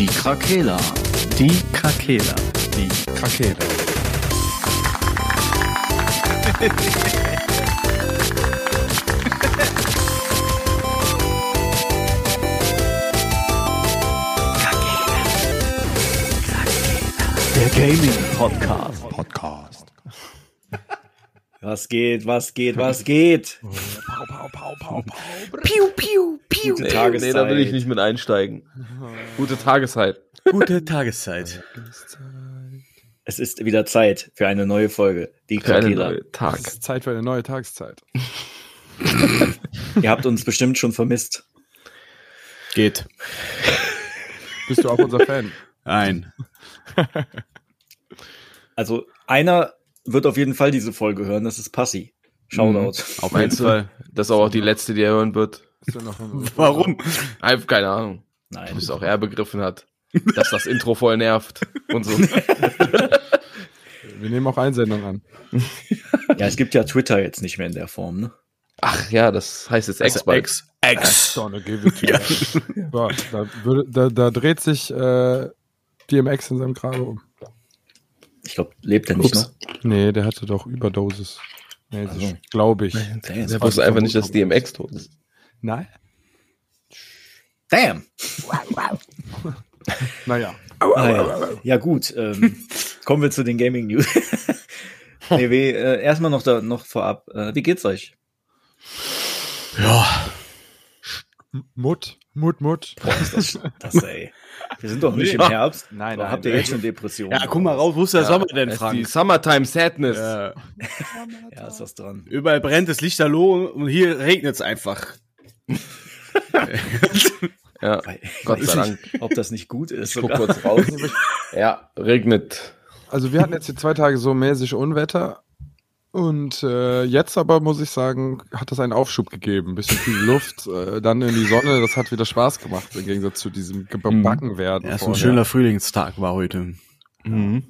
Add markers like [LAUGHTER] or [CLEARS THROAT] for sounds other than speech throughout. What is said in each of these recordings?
Die Krakela. Die Krakela. Die Krakela. Der Gaming Podcast. Podcast. Was geht, was geht, was geht? [LAUGHS] [LAUGHS] Piu, piu, piu. Gute Nee, Tageszeit. nee, da will ich nicht mit einsteigen. Gute Tageszeit. Gute [LAUGHS] Tageszeit. Es ist wieder Zeit für eine neue Folge. Die Für einen neuen Tag. Es ist Zeit für eine neue Tageszeit. Ihr habt uns bestimmt schon vermisst. Geht. Bist du auch unser Fan? Nein. [LAUGHS] Also einer wird auf jeden Fall diese Folge hören, das ist Passi. Shoutout. Auf jeden Fall. Das ist auch die letzte, die er hören wird? Warum? Einfach keine Ahnung. Nein. Bis auch er begriffen hat, dass das Intro voll nervt und so. Wir nehmen auch Einsendungen an. Ja, es gibt ja Twitter jetzt nicht mehr in der Form, ne? Ach ja, das heißt jetzt Also give it to you. Ja, da, würde, da, da dreht sich äh, DMX in seinem Grabe um. Ich glaube, lebt er nicht Ups. noch. Nee, der hatte doch Überdosis. Nee, das Also. glaube ich. Der wusste einfach nicht, dass DMX tot ist. Nein? Damn. [LAUGHS] Naja. Ah, ja. ja gut, ähm, [LAUGHS] kommen wir zu den Gaming News. [LAUGHS] nee, wie, äh, erstmal noch da noch vorab. Äh, wie geht's euch? Ja. Mutt, Mutt, Mutt. Boah, ist das, das ey. Wir sind doch nicht im Ja. Herbst. Nein, Oder habt ihr jetzt schon Depressionen? Ja, guck mal raus, wo ist der Sommer denn, Das ist die Frank? Summertime Sadness. Ja. [LAUGHS] Ja, ist was dran. Überall brennt es Lichterloh und hier regnet es einfach. [LAUGHS] Ja, Weil- Gott sei nicht, Ob das nicht gut ist. guck Sogar. kurz raus. [LAUGHS] Ja, regnet. Also wir hatten jetzt die zwei Tage so mäßig Unwetter. Und äh, jetzt aber, muss ich sagen, hat das einen Aufschub gegeben. Ein bisschen viel Luft, äh, dann in die Sonne. Das hat wieder Spaß gemacht, im Gegensatz zu diesem gebacken werden. Ja, so ein schöner Frühlingstag war heute. Mhm.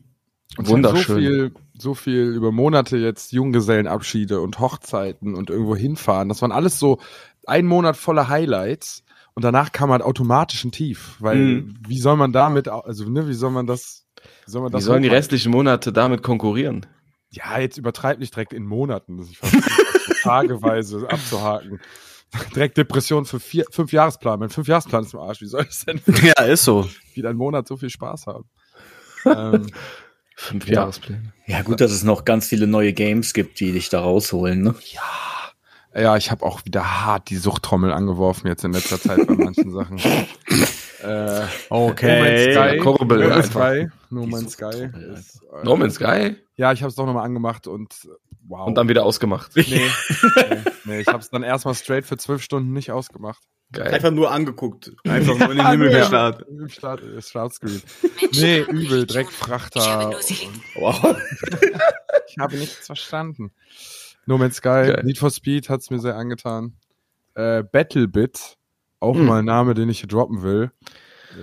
Und Wunderschön. So viel, so viel über Monate jetzt Junggesellenabschiede und Hochzeiten und irgendwo hinfahren. Das waren alles so ein Monat voller Highlights. Und danach kam halt automatisch ein Tief. Weil, Mhm. wie soll man damit, also, ne, wie soll man das, wie soll man Wie das sollen die restlichen Monate damit konkurrieren? Ja, jetzt übertreib nicht direkt in Monaten. Das ist fast tageweise [LAUGHS] abzuhaken. Direkt Depression für vier, fünf Jahresplan. Mein fünf Jahresplan ist im Arsch. Wie soll ich denn [LAUGHS] Ja, ist so. wieder einen Monat so viel Spaß haben? [LAUGHS] ähm, Fünf Ja. Jahrespläne. Ja, gut, dass es noch ganz viele neue Games gibt, die dich da rausholen, ne? ja, ich habe auch wieder hart die Suchttrommel angeworfen jetzt in letzter Zeit bei manchen Sachen. Äh, Okay. No Man's Sky. Kurbel No Man's. Sky. No Man's Sky. Ist, äh, No Man's Sky? Ja, ich habe es doch nochmal angemacht und wow. Und dann wieder ausgemacht. nee, [LAUGHS] nee, nee, ich habe es dann erstmal straight für zwölf Stunden nicht ausgemacht. Geil. Einfach nur angeguckt. [LAUGHS] Einfach nur in den Himmel gestarrt. Im Start, äh, Startscreen. Nee, übel, Dreckfrachter. [LAUGHS] Wow. Ich habe nichts verstanden. No Man's Sky, Geil. Need for Speed hat's mir sehr angetan. Äh, Battlebit, auch Hm. mal ein Name, den ich hier droppen will.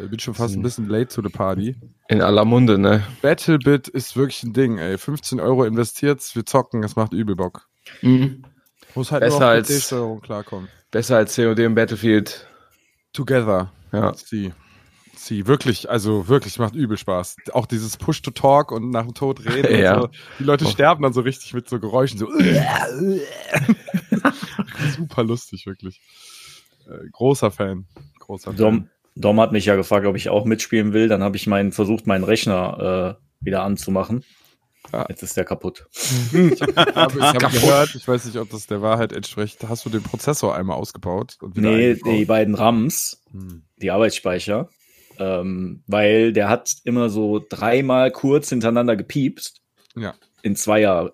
Äh, bin schon fast Hm. ein bisschen late to the party. In aller Munde, ne? Battlebit ist wirklich ein Ding, ey. 15 Euro investiert, wir zocken, es macht übel Bock. Muss halt Besser nur auf als- PC-Steuerung klarkommen. Besser als COD und Battlefield. Together. Ja. Sie. Sie, wirklich, also wirklich macht übel Spaß. Auch dieses Push-to-Talk und nach dem Tod reden. [LAUGHS] Ja. Und so. Die Leute Oh. sterben dann so richtig mit so Geräuschen. So. [LAUGHS] [LAUGHS] Super lustig, wirklich. Äh, großer Fan. Großer Fan. Dom, Dom hat mich ja gefragt, ob ich auch mitspielen will. Dann habe ich meinen, versucht, meinen Rechner äh, wieder anzumachen. Ja. Jetzt ist der kaputt. Ich habe, ich habe [LAUGHS] gehört, ich weiß nicht, ob das der Wahrheit entspricht. Hast du den Prozessor einmal ausgebaut? Und Nee, eingebaut? die beiden RAMs, Hm. die Arbeitsspeicher, ähm, weil der hat immer so dreimal kurz hintereinander gepiepst. Ja. In Zweier,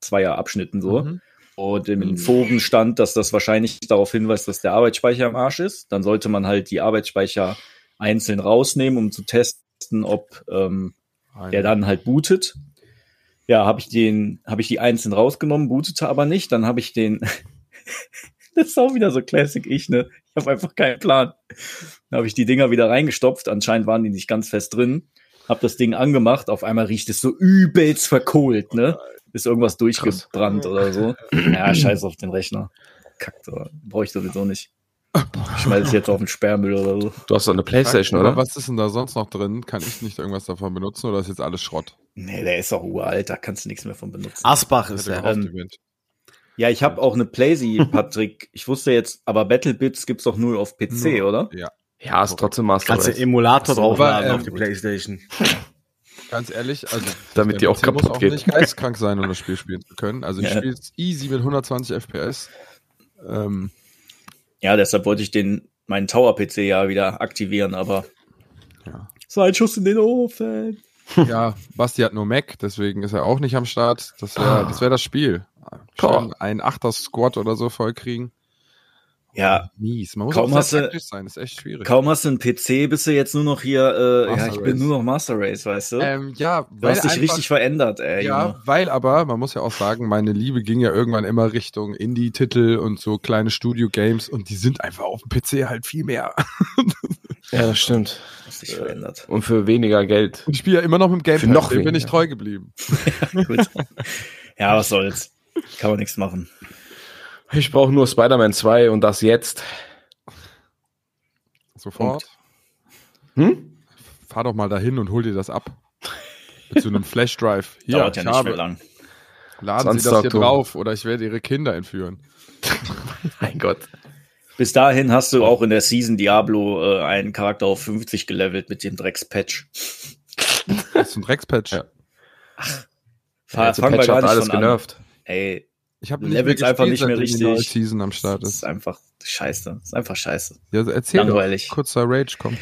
Zweier Abschnitten so. Mhm. Und im Foren stand, dass das wahrscheinlich darauf hinweist, dass der Arbeitsspeicher im Arsch ist. Dann sollte man halt die Arbeitsspeicher einzeln rausnehmen, um zu testen, ob ähm, der dann halt bootet. Ja, habe ich den, habe ich die einzeln rausgenommen, bootete aber nicht. Dann habe ich den, [LAUGHS] das ist auch wieder so Classic ich, ne? Ich habe einfach keinen Plan. Dann habe ich die Dinger wieder reingestopft. Anscheinend waren die nicht ganz fest drin. Hab das Ding angemacht. Auf einmal riecht es so übelst verkohlt, ne? Ist irgendwas durchgebrannt oder so. [CLEARS THROAT] Ja, scheiß auf den Rechner. Kackt, brauche ich sowieso nicht. Ich schmeiß jetzt auf den Sperrmüll oder so. Du hast doch eine Playstation, oder? was ist denn da sonst noch drin? Kann ich nicht irgendwas davon benutzen oder ist jetzt alles Schrott? Nee, der ist doch uralt, da kannst du nichts mehr von benutzen. Asbach ist der. ähm. Ja, ich habe auch eine Playsee, Patrick. Ich wusste jetzt, aber Battlebits gibt's doch nur auf PC, Nur. oder? Ja, Ja, ist trotzdem Master Kannst du. Emulator draufladen aber, auf die ähm, Playstation. [LAUGHS] ganz ehrlich, also [LAUGHS] Damit die auch PC muss kaputt auch geht. nicht geisteskrank sein, um das Spiel spielen zu können. Also ich Ja. spiele es easy mit 120 FPS. Ähm, Ja, deshalb wollte ich den, meinen Tower-PC ja wieder aktivieren, aber ja. Sein Schuss in den Ofen. [LAUGHS] ja, Basti hat nur Mac, deswegen ist er auch nicht am Start. Das wäre das, wär das Spiel. Schön Boah. einen Achter-Squad oder so vollkriegen. Ja, Mies. Man muss Kaum auch hast du- sein, ist echt schwierig. kaum hast du einen PC, bist du jetzt nur noch hier, äh, ja, ich bin Race. nur noch Master Race, weißt du? Ähm, ja, du hast dich einfach- richtig verändert, ey. Ja, Junge. weil aber, man muss ja auch sagen, meine Liebe ging ja irgendwann immer Richtung Indie-Titel und so kleine Studio-Games und die sind einfach auf dem PC halt viel mehr. [LAUGHS] Ja, das stimmt. Du hast dich verändert. Und für weniger Geld. Und ich spiele ja immer noch mit dem Gamepad, Für noch dem bin ich treu geblieben. [LAUGHS] Gut. Ja, was soll's. Kann man nichts machen. Ich brauche nur Spider-Man 2 und das jetzt. Sofort. Hm? Fahr doch mal dahin und hol dir das ab. Mit so einem Flash-Drive. [LAUGHS] Hier, Dauert ja ich nicht habe. mehr lang. Laden Sie 20. das hier drauf oder ich werde Ihre Kinder entführen. [LAUGHS] Mein Gott. Bis dahin hast du auch in der Season Diablo äh, einen Charakter auf 50 gelevelt mit dem Dreckspatch. Das ist ein Dreckspatch. Ja. Fa- Jetzt fangen wir Patch hat alles von an. genervt. Ey, Ich habe Du levelst einfach nicht mehr Die neue richtig. Season am Start das ist. ist einfach scheiße. Das ist einfach scheiße. Ja, also erzähl doch. Langweilig. Kurzer Rage, komm.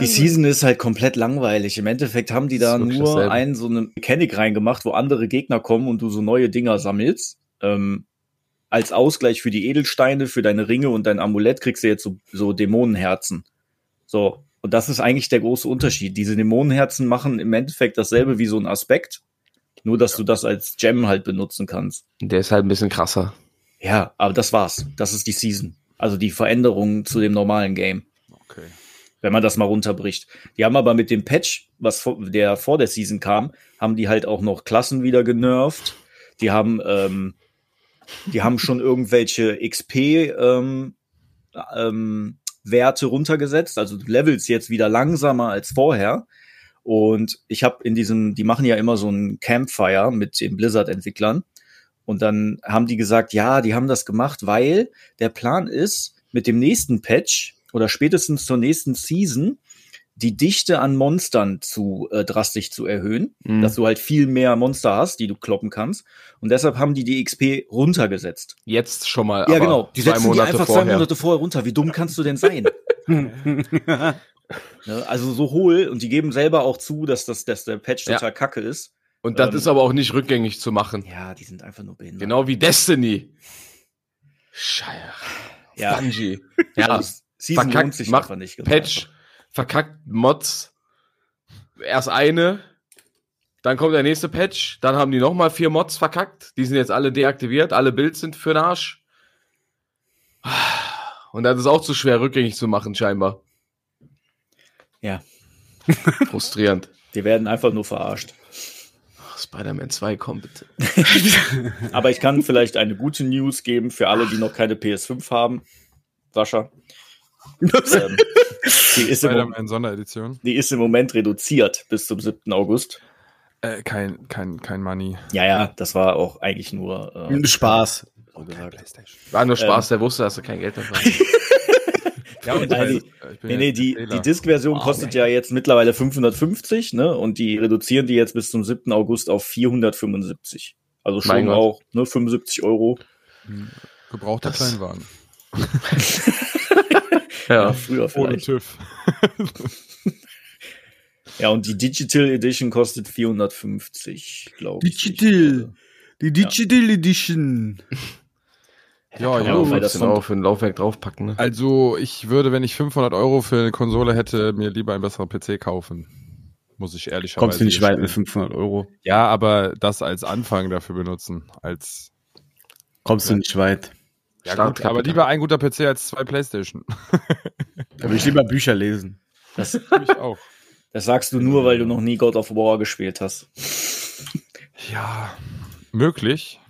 Die Season ist halt komplett langweilig. Im Endeffekt haben die da Ist nur dasselbe. einen so eine Mechanik reingemacht, wo andere Gegner kommen und du so neue Dinger sammelst. Ähm, als Ausgleich für die Edelsteine, für deine Ringe und dein Amulett kriegst du jetzt so, so Dämonenherzen. So. Und das ist eigentlich der große Unterschied. Diese Dämonenherzen machen im Endeffekt dasselbe wie so ein Aspekt. Nur, dass du das als Gem halt benutzen kannst. Der ist halt ein bisschen krasser. Ja, aber das war's. Das ist die Season. Also die Veränderung zu dem normalen Game Okay. wenn man das mal runterbricht. Die haben aber mit dem Patch, was vor, der vor der Season kam, haben die halt auch noch Klassen wieder genervt. Die haben, ähm, die haben schon irgendwelche XP ähm, ähm, Werte runtergesetzt. Also du levelst jetzt wieder langsamer als vorher. Und ich habe in diesem, die machen ja immer so ein Campfire mit den Blizzard-Entwicklern. Und dann haben die gesagt, ja, die haben das gemacht, weil der Plan ist, mit dem nächsten Patch oder spätestens zur nächsten Season die Dichte an Monstern zu äh, drastisch zu erhöhen, Mhm. dass du halt viel mehr Monster hast, die du kloppen kannst. Und deshalb haben die die XP runtergesetzt. Jetzt schon mal. ja, aber genau. Die zwei setzen Monate die einfach vorher. zwei Monate vorher runter. Wie dumm kannst du denn sein? [LAUGHS] [LAUGHS] [LAUGHS] ne? Also so hohl und die geben selber auch zu, dass, das, dass der Patch Ja. total kacke ist. Und das Ähm, ist aber auch nicht rückgängig zu machen. Ja, die sind einfach nur behindert. Genau wie Destiny. Scheiße. Ja. Bungie. Ja, Also, Season verkackt, lohnt sich macht nicht. ganz Patch, einfach. verkackt Mods. Erst eine, dann kommt der nächste Patch, dann haben die nochmal vier Mods verkackt. Die sind jetzt alle deaktiviert, alle Builds sind für den Arsch. Und das ist auch zu schwer rückgängig zu machen, scheinbar. Ja. Frustrierend. Die werden einfach nur verarscht. Spider-Man 2 kommt bitte. [LAUGHS] Aber ich kann vielleicht eine gute News geben für alle, die noch keine PS5 haben. Sascha. ähm, die, ist im, Moment- Spider-Man Sonderedition. die ist im Moment reduziert bis zum 7. August. Äh, kein, kein, kein Money. Ja, ja, das war auch eigentlich nur äh, Spaß. so. War nur Spaß, Ähm. der wusste, dass er kein Geld dafür hat. [LAUGHS] Ja, und ich bin Nee, ja nee, die, die Disk-Version kostet ja jetzt mittlerweile 550, ne? Und die reduzieren die jetzt bis zum 7. August auf 475. Also schon Mein Gott. auch, ne, 75 Euro. Gebrauchter Das- Kleinwagen. [LAUGHS] Ja. früher Ohne vielleicht. TÜV. [LAUGHS] Ja, und die Digital Edition kostet 450, glaube ich. Digital. Die Digital Edition. Ja, Ja, ja. das auch für ein Laufwerk draufpacken. Ne? Also, ich würde, wenn ich 500 Euro für eine Konsole hätte, mir lieber einen besseren PC kaufen. Muss ich ehrlicherweise Kommst du nicht weit mit 500 Euro? Ja, aber das als Anfang dafür benutzen. Als Kommst du nicht weit. ja, gut, aber lieber ein guter PC als zwei Playstation. Da würde ich lieber Bücher lesen. Das, [LAUGHS] ich auch. das sagst du nur, weil du noch nie God of War gespielt hast. Ja, möglich.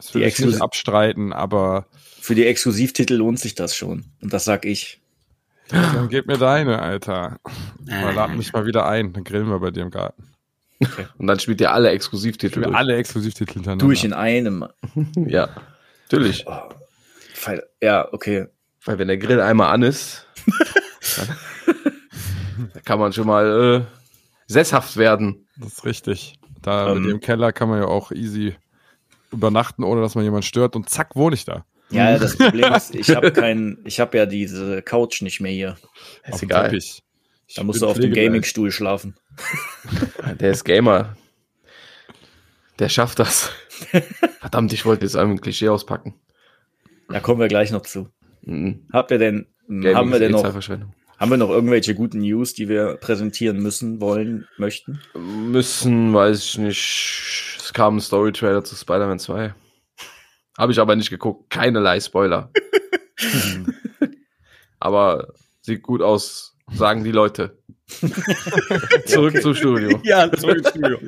Das will Die ich nicht abstreiten, aber für die Exklusivtitel lohnt sich das schon. Und das sag ich. Dann gib mir deine, Alter. Mal lad mich mal wieder ein, dann grillen wir bei dir im Garten. Und dann spielt ihr alle Exklusivtitel durch. alle Exklusivtitel hintereinander. Durch in einem. [LAUGHS] Ja, natürlich. Fall- Ja, okay. Weil wenn der Grill einmal an ist, [LAUGHS] dann, kann man schon mal äh, sesshaft werden. Das ist richtig. Da Ähm. mit im Keller kann man ja auch easy übernachten, ohne dass man jemanden stört und zack, wohne ich da. Ja, das Problem ist, ich habe kein, ich habe ja diese Couch nicht mehr hier. Ist Auf dem egal. Teppich. Ich Da musst du auf dem. Gamingstuhl schlafen. Der ist Gamer. Der schafft das. Verdammt, ich wollte jetzt ein Klischee auspacken. Da kommen wir gleich noch zu. Mhm. Habt ihr denn, Gaming haben wir denn eh noch, Zeitverschwendung. haben wir noch irgendwelche guten News, die wir präsentieren müssen, wollen, möchten? Müssen, weiß ich nicht. Es kam ein Story-Trailer zu Spider-Man 2. Habe ich aber nicht geguckt. Keinerlei Spoiler. [LAUGHS] aber sieht gut aus, sagen die Leute. [LAUGHS] Zurück zum Studio. Ja, zurück ins Studio.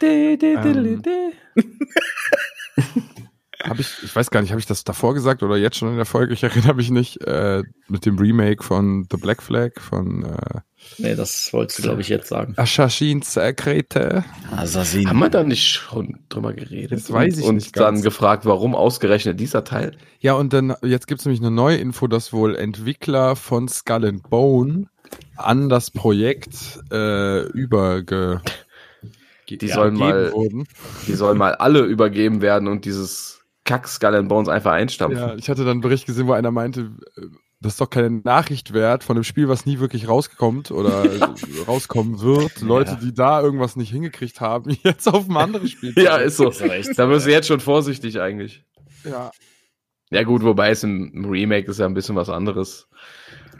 [LAUGHS] Ähm. Habe ich, ich weiß gar nicht, habe ich das davor gesagt oder jetzt schon in der Folge? Ich erinnere mich nicht. Äh, mit dem Remake von The Black Flag von äh, Nee, das wolltest du, glaube ich, jetzt sagen. Assassin's Secrete. Assassin. Haben wir da nicht schon drüber geredet? Jetzt weiß ich und nicht dann ganz. gefragt, warum ausgerechnet dieser Teil? Ja, und dann, jetzt gibt es nämlich eine neue Info, dass wohl Entwickler von Skull and Bone an das Projekt äh, überge Die sollen mal- wurden. Die sollen mal alle übergeben werden und dieses Kack Skull and Bones einfach einstampfen. Ja, ich hatte dann einen Bericht gesehen, wo einer meinte, äh, das ist doch keine Nachricht wert von einem Spiel, was nie wirklich rauskommt oder äh, [LAUGHS] rauskommen wird. Leute, die da irgendwas nicht hingekriegt haben, [LAUGHS] jetzt auf ein anderes Spiel. [LAUGHS] zu Ja, ist so. Ist Da wirst du jetzt schon vorsichtig eigentlich. Ja, Ja gut, wobei es im im Remake ist ja ein bisschen was anderes,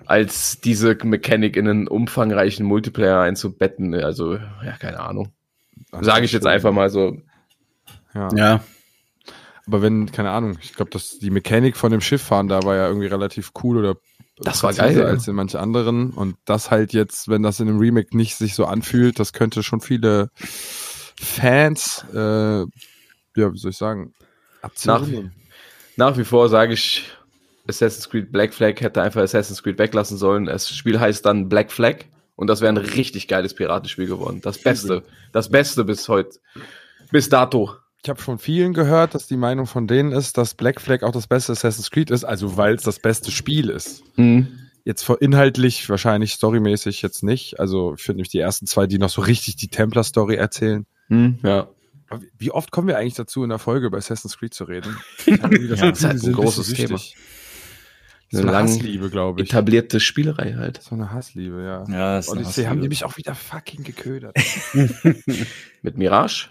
als diese Mechanik in einen umfangreichen Multiplayer einzubetten. Also, ja, keine Ahnung. Sage ich jetzt einfach mal so. Ja. Ja. Aber wenn, keine Ahnung, ich glaube, dass die Mechanik von dem Schifffahren da war ja irgendwie relativ cool oder Das war geil, als in manchen anderen. Und das halt jetzt, wenn das in einem Remake nicht sich so anfühlt, das könnte schon viele Fans, äh, ja, wie soll ich sagen, abzirren. Nach wie vor sage ich, Assassin's Creed Black Flag hätte einfach Assassin's Creed weglassen sollen. Das Spiel heißt dann Black Flag und das wäre ein richtig geiles Piratenspiel geworden. Das Beste. Das Beste bis heute. Bis dato. Ich habe von vielen gehört, dass die Meinung von denen ist, dass Black Flag auch das beste Assassin's Creed ist, also weil es das beste Spiel ist. Jetzt vor inhaltlich, wahrscheinlich storymäßig jetzt nicht. Also ich finde nämlich die ersten zwei, die noch so richtig die Templar-Story erzählen. Ja. Aber wie- oft kommen wir eigentlich dazu, in der Folge über Assassin's Creed zu reden? [LAUGHS] Ich das Ja, ist halt ein großes Thema. So Eine eine lang Hassliebe, glaube ich. Etablierte Spielerei halt. So eine Hassliebe, ja. Ja, ist eine Odyssey haben die mich auch wieder fucking geködert. [LAUGHS] [LAUGHS] Mit Mirage?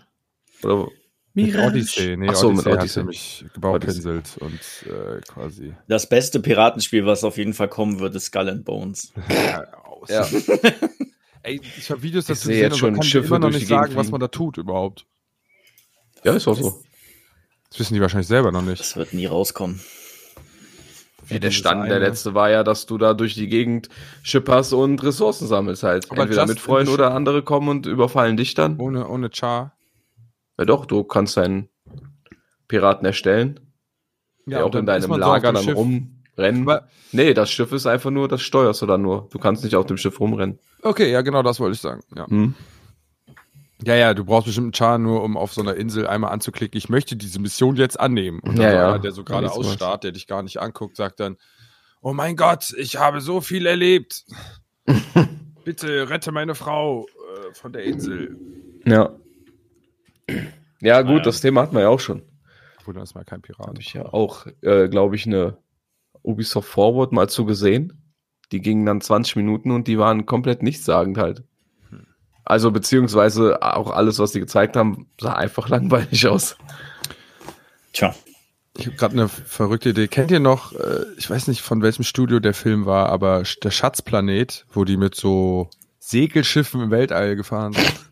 Oder Mit Odyssey, nee, Ach so, mit Odyssey, Odyssey. hat mich gebauchpinselt und äh, quasi Das beste Piratenspiel, was auf jeden Fall kommen wird, ist Skull and Bones. [LAUGHS] ja, aus. Ja. [LAUGHS] Ey, ich habe Videos dazu sehe gesehen jetzt und schon man kann Schiffe immer noch durch nicht die Gegend sagen, was fliegen. man da tut überhaupt. ja, ist auch so. Das wissen die wahrscheinlich selber noch nicht. Das wird nie rauskommen. Ja, der Stand, der letzte war ja, dass du da durch die Gegend schipperst und Ressourcen sammelst halt. Aber Entweder mit Freunden oder andere kommen und überfallen dich dann. Ohne, ohne Char. Ja doch, du kannst deinen Piraten erstellen, der auch in deinem so Lager dem dann Schiff. rumrennen. Aber- nee, das Schiff ist einfach nur, das steuerst du dann nur. Du kannst nicht auf dem Schiff rumrennen. Okay, ja, genau, das wollte ich sagen. Ja. Hm? ja, ja, du brauchst bestimmt einen Char nur, um auf so einer Insel einmal anzuklicken, ich möchte diese Mission jetzt annehmen. Und dann Ja, so ja. einer, der so gerade Ja, ausstarrt, der dich gar nicht anguckt, sagt dann, oh mein Gott, ich habe so viel erlebt. [LAUGHS] Bitte rette meine Frau äh, von der Insel. Ja. Ja, gut, Naja. das Thema hatten wir ja auch schon. Wurde das mal kein Pirat. Habe ich ja auch, äh, glaube ich, eine Ubisoft Forward mal zu gesehen. Die gingen dann 20 Minuten und die waren komplett nichtssagend halt. Also beziehungsweise auch alles, was die gezeigt haben, sah einfach [LAUGHS] langweilig aus. Tja, Ich habe gerade eine verrückte Idee. Kennt ihr noch, äh, ich weiß nicht von welchem Studio der Film war, aber der Schatzplanet, wo die mit so Segelschiffen im Weltall gefahren sind?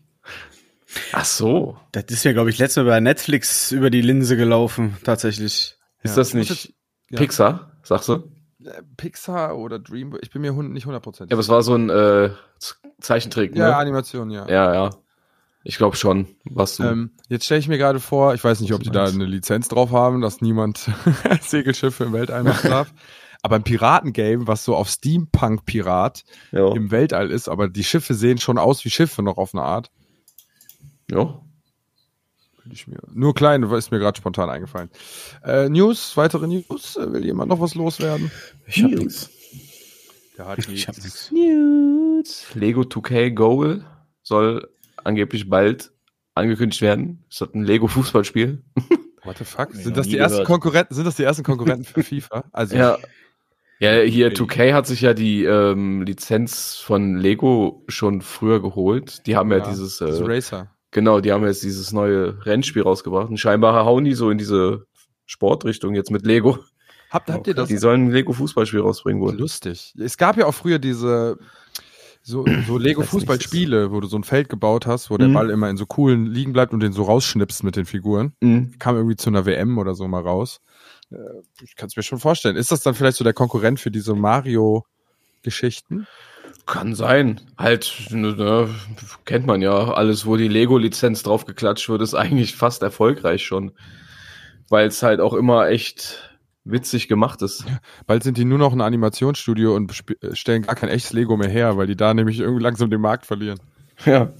Ach so. Das ist ja, glaube ich, letztes Mal bei Netflix über die Linse gelaufen, tatsächlich. Ist Ja, das nicht ja. Pixar, sagst du? Äh, Pixar oder Dreamworks, ich bin mir nicht hundertprozentig. Ja, aber es war so ein äh, Zeichentrick, ne? ja, Animation, ja. ja, ja. Ich glaube schon, was du. Ähm, jetzt stelle ich mir gerade vor, ich weiß nicht, ob die da eine Lizenz drauf haben, dass niemand [LAUGHS] Segelschiffe im Weltall machen darf. [LAUGHS] Aber ein Piratengame, was so auf Steampunk-Pirat im Weltall ist, aber die Schiffe sehen schon aus wie Schiffe noch auf eine Art. Ja. Mir, nur klein, ist mir gerade spontan eingefallen. Äh, News, weitere News? Äh, Will jemand noch was loswerden? Ich hab nix. Der hat Ich hab nix. News. Lego 2K Goal soll angeblich bald angekündigt werden. Ist das ein Lego Fußballspiel? [LAUGHS] What the fuck? Sind das die ersten gehört. Konkurrenten? Sind das die ersten Konkurrenten für FIFA? Also Ja. Ja, hier 2K hat sich ja die ähm, Lizenz von Lego schon früher geholt. Die haben ja, Ja, dieses, diese äh, Racer. Genau, die haben jetzt dieses neue Rennspiel rausgebracht. Und scheinbar hauen die so in diese Sportrichtung jetzt mit Lego. Habt, habt ihr das? Die sollen ein Lego Fußballspiel rausbringen wohl. Lustig. Es gab ja auch früher diese so, so Lego weiß nicht, Fußballspiele, wo du so ein Feld gebaut hast, wo der Mhm. Ball immer in so coolen liegen bleibt und den so rausschnippst mit den Figuren. Mhm. Kam irgendwie zu einer WM oder so mal raus. Äh, Ich kann es mir schon vorstellen. Ist das dann vielleicht so der Konkurrent für diese Mario-Geschichten? Kann sein. Halt, ne, ne, kennt man ja. Alles, wo die Lego-Lizenz drauf geklatscht wird, ist eigentlich fast erfolgreich schon. Weil es halt auch immer echt witzig gemacht ist. Bald sind die nur noch ein Animationsstudio und stellen gar kein echtes Lego mehr her, weil die da nämlich irgendwie langsam den Markt verlieren. Ja.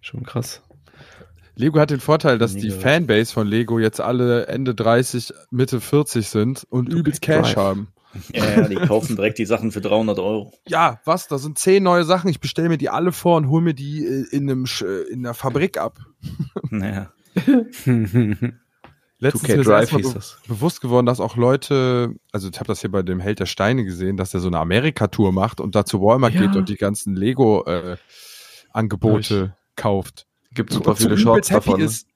Schon krass. Lego hat den Vorteil, dass die. Fanbase von Lego jetzt alle Ende 30, Mitte 40 sind und übelst Cash haben. Ja, die kaufen direkt die Sachen für 300 Euro. Ja, was? Da sind zehn neue Sachen. Ich bestelle mir die alle vor und hole mir die äh, in, einem, äh, in einer Fabrik ab. [LAUGHS] Naja. [LAUGHS] Letztens 2K ist mir das Drive be das. bewusst geworden, dass auch Leute, also ich habe das hier bei dem Held der Steine gesehen, dass der so eine Amerika-Tour macht und da zu Walmart Ja. geht und die ganzen Lego-Angebote kauft. Gibt super Und so viele Shorts davon. ne? Ist,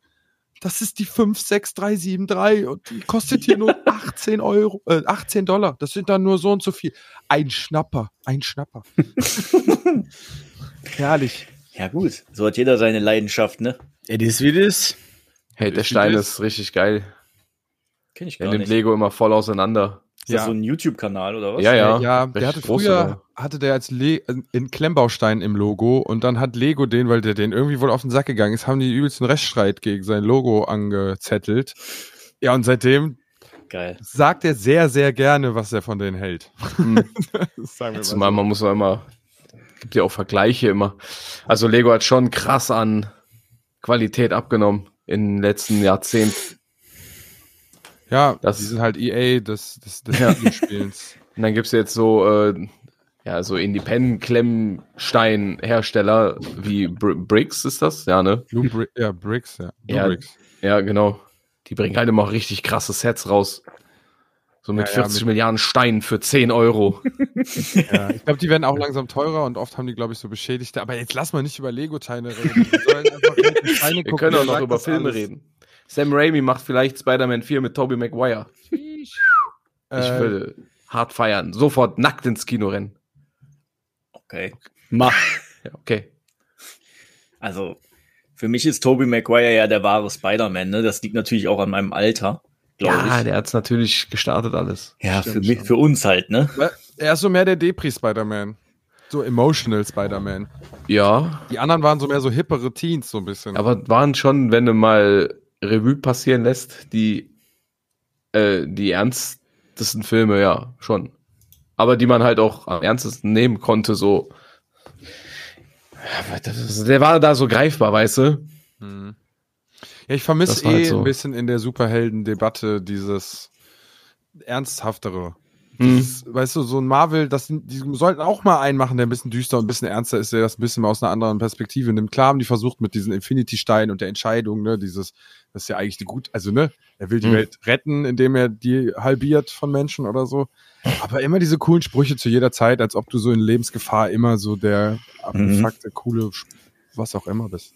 das ist die 56373 und die kostet hier nur [LAUGHS] 18 Euro, äh, 18 Dollar. Das sind dann nur so und so viel. Ein Schnapper, ein Schnapper. [LAUGHS] Herrlich. Ja, gut. So hat jeder seine Leidenschaft, ne? It is wie das. Hey, der Ist Stein ist richtig geil. Kenn ich Er gar nimmt nicht. Lego immer voll auseinander. Ist das Ja. so ein YouTube-Kanal oder was? Ja, ja. Ja, der hatte groß früher, sogar. hatte der als Le in Klemmbaustein im Logo und dann hat Lego den, weil der den irgendwie wohl auf den Sack gegangen ist, haben die übelsten Rechtsstreit gegen sein Logo angezettelt. Ja, und seitdem Geil. sagt er sehr, sehr gerne, was er von denen hält. Hm. [LAUGHS] Das sagen wir Zumal mal man muss auch immer, gibt ja auch Vergleiche immer. Also Lego hat schon krass an Qualität abgenommen in den letzten Jahrzehnten. Ja, Das- die sind halt EA des, des, des [LAUGHS] Ja. Videospiels. Und dann gibt's jetzt so, äh, ja, so Independent-Klemmstein-Hersteller wie Br Bricks ist das, ja, ne? Blue Bri ja, Bricks, ja. Blue Ja. Bricks. Ja, genau. Die bringen halt immer richtig krasse Sets raus. So mit Ja, ja, 40 mit- Milliarden Steinen für 10 Euro. [LAUGHS] Ja, ich glaube, die werden auch langsam teurer und oft haben die, glaube ich, so Beschädigte. Aber jetzt lass mal nicht über Lego-Teile reden. Wir einfach [LAUGHS] Steine Wir gucken, können auch noch über Filme alles. reden. Sam Raimi macht vielleicht Spider-Man 4 mit Tobey Maguire. Ich Äh, würde hart feiern. Sofort nackt ins Kino rennen. Okay. Mach. [LAUGHS] Ja, okay. Also, für mich ist Tobey Maguire ja der wahre Spider-Man, ne? Das liegt natürlich auch an meinem Alter, glaube Ja, ich. der hat's natürlich gestartet alles. Ja, für, mich, für uns halt, ne? Er ist so mehr der Depri-Spider-Man. So emotional Spider-Man. Ja, Die anderen waren so mehr so hippere Teens, so ein bisschen. aber waren schon, wenn du mal Revue passieren lässt, die, äh, die ernstesten Filme, ja, schon. Aber die man halt auch am ernstesten nehmen konnte, so. Der war da so greifbar, weißt du? Mhm. Ja, ich vermisse war eh halt so. ein bisschen in der Superhelden-Debatte dieses ernsthaftere. Mhm. Dieses, weißt du, so ein Marvel, das, die sollten auch mal einen machen, der ein bisschen düster und ein bisschen ernster ist, der das ein bisschen mal aus einer anderen Perspektive nimmt. Klar haben die versucht mit diesen Infinity-Steinen und der Entscheidung, ne, dieses, das ist ja eigentlich die gut, also ne, er will die Mhm. Welt retten, indem er die halbiert von Menschen oder so. Aber immer diese coolen Sprüche zu jeder Zeit, als ob du so in Lebensgefahr immer so der abgefuckte, coole, was auch immer bist.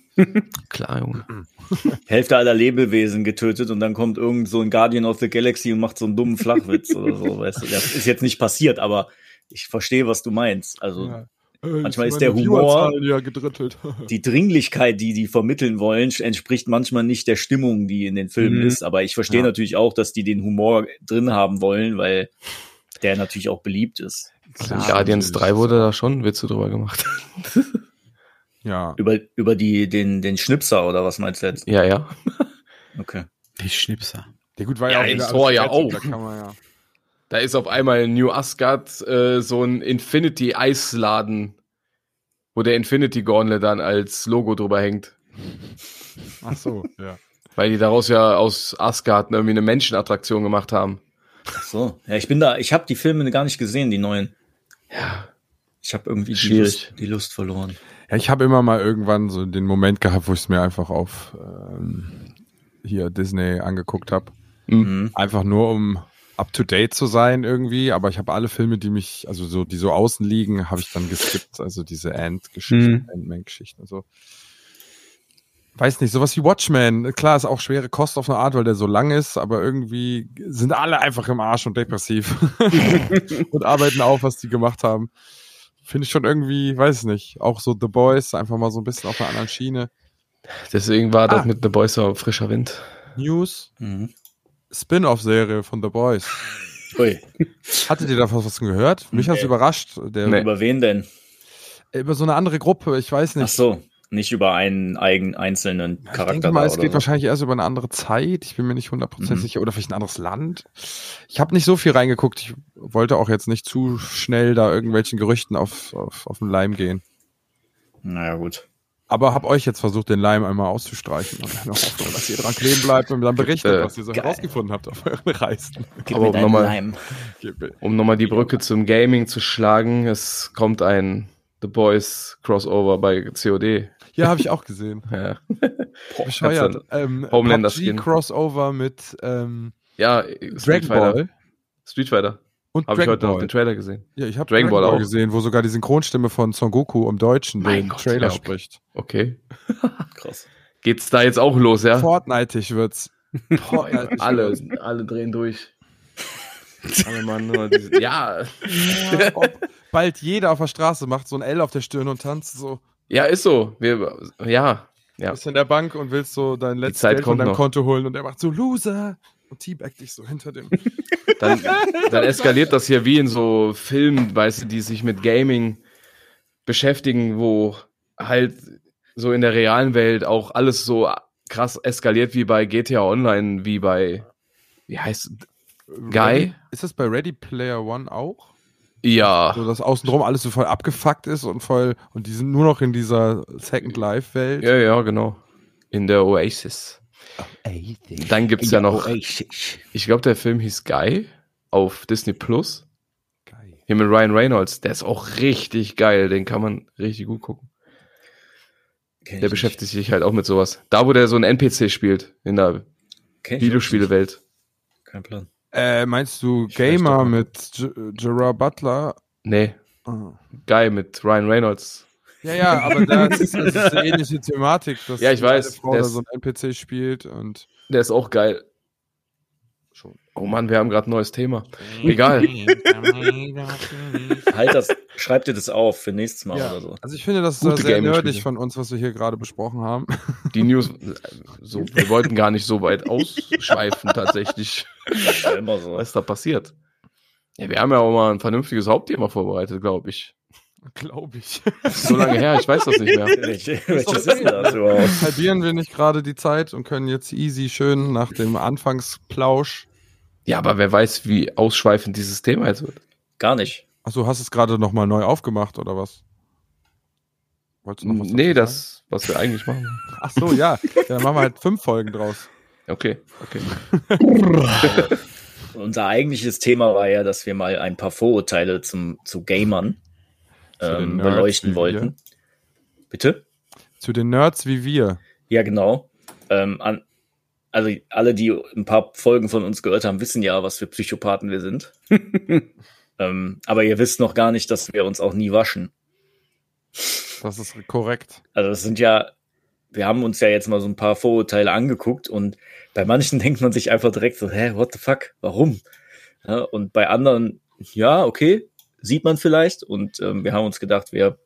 Klar, Junge. [LAUGHS] Hälfte aller Lebewesen getötet und dann kommt irgend so ein Guardian of the Galaxy und macht so einen dummen Flachwitz [LAUGHS] oder so, weißt du. Das ist jetzt nicht passiert, aber ich verstehe, was du meinst. Also, Ja. Manchmal Jetzt ist der Humor- ja gedrittelt. [LAUGHS] die Dringlichkeit, die die vermitteln wollen, entspricht manchmal nicht der Stimmung, die in den Filmen Mhm. ist. Aber ich verstehe Ja. natürlich auch, dass die den Humor drin haben wollen, weil der natürlich auch beliebt ist. Klar, Guardians natürlich. 3 wurde da schon Witze drüber gemacht. Ja. Über, über die, den, den Schnipser oder was meinst du jetzt? Ja, ja. [LAUGHS] Okay. Die Schnipser. Der gut war Ja, ja, auch Thor alles ja auch. Da kann man ja. Da ist auf einmal in New Asgard äh, so ein Infinity-Eisladen, wo der Infinity Gauntlet dann als Logo drüber hängt. Ach so, ja. Weil die daraus ja aus Asgard irgendwie eine Menschenattraktion gemacht haben. Ach so. Ja, ich bin da, ich habe die Filme gar nicht gesehen, die neuen. Ja. Ich habe irgendwie die Schwierig. Lust, die Lust verloren. Ja, ich habe immer mal irgendwann so den Moment gehabt, wo ich es mir einfach auf ähm, hier Disney angeguckt habe. Mhm. Einfach nur um up to date zu sein irgendwie, aber ich habe alle Filme, die mich, also so, die so außen liegen, habe ich dann geskippt. Also diese Ant-Geschichten, Mhm. Ant-Man-Geschichten. Also weiß nicht, sowas wie Watchmen, klar, ist auch schwere Kost auf eine Art, weil der so lang ist, aber irgendwie sind alle einfach im Arsch und depressiv [LAUGHS] [LAUGHS] und arbeiten auf, was die gemacht haben. Finde ich schon irgendwie, weiß nicht, auch so The Boys, einfach mal so ein bisschen auf einer anderen Schiene. Deswegen war das Ah. mit The Boys so frischer Wind. News, Mhm. Spin-off-Serie von The Boys. Ui, Hattet ihr davon was gehört? Mich hat's Nee. überrascht. Der, Nee. über wen denn? Über so eine andere Gruppe, ich weiß Ach nicht. so, nicht über einen eigen, einzelnen ich Charakter. denke mal, es geht so. wahrscheinlich erst über eine andere Zeit. Ich bin mir nicht 100% Mhm. sicher. Oder vielleicht ein anderes Land. Ich habe nicht so viel reingeguckt. Ich wollte auch jetzt nicht zu schnell da irgendwelchen Gerüchten auf, auf, auf den Leim gehen. Naja, gut. Aber hab euch jetzt versucht, den Leim einmal auszustreichen und dann hoffe, dass ihr dran kleben bleibt und dann berichtet, Äh, was ihr so geil. herausgefunden habt auf euren Reisen. Gib Aber mir um deinen nochmal-. Um nochmal die Brücke zum Gaming zu schlagen, es kommt ein The Boys Crossover bei COD. Ja, habe ich auch gesehen. [LAUGHS] Ja, Bescheuert. Ähm, Homelander Skin. Crossover mit ähm, ja Dragon Street Fighter. Ball Street Fighter. und Habe ich heute noch Ball. den Trailer gesehen. Ja, ich habe Dragon Dragon, Ball Ball auch. gesehen, wo sogar die Synchronstimme von Son Goku im Deutschen Mein den Gott, Trailer ja, okay. spricht. Okay. [LAUGHS] Krass. Geht's da jetzt auch los, ja? Fortnite wird's. Fortnite [LAUGHS] alle, alle drehen durch. alle Mann, nur diese, ja. Ja, ob bald jeder auf der Straße macht so ein L auf der Stirn und tanzt so. Ja, ist so. Wir, ja. Ja. Bist in der Bank und willst so dein letztes Geld von deinem noch. Konto holen und er macht so Loser und teabagt dich so hinter dem. [LAUGHS] Dann, dann eskaliert das hier wie in so Filmen, weißt du, die sich mit Gaming beschäftigen, wo halt so in der realen Welt auch alles so krass eskaliert wie bei GTA Online, wie bei, wie heißt, Guy? Ready, ist das bei Ready Player One auch? Ja, So, dass außenrum alles so voll abgefuckt ist und voll, und die sind nur noch in dieser Second Life Welt. ja, ja, genau. In der Oasis. Dann gibt's ja noch, ich glaube, der Film hieß Guy auf Disney Plus. Geil. Hier mit Ryan Reynolds, der ist auch richtig geil, den kann man richtig gut gucken. Kenn Der beschäftigt sich halt auch mit sowas. Da, wo der so ein NPC spielt, in der Videospielewelt. Kein Plan. Äh, meinst du Ich Gamer mit J- Gerard Butler? Nee, Ah. Guy mit Ryan Reynolds. Ja, ja, aber [LAUGHS] das ist, das ist eine ähnliche Thematik, dass Ja, ich weiß, Frau der da ist- so ein NPC spielt und Der ist auch geil. schon. Oh Mann, wir haben gerade ein neues Thema. Egal. [LAUGHS] Halt das, schreib dir das auf für nächstes Mal Ja. oder so. Also ich finde, das ist sehr nerdig von uns, was wir hier gerade besprochen haben. Die News, so, wir wollten gar nicht so weit ausschweifen tatsächlich, [LAUGHS] ja immer so. was da passiert. Ja, wir haben ja auch mal ein vernünftiges Hauptthema vorbereitet, glaube ich. Glaube ich. So lange her, ich weiß das nicht mehr. [LAUGHS] Welche- Welches ist denn das überhaupt? Halbieren wir nicht gerade die Zeit und können jetzt easy schön nach dem Anfangsplausch. Ja, aber wer weiß, wie ausschweifend dieses Thema jetzt wird. Gar nicht. Achso, hast du es gerade nochmal neu aufgemacht oder was? Wolltest du noch was Nee, sagen? das, was wir eigentlich machen. Ach so, ja. ja. Dann machen wir halt fünf Folgen draus. Okay, okay. [LAUGHS] Unser eigentliches Thema war ja, dass wir mal ein paar Vorurteile zum, zu Gamern Zu ähm, Nerds beleuchten wollten. Bitte? Zu den Nerds wie wir. Ja, genau. Ähm, an, also alle, die ein paar Folgen von uns gehört haben, wissen ja, was für Psychopathen wir sind. [LAUGHS] ähm, aber ihr wisst noch gar nicht, dass wir uns auch nie waschen. Das ist korrekt. Also das sind ja, wir haben uns ja jetzt mal so ein paar Vorurteile angeguckt und bei manchen [LAUGHS] denkt man sich einfach direkt so, hä, what the fuck, warum? Ja, und bei anderen, ja, okay, sieht man vielleicht und ähm, wir haben uns gedacht, wir,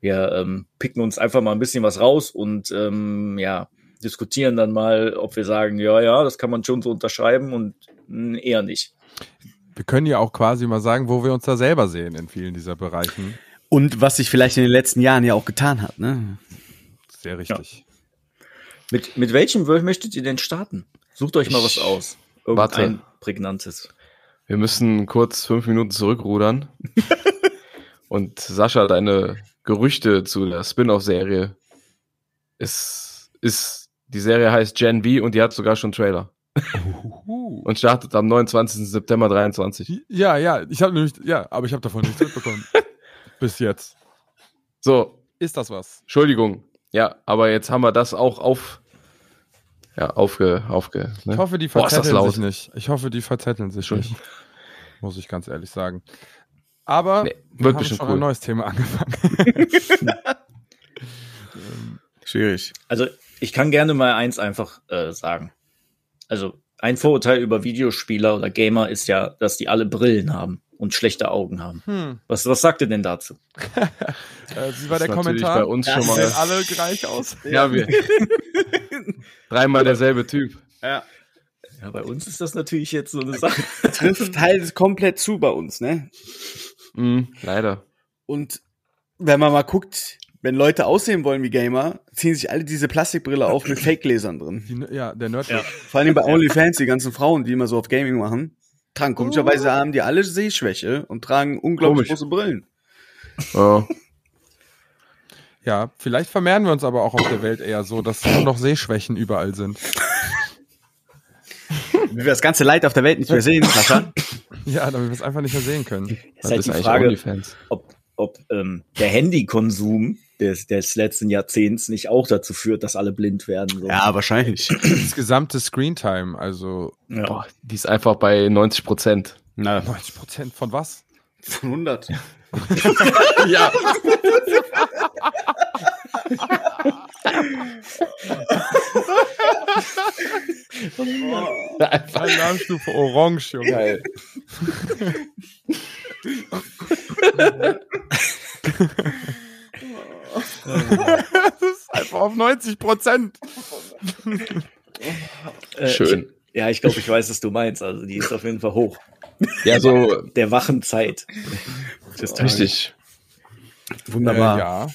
wir ähm, picken uns einfach mal ein bisschen was raus und ähm, ja, diskutieren dann mal, ob wir sagen, ja, ja, das kann man schon so unterschreiben und mh, eher nicht. Wir können ja auch quasi mal sagen, wo wir uns da selber sehen in vielen dieser Bereichen. Und was sich vielleicht in den letzten Jahren ja auch getan hat, ne? Sehr richtig. Mit, mit welchem Word möchtet ihr denn starten? Sucht euch mal was aus. Irgendein warte. prägnantes. Wir müssen kurz fünf Minuten zurückrudern. [LAUGHS] Und Sascha, deine Gerüchte zu der Spin-off-Serie ist, ist, die Serie heißt Gen V und die hat sogar schon Trailer. Und startet am 29. September 23. Ja, ja, ich habe nämlich, ja, aber ich habe davon nichts mitbekommen. [LAUGHS] Bis jetzt. So, Ist das was? Entschuldigung. Ja, aber jetzt haben wir das auch auf, ja, aufge, aufge, ne? Ich hoffe, die Boah, ist das verzetteln laut. sich nicht. Ich hoffe, die verzetteln sich Schon. nicht. Muss ich ganz ehrlich sagen. Aber Nee, wir wird haben bestimmt schon cool. ein neues Thema angefangen. [LAUGHS] Schwierig. Also ich kann gerne mal eins einfach äh, sagen. Also ein Vorurteil über Videospieler oder Gamer ist ja, dass die alle Brillen haben und schlechte Augen haben. Hm. Was, was sagt ihr denn dazu? [LAUGHS] Äh, wie war Das der Kommentar? bei uns schon Sehen mal. alle gleich aus? [LAUGHS] Ja, wir. [LAUGHS] Dreimal derselbe Typ. Ja. Ja, bei uns ist das natürlich jetzt so eine Sache. Trifft halt komplett zu bei uns, ne? Mhm, leider. Und wenn man mal guckt, wenn Leute aussehen wollen wie Gamer, ziehen sich alle diese Plastikbrille auf mit Fake-Gläsern drin. Die, ja, der Nerd. Ja. Vor allem bei OnlyFans, die ganzen Frauen, die immer so auf Gaming machen, tragen komischerweise haben die alle Sehschwäche und tragen unglaublich Komisch. große Brillen. Ja. Ja, vielleicht vermehren wir uns aber auch auf der Welt eher so, dass nur noch Sehschwächen überall sind. Wie wir das ganze Leid auf der Welt nicht mehr sehen, Sascha. Ja, damit wir es einfach nicht mehr sehen können. ist Das halt ist die eigentlich Frage, ob, ob ähm, der Handykonsum des, des letzten Jahrzehnts nicht auch dazu führt, dass alle blind werden. So. Ja, wahrscheinlich. [CLEARS THROAT] Das gesamte Screentime, also Ja. Boah, die ist einfach bei 90 Prozent. Na, 90 Prozent von was? von 100. [LAUGHS] Ja. einfach Alarmstufe Orange, Junge. geil. [LAUGHS] [LAUGHS] Das ist einfach auf 90 Prozent. [LAUGHS] Äh, Schön. Ich, ja, ich glaube, ich weiß, was du meinst. Also die ist auf jeden Fall hoch. Ja, so [LAUGHS] Der wachen Zeit. richtig. Wunderbar. Äh, ja.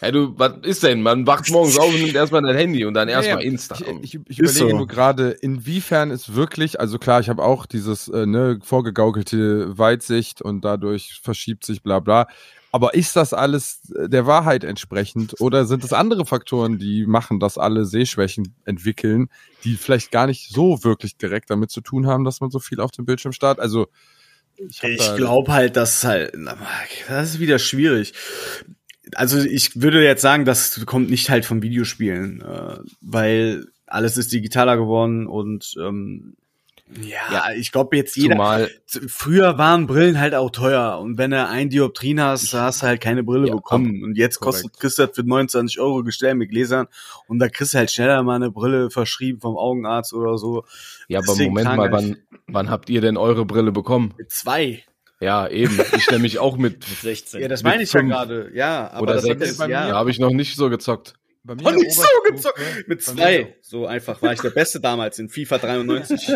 Hey, du, was ist denn? Man wacht morgens auf und nimmt erstmal dein Handy und dann erstmal Ja, Insta. Ich, ich, ich überlege so. nur gerade, inwiefern es wirklich, also klar, ich habe auch dieses äh, ne, vorgegaukelte Weitsicht und dadurch verschiebt sich bla bla. Aber ist das alles äh, der Wahrheit entsprechend oder sind es andere Faktoren, die machen, dass alle Sehschwächen entwickeln, die vielleicht gar nicht so wirklich direkt damit zu tun haben, dass man so viel auf dem Bildschirm starrt? Also ich, Ich glaube halt, dass halt, das ist wieder schwierig. Also ich würde jetzt sagen, das kommt nicht halt vom Videospielen, äh, weil alles ist digitaler geworden und ähm, ja, ich glaube jetzt jeder. Zumal, Früher waren Brillen halt auch teuer und wenn du ein Dioptrin hast, hast du halt keine Brille Ja, bekommen und jetzt korrekt. kostet kriegst du das für 29 Euro gestellt mit Gläsern und da kriegst du halt schneller mal eine Brille verschrieben vom Augenarzt oder so. ja, aber Deswegen Moment tragen mal, gar wann, wann habt ihr denn eure Brille bekommen? Mit zwei. Ja, eben. Ich nämlich auch mit, [LAUGHS] Mit 16. Ja, das meine ich ja gerade. Ja, aber Oder das hat sechs. jetzt, Bei ja. da habe ich noch nicht so gezockt. Bei mir nicht so gezockt. Mit zwei. So einfach war ich der Beste damals in FIFA 93.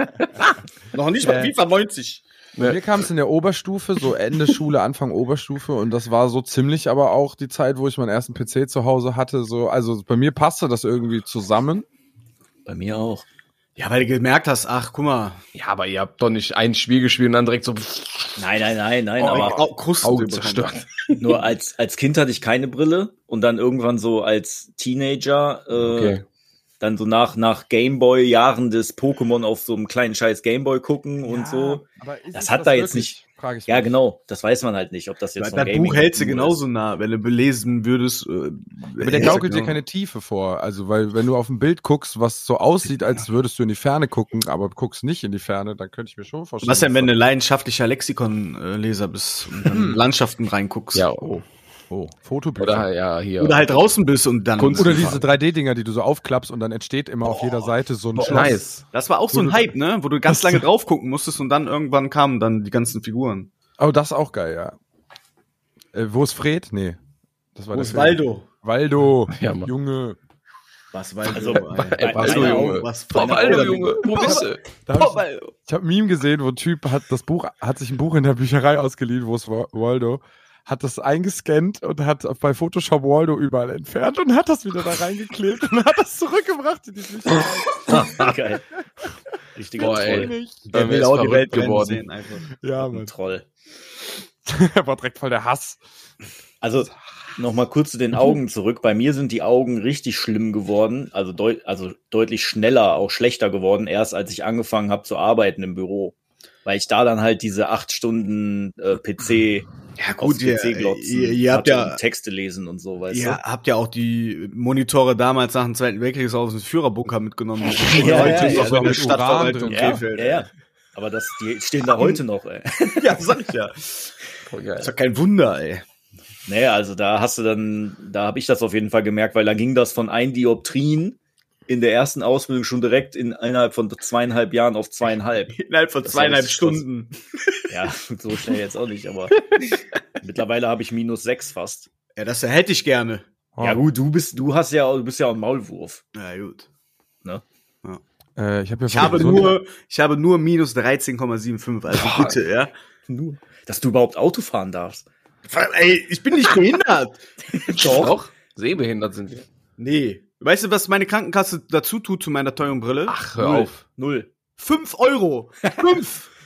[LAUGHS] Noch nicht mal. FIFA 90. Bei mir kam es in der Oberstufe, so Ende Schule, Anfang Oberstufe und das war so ziemlich aber auch die Zeit, wo ich meinen ersten PC zu Hause hatte. So, also bei mir passte das irgendwie zusammen. Bei mir auch. Ja, weil du gemerkt hast, ach, guck mal. Ja, aber ihr habt doch nicht ein Spiel gespielt und dann direkt so Nein, nein, nein, nein. Oh, aber Au- Krusten zerstört. Nur als, als Kind hatte ich keine Brille und dann irgendwann so als Teenager, äh, Okay. dann so nach, nach Gameboy-Jahren des Pokémon auf so einem kleinen scheiß Gameboy gucken und so. aber ist Das hat da jetzt wirklich? nicht- Frage ich Ja, mich. genau. Das weiß man halt nicht, ob das jetzt Das von Buch hältst du genauso ist. nah, wenn du belesen würdest. Äh, Aber der gaukelt dir genau- keine Tiefe vor. Also, weil wenn du auf ein Bild guckst, was so aussieht, als würdest du in die Ferne gucken, aber guckst nicht in die Ferne, dann könnte ich mir schon vorstellen. Was denn, wenn du leidenschaftlicher Lexikonleser bist und dann Landschaften reinguckst? Ja, oh. Oh, Fotobücher. Oder ja, hier. Oder halt draußen bist und dann. Kunst- Oder diese 3D-Dinger, die du so aufklappst und dann entsteht immer auf jeder Seite so ein Boah, Schloss. nice. Das war auch so ein Hype, ne? Wo du ganz lange drauf gucken musstest und dann irgendwann kamen dann die ganzen Figuren. Oh, das ist auch geil, ja. Äh, wo ist Fred? Nee. Das war Wo der ist Film. Waldo? Waldo. [LAUGHS] Ja. Junge. Was Waldo, Also, ey. meine Junge? Was Boah, Augen- Junge, wo bist du? Hab ich, ich habe ein Meme gesehen, wo ein Typ hat das Buch, hat sich ein Buch in der Bücherei ausgeliehen, wo es war, Waldo, hat das eingescannt und hat bei Photoshop Waldo überall entfernt und hat das wieder da reingeklebt und hat das zurückgebracht in die Bücherei. Geil. Richtiger Boah, ey. Der will er ist auch die Welt geworden. sehen, einfach. Ja, Ein Mann. Troll. Er [LAUGHS] war direkt voll der Hass. Also nochmal kurz zu den Augen zurück. Bei mir sind die Augen richtig schlimm geworden, also, deut also deutlich schneller, auch schlechter geworden, erst als ich angefangen habe zu arbeiten im Büro. Weil ich da dann halt diese acht Stunden äh, PC Ja, gut, ihr, ihr, ihr habt ja, Texte lesen und so, weißt ihr habt ja auch die Monitore damals nach dem Zweiten Weltkrieg aus dem Führerbunker mitgenommen. Ja, ja, heute ja, ist ja, mit Stadtverwaltung du? Ja, Krefeld. ja, ja. Aber das, die stehen da heute noch, ey. [LAUGHS] ja, sag ich ja. [LAUGHS] Voll geil. Ist doch kein Wunder, ey. Naja, also da hast du dann, da habe ich das auf jeden Fall gemerkt, weil da ging das von ein Dioptrien in der ersten Ausbildung schon direkt in innerhalb von zweieinhalb Jahren auf zweieinhalb. [LAUGHS] Innerhalb von Das zweieinhalb heißt, Stunden. Ja, [LAUGHS] so schnell jetzt auch nicht, aber [LAUGHS] mittlerweile habe ich minus sechs fast. Ja, das hätte ich gerne. Oh. Ja gut, du bist, du hast ja, du bist ja ein Maulwurf. Ja, gut. Äh, ich, hab ja Ich habe nur, ich habe nur minus 13,75. Also Boah. bitte, ja. Nur. Dass du überhaupt Auto fahren darfst. Ey, ich bin nicht behindert. Doch. Sehbehindert sind wir. nee. Weißt du, was meine Krankenkasse dazu tut zu meiner teuren Brille? Ach, hör Null. auf. Null. Fünf Euro. Fünf. [LAUGHS]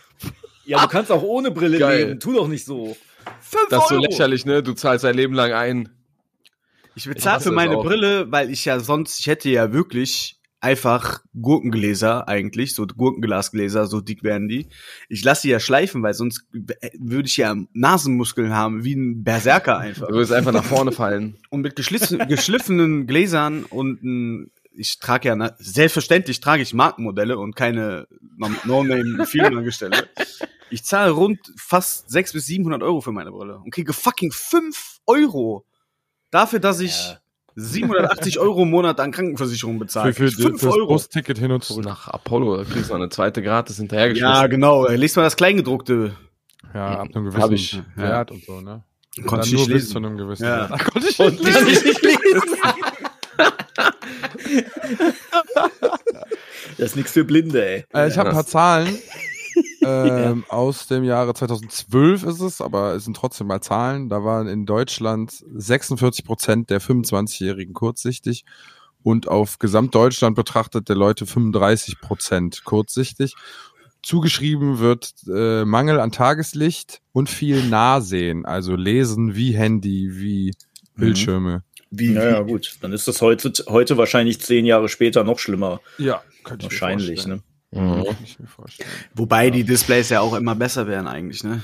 Ja, du kannst auch ohne Brille Geil. leben. Tu doch nicht so. Fünf Das ist so Euro. lächerlich, ne? Du zahlst dein Leben lang ein. Ich bezahle für meine auch. Brille, weil ich ja sonst, ich hätte ja wirklich einfach Gurkengläser eigentlich, so Gurkenglasgläser, so dick werden die. Ich lasse die ja schleifen, weil sonst würde ich ja Nasenmuskeln haben, wie ein Berserker einfach. Du wirst einfach nach vorne fallen. [LAUGHS] Und mit geschliffen, geschliffenen Gläsern und ein, ich trage ja, selbstverständlich trage ich Markenmodelle und keine No-Name-Firmenangestelle. Ich zahle rund fast 600 bis 700 Euro für meine Brille und kriege fucking 5 Euro dafür, dass ich Ja. 780 Euro im Monat an Krankenversicherung bezahle. für, für, 5 fürs Euro. Busticket hin und zurück. Nach Apollo, da kriegst du eine zweite Gratis hinterhergeschmissen. Ja, genau. Lest mal das Kleingedruckte. Ja, ab einem gewissen ich. Wert und so, ne? Und Konnte dann ich nur nicht bis zu lesen. einem gewissen Ja. Wert. Konnte ich Und nicht lesen. ich nicht lesen. Das ist nichts für Blinde, ey. Äh, ich habe ein paar Zahlen. [LAUGHS] [LAUGHS] ähm, Aus dem Jahre 2012 ist es, aber es sind trotzdem mal Zahlen. Da waren in Deutschland 46 Prozent der 25-Jährigen kurzsichtig und auf Gesamtdeutschland betrachtet der Leute 35 Prozent kurzsichtig. Zugeschrieben wird äh, Mangel an Tageslicht und viel Nahsehen, also Lesen wie Handy, wie Bildschirme. Wie, Naja, gut. Dann ist das heute, heute wahrscheinlich zehn Jahre später noch schlimmer. Ja, könnte ich Wahrscheinlich, mir vorstellen. ne? Mhm. Kann ich mir vorstellen. Wobei die Displays ja auch immer besser werden eigentlich, ne?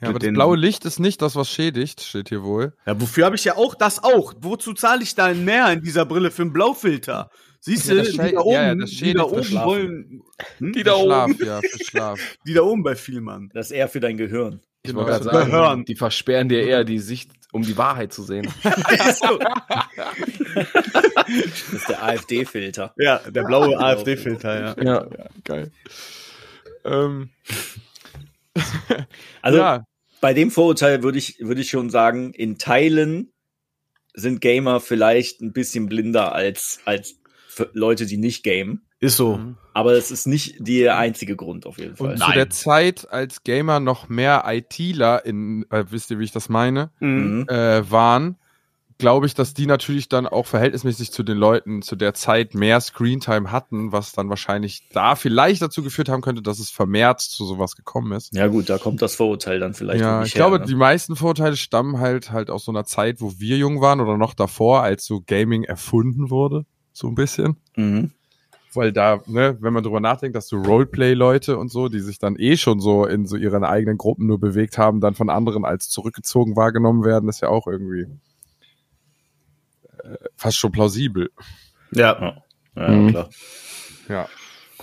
Ja, aber das blaue Licht ist nicht das, was schädigt, steht hier wohl. Ja, wofür habe ich ja auch das auch? Wozu zahle ich da mehr in dieser Brille für einen Blaufilter? Siehst Ja, du, das die da oben, ja, ja, das die schädigt da das oben Schlafen. wollen, hm? Die da Für oben. Schlaf, ja, für [LAUGHS] Schlaf. die da oben bei Vielmann. Das ist eher für dein Gehirn. Ich Genau, wollte gerade so sagen, Gehirn. die versperren dir eher die Sicht, um die Wahrheit zu sehen. [LAUGHS] Das ist der AfD-Filter. Ja, der blaue AfD-Filter, ja. Ja. Geil. Ähm, [LAUGHS] Also ja, bei dem Vorurteil würde ich, würde ich schon sagen, in Teilen sind Gamer vielleicht ein bisschen blinder als, als Leute, die nicht gamen. Ist so. Mhm. Aber es ist nicht der einzige Grund auf jeden Fall. und zu der Zeit, als Gamer noch mehr ITler in, äh, wisst ihr, wie ich das meine, Mhm. Mhm. äh, waren, glaube ich, dass die natürlich dann auch verhältnismäßig zu den Leuten zu der Zeit mehr Screentime hatten, was dann wahrscheinlich da vielleicht dazu geführt haben könnte, dass es vermehrt zu sowas gekommen ist. Ja gut, da kommt das Vorurteil dann vielleicht ja, ich glaube, her, ne? die meisten Vorteile stammen halt halt aus so einer Zeit, wo wir jung waren oder noch davor, als so Gaming erfunden wurde, so ein bisschen. Mhm. Weil da, ne, wenn man drüber nachdenkt, dass so Roleplay-Leute und so, die sich dann eh schon so in so ihren eigenen Gruppen nur bewegt haben, dann von anderen als zurückgezogen wahrgenommen werden, ist ja auch irgendwie äh, fast schon plausibel. Ja. Ja, Mhm. klar. Ja.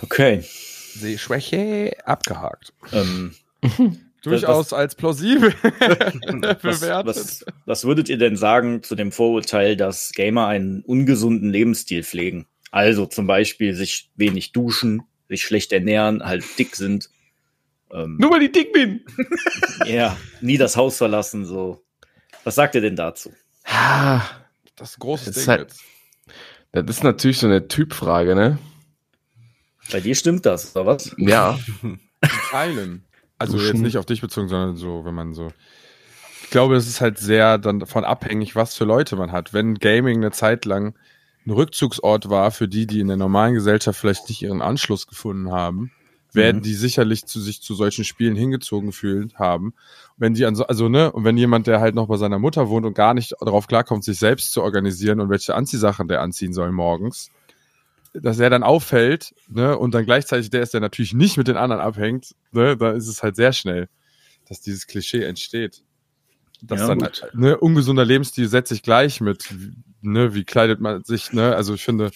Okay. Sehschwäche abgehakt. Ähm, [LAUGHS] Durchaus als plausibel [LAUGHS] [LAUGHS] was, bewertet. was, was würdet ihr denn sagen zu dem Vorurteil, dass Gamer einen ungesunden Lebensstil pflegen? Also zum Beispiel sich wenig duschen, sich schlecht ernähren, halt dick sind. Ähm, Nur weil ich dick bin. [LAUGHS] ja, nie das Haus verlassen, so. Was sagt ihr denn dazu? Ah, Das ist ein großes Das Ding halt- jetzt. Das ist natürlich so eine Typfrage, ne? Bei dir stimmt das, oder was? Ja. Teilen. Also Duschen. jetzt nicht auf dich bezogen, sondern so, wenn man so. Ich glaube, es ist halt sehr dann davon abhängig, was für Leute man hat. Wenn Gaming eine Zeit lang ein Rückzugsort war für die, die in der normalen Gesellschaft vielleicht nicht ihren Anschluss gefunden haben, werden Mhm. die sicherlich zu sich zu solchen Spielen hingezogen fühlen haben. Wenn die an so, also ne, und wenn jemand, der halt noch bei seiner Mutter wohnt und gar nicht darauf klarkommt, sich selbst zu organisieren und welche Anziehsachen der anziehen soll morgens, dass er dann auffällt, ne, und dann gleichzeitig der ist, der natürlich nicht mit den anderen abhängt, ne, da ist es halt sehr schnell, dass dieses Klischee entsteht. Dass Ja, dann, gut. ne, ungesunder Lebensstil setze ich gleich mit, ne, wie kleidet man sich, ne, also ich finde,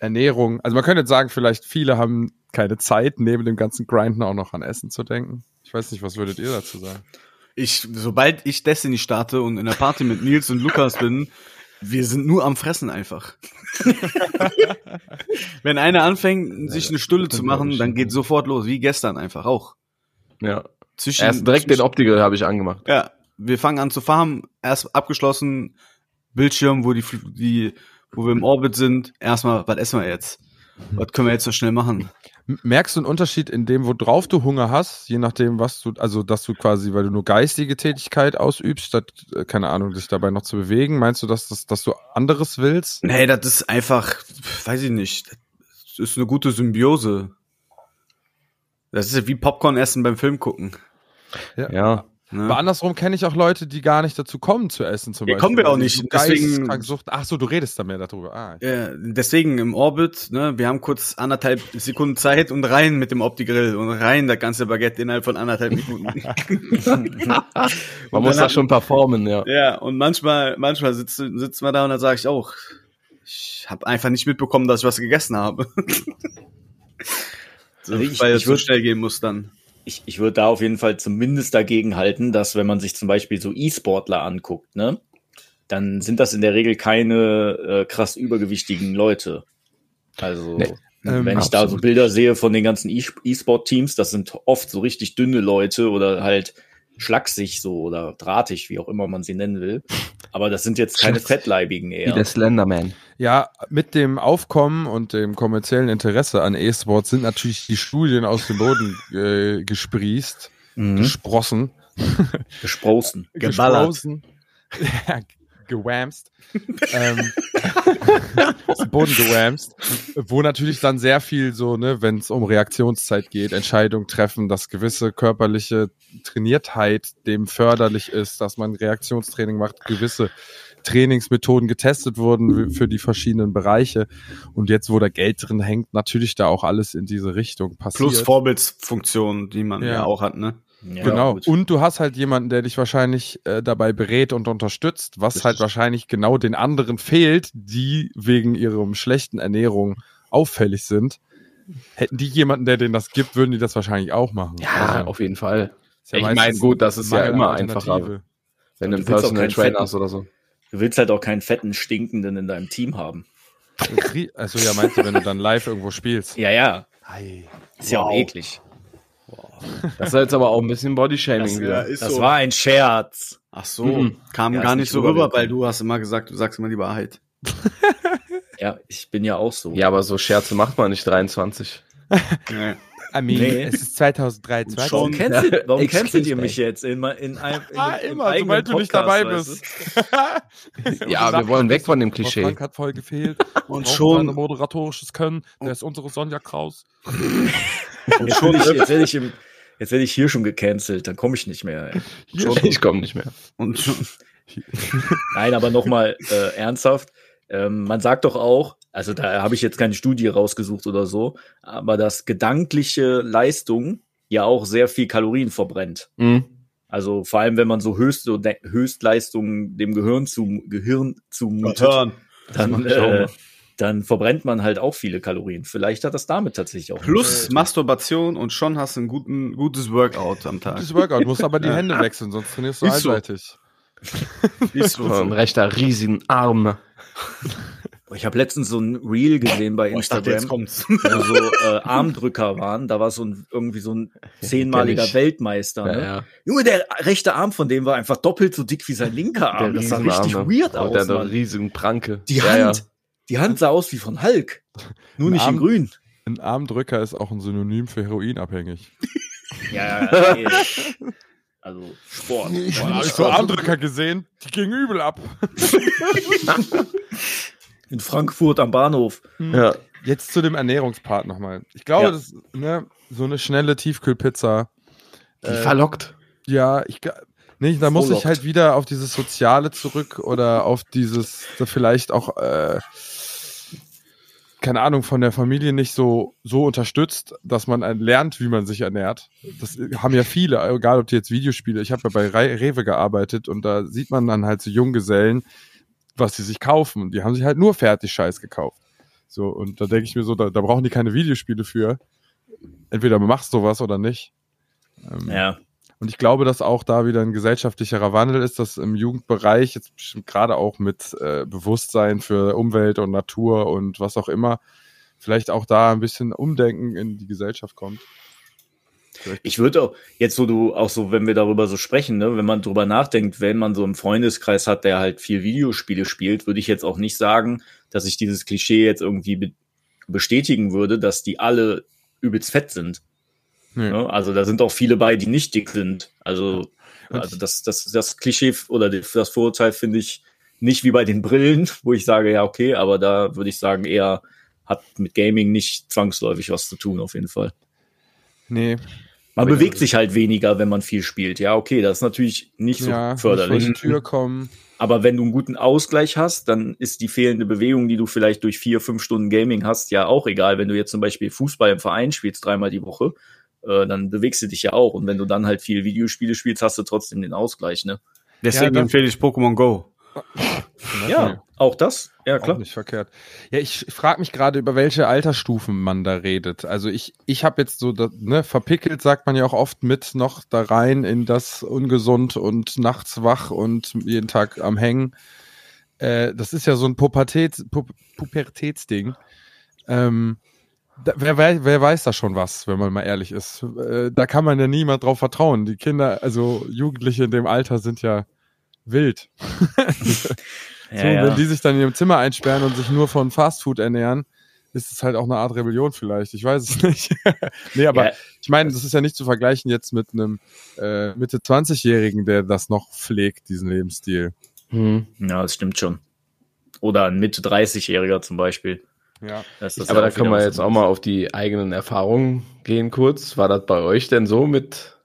Ernährung, also man könnte jetzt sagen, vielleicht viele haben keine Zeit, neben dem ganzen Grinden auch noch an Essen zu denken. Ich weiß nicht, was würdet ihr dazu sagen? Ich, sobald ich Destiny starte und in der Party mit Nils und Lukas bin, wir sind nur am Fressen einfach. [LAUGHS] Wenn einer anfängt, sich eine Stulle zu machen, dann geht sofort los, wie gestern einfach auch. Ja. Zwischen, Erst direkt den zwischen- Optiker habe ich angemacht. Ja, wir fangen an zu farmen, erst abgeschlossen, Bildschirm, wo die, die, wo wir im Orbit sind, erstmal, was essen wir jetzt? Was können wir jetzt so schnell machen? Merkst du einen Unterschied in dem, worauf du Hunger hast, je nachdem, was du, also dass du quasi, weil du nur geistige Tätigkeit ausübst, statt, äh, keine Ahnung, dich dabei noch zu bewegen, meinst du, dass, dass, dass du anderes willst? Nee, das ist einfach, weiß ich nicht, das ist eine gute Symbiose. Das ist ja wie Popcorn essen beim Film gucken. Ja. Ne? Aber andersrum kenne ich auch Leute, die gar nicht dazu kommen zu essen, zum Ja, Beispiel. kommen wir auch die nicht, So deswegen-. Ach so, du redest da mehr darüber. Ah, Ja, deswegen im Orbit, ne, wir haben kurz anderthalb Sekunden Zeit und rein mit dem Opti-Grill und rein das ganze Baguette innerhalb von anderthalb Minuten. [LAUGHS] [LAUGHS] Man muss da schon performen, ja. ja, und manchmal, manchmal sitzt, sitzt man da und dann sage ich auch, ich habe einfach nicht mitbekommen, dass ich was gegessen habe. [LAUGHS] so, Also ich- weil es ich so würd- schnell gehen muss dann. Ich, ich würde da auf jeden Fall zumindest dagegen halten, dass wenn man sich zum Beispiel so E-Sportler anguckt, ne, dann sind das in der Regel keine äh, krass übergewichtigen Leute. Also, Nee, ähm, wenn ich da so absolut. Bilder sehe von den ganzen E-Sport-Teams, das sind oft so richtig dünne Leute oder halt schlaksig so oder drahtig, wie auch immer man sie nennen will. Aber das sind jetzt keine. Fettleibigen Wie eher. der Slenderman. Ja, mit dem Aufkommen und dem kommerziellen Interesse an E-Sports sind natürlich die Studien aus dem Boden äh, gesprießt, Mhm. gesprossen, Gesprossen. [LAUGHS] Geballert. gesprossen, [LAUGHS] ja, gewamst, ähm, [LAUGHS] aus dem Boden gewamst, wo natürlich dann sehr viel so, ne, wenn es um Reaktionszeit geht, Entscheidungen treffen, dass gewisse körperliche Trainiertheit dem förderlich ist, dass man Reaktionstraining macht, gewisse Trainingsmethoden getestet wurden für die verschiedenen Bereiche. Und jetzt, wo da Geld drin hängt, natürlich da auch alles in diese Richtung passiert. Plus Vorbildsfunktion, die man ja, Ja. auch hat, ne? Ja, Genau. gut. Und du hast halt jemanden, der dich wahrscheinlich äh, dabei berät und unterstützt, was Richtig. halt wahrscheinlich genau den anderen fehlt, die wegen ihrem schlechten Ernährung auffällig sind. Hätten die jemanden, der denen das gibt, würden die das wahrscheinlich auch machen. Ja, Also, auf jeden Fall. ja ich meine, gut, das ist ja immer einfacher, wenn du Du ein willst auch Personal Trainer hast oder so. Du willst halt auch keinen fetten, stinkenden in deinem Team haben. Also ja, meinst du, wenn du dann live irgendwo spielst? Ja, ja. Ei. Ist ja auch Wow. eklig. Das ist jetzt aber auch ein bisschen Bodyshaming Das, wieder. ist das so. war ein Scherz. Ach so, Mhm. kam Ja, gar nicht so rüber, weil du hast immer gesagt, du sagst immer die Wahrheit. [LAUGHS] Ja, ich bin ja auch so. Ja, aber so Scherze macht man nicht 23. Ja. I mean, Nee. es ist 2023. Schon. Warum cancelt, warum Excuse cancelt ihr mich jetzt in, in einem in, Ah, im immer, sobald du nicht Podcast, dabei bist. [LAUGHS] Ja, wir wollen weg von dem Klischee. Frank hat voll gefehlt. [LAUGHS] Und schon- moderatorisches Können. Der ist unsere Sonja Kraus. [LAUGHS] Jetzt werde ich, jetzt werd ich, im- jetzt werd ich hier schon gecancelt, dann komme ich nicht mehr. Ich komme nicht mehr. Und schon, Nein, aber nochmal äh, ernsthaft. Ähm, man sagt doch auch, also da habe ich jetzt keine Studie rausgesucht oder so, aber dass gedankliche Leistung ja auch sehr viel Kalorien verbrennt. Mhm. Also vor allem, wenn man so Höchst Höchstleistungen dem Gehirn zu Gehirn zumutet, dann, äh, dann verbrennt man halt auch viele Kalorien. Vielleicht hat das damit tatsächlich auch. Plus Masturbation und schon hast du ein guten, gutes Workout am Tag. Gutes Workout, musst aber die Hände wechseln, sonst trainierst du Ist so. einseitig. Ist So ein rechter riesigen Arm. [LAUGHS] Ich habe letztens so ein Reel gesehen bei [LAUGHS] Instagram, kommt's. wo so äh, [LAUGHS] Armdrücker waren. Da war so ein, irgendwie so ein zehnmaliger. Weltmeister. Ja, Ne? ja. Junge, der rechte Arm von dem war einfach doppelt so dick wie sein linker Arm. Das sah richtig Riesenarme. weird Und aus. Der hat eine Mann. riesigen Pranke. Die Ja, Hand, die Hand sah aus wie von Hulk. Nur Ein nicht in Arm- grün. Ein Armdrücker ist auch ein Synonym für heroinabhängig. [LAUGHS] Ja, ja, nee. Also Sport. Ich Boah, Sport. so Armdrücker gesehen, die gingen übel ab. In Frankfurt am Bahnhof. Ja. ja. Jetzt zu dem Ernährungspart nochmal. Ich glaube, Ja. das, ne, so eine schnelle Tiefkühlpizza. Die äh, verlockt. Ja, ich nee, da muss ich halt wieder auf dieses Soziale zurück oder auf dieses, da vielleicht auch, äh, keine Ahnung, von der Familie nicht so, so unterstützt, dass man lernt, wie man sich ernährt. Das haben ja viele, egal ob die jetzt Videospiele, ich habe ja bei Re Rewe gearbeitet und da sieht man dann halt so Junggesellen, was sie sich kaufen. Die haben sich halt nur Fertig-Scheiß gekauft. So, und da denke ich mir so, da, da brauchen die keine Videospiele für. Entweder man macht sowas oder nicht. Ähm, Ja. und ich glaube, dass auch da wieder ein gesellschaftlicherer Wandel ist, dass im Jugendbereich jetzt gerade auch mit äh, Bewusstsein für Umwelt und Natur und was auch immer, vielleicht auch da ein bisschen Umdenken in die Gesellschaft kommt. Ich würde auch, jetzt wo du auch so, wenn wir darüber so sprechen, ne, wenn man drüber nachdenkt, wenn man so einen Freundeskreis hat, der halt viel Videospiele spielt, würde ich jetzt auch nicht sagen, dass ich dieses Klischee jetzt irgendwie be bestätigen würde, dass die alle übelst fett sind. Nö. Ne? Also da sind auch viele bei, die nicht dick sind. Also, also das, das, das Klischee oder das Vorurteil finde ich nicht wie bei den Brillen, [LAUGHS] wo ich sage, ja, okay, aber da würde ich sagen, eher hat mit Gaming nicht zwangsläufig was zu tun, auf jeden Fall. Nee, Man Aber bewegt ja. sich halt weniger, wenn man viel spielt. Ja, okay, das ist natürlich nicht so ja, nicht förderlich. vor die Tür kommen. Aber wenn du einen guten Ausgleich hast, dann ist die fehlende Bewegung, die du vielleicht durch vier, fünf Stunden Gaming hast, ja auch egal. Wenn du jetzt zum Beispiel Fußball im Verein spielst, dreimal die Woche, äh, dann bewegst du dich ja auch. Und wenn du dann halt viel Videospiele spielst, hast du trotzdem den Ausgleich, ne? Deswegen das- empfehle ich Pokémon Go. Ja, auch das. Ja, Auch klar. nicht verkehrt. Ja, ich frage mich gerade, über welche Altersstufen man da redet. Also ich, ich habe jetzt so, ne, verpickelt sagt man ja auch oft mit noch da rein in das ungesund und nachts wach und jeden Tag am Hängen. Äh, das ist ja so ein Pubertät, Pu Pubertätsding. Ähm, da, wer, wer weiß da schon was, wenn man mal ehrlich ist. Äh, da kann man ja niemand drauf vertrauen. Die Kinder, also Jugendliche in dem Alter sind ja wild. [LAUGHS] So, ja. wenn die sich dann in ihrem Zimmer einsperren und sich nur von Fastfood ernähren, ist es halt auch eine Art Rebellion vielleicht. Ich weiß es [LAUGHS] nicht. [LAUGHS] nee, aber Ja. ich meine, das ist ja nicht zu vergleichen jetzt mit einem äh, Mitte 20-Jährigen, der das noch pflegt, diesen Lebensstil. Hm. ja, das stimmt schon. Oder ein Mitte 30-Jähriger zum Beispiel. Ja. Das ist Aber ja da können wir jetzt auch mal auf die eigenen Erfahrungen gehen kurz. War das bei euch denn so mit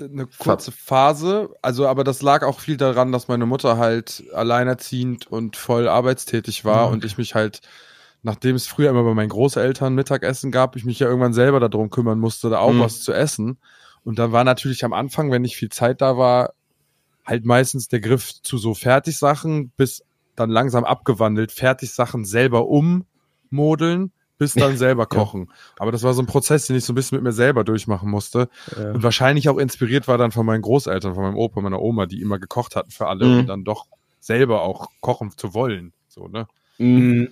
Eine kurze Phase, also aber das lag auch viel daran, dass meine Mutter halt alleinerziehend und voll arbeitstätig war Okay. und ich mich halt, nachdem es früher immer bei meinen Großeltern Mittagessen gab, ich mich ja irgendwann selber darum kümmern musste, da auch Mhm. was zu essen. Und dann war natürlich am Anfang, wenn nicht viel Zeit da war, halt meistens der Griff zu so Fertigsachen, bis dann langsam abgewandelt, Fertigsachen selber ummodeln, bis dann selber kochen. Aber das war so ein Prozess, den ich so ein bisschen mit mir selber durchmachen musste. äh, Und wahrscheinlich auch inspiriert war dann von meinen Großeltern, von meinem Opa, meiner Oma, die immer gekocht hatten für alle Mhm. und dann doch selber auch kochen zu wollen. So, ne? hm,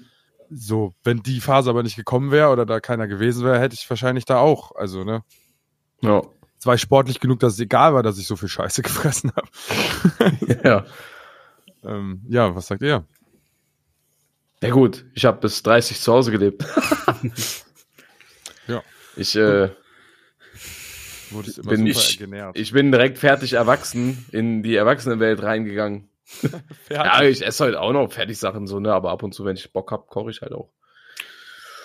So, wenn die Phase aber nicht gekommen wäre oder da keiner gewesen wäre, hätte ich wahrscheinlich da auch. Also, ne? ja. Es war ich sportlich genug, dass es egal war, dass ich so viel Scheiße [LAUGHS] gefressen habe. ja. ähm, ja, was sagt ihr? Ja gut, ich habe bis 30 zu Hause gelebt. [LAUGHS] Ja. Ich, äh, Bin super ich- ich bin direkt fertig erwachsen in die Erwachsenenwelt reingegangen. [LAUGHS] Ja, ich esse halt auch noch Fertigsachen so, ne? Aber ab und zu, wenn ich Bock hab, koche ich halt auch.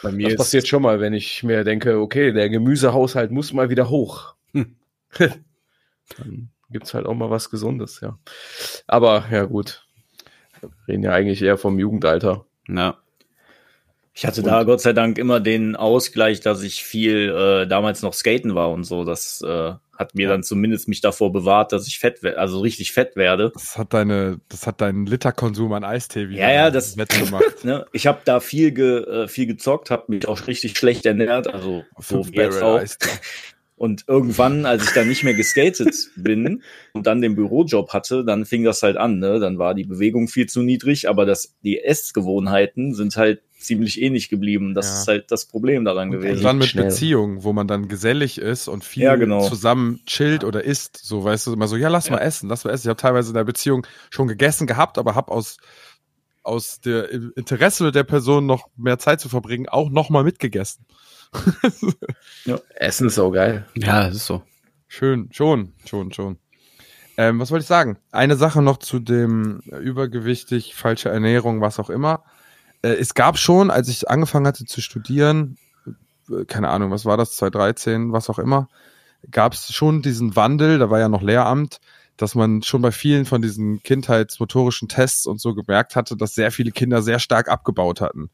Bei mir Das passiert schon mal, wenn ich mir denke, okay, der Gemüsehaushalt muss mal wieder hoch. Hm. [LAUGHS] Dann gibt's halt auch mal was Gesundes, ja. Aber ja gut. Wir reden ja eigentlich eher vom Jugendalter. Ja. Ich hatte da Gott sei Dank immer den Ausgleich, dass ich viel äh, damals noch skaten war und so. Das äh, hat mir dann zumindest mich davor bewahrt, dass ich fett werde, also richtig fett werde. Das hat deine, das hat deinen Literkonsum an Eistee wieder Ja, ja, das- [LAUGHS] wettgemacht. [LAUGHS] Ne? Ich habe da viel ge, äh, viel gezockt, habe mich auch richtig schlecht ernährt, also so Fünf wie jetzt auch. [LAUGHS] Und irgendwann, als ich dann nicht mehr geskatet bin [LAUGHS] und dann den Bürojob hatte, dann fing das halt an. Ne? Dann war die Bewegung viel zu niedrig, aber das, die Essgewohnheiten sind halt ziemlich ähnlich geblieben. Das Ja. ist halt das Problem daran Und gewesen. dann mit Schnell. Beziehungen, wo man dann gesellig ist und viel Ja, genau. zusammen chillt oder isst. So, weißt du, immer so, ja, lass Ja. mal essen, lass mal essen. Ich habe teilweise in der Beziehung schon gegessen gehabt, aber habe aus, aus der Interesse der Person noch mehr Zeit zu verbringen, auch noch mal mitgegessen. [LAUGHS] Essen ist auch geil. Ja, das ist so. Schön, schon, schon, schon. Ähm, was wollte ich sagen? Eine Sache noch zu dem äh, übergewichtig, falsche Ernährung, was auch immer. Äh, es gab schon, als ich angefangen hatte zu studieren, äh, keine Ahnung, was war das, 2013, was auch immer, gab es schon diesen Wandel, da war ja noch Lehramt, dass man schon bei vielen von diesen kindheitsmotorischen Tests und so gemerkt hatte, dass sehr viele Kinder sehr stark abgebaut hatten.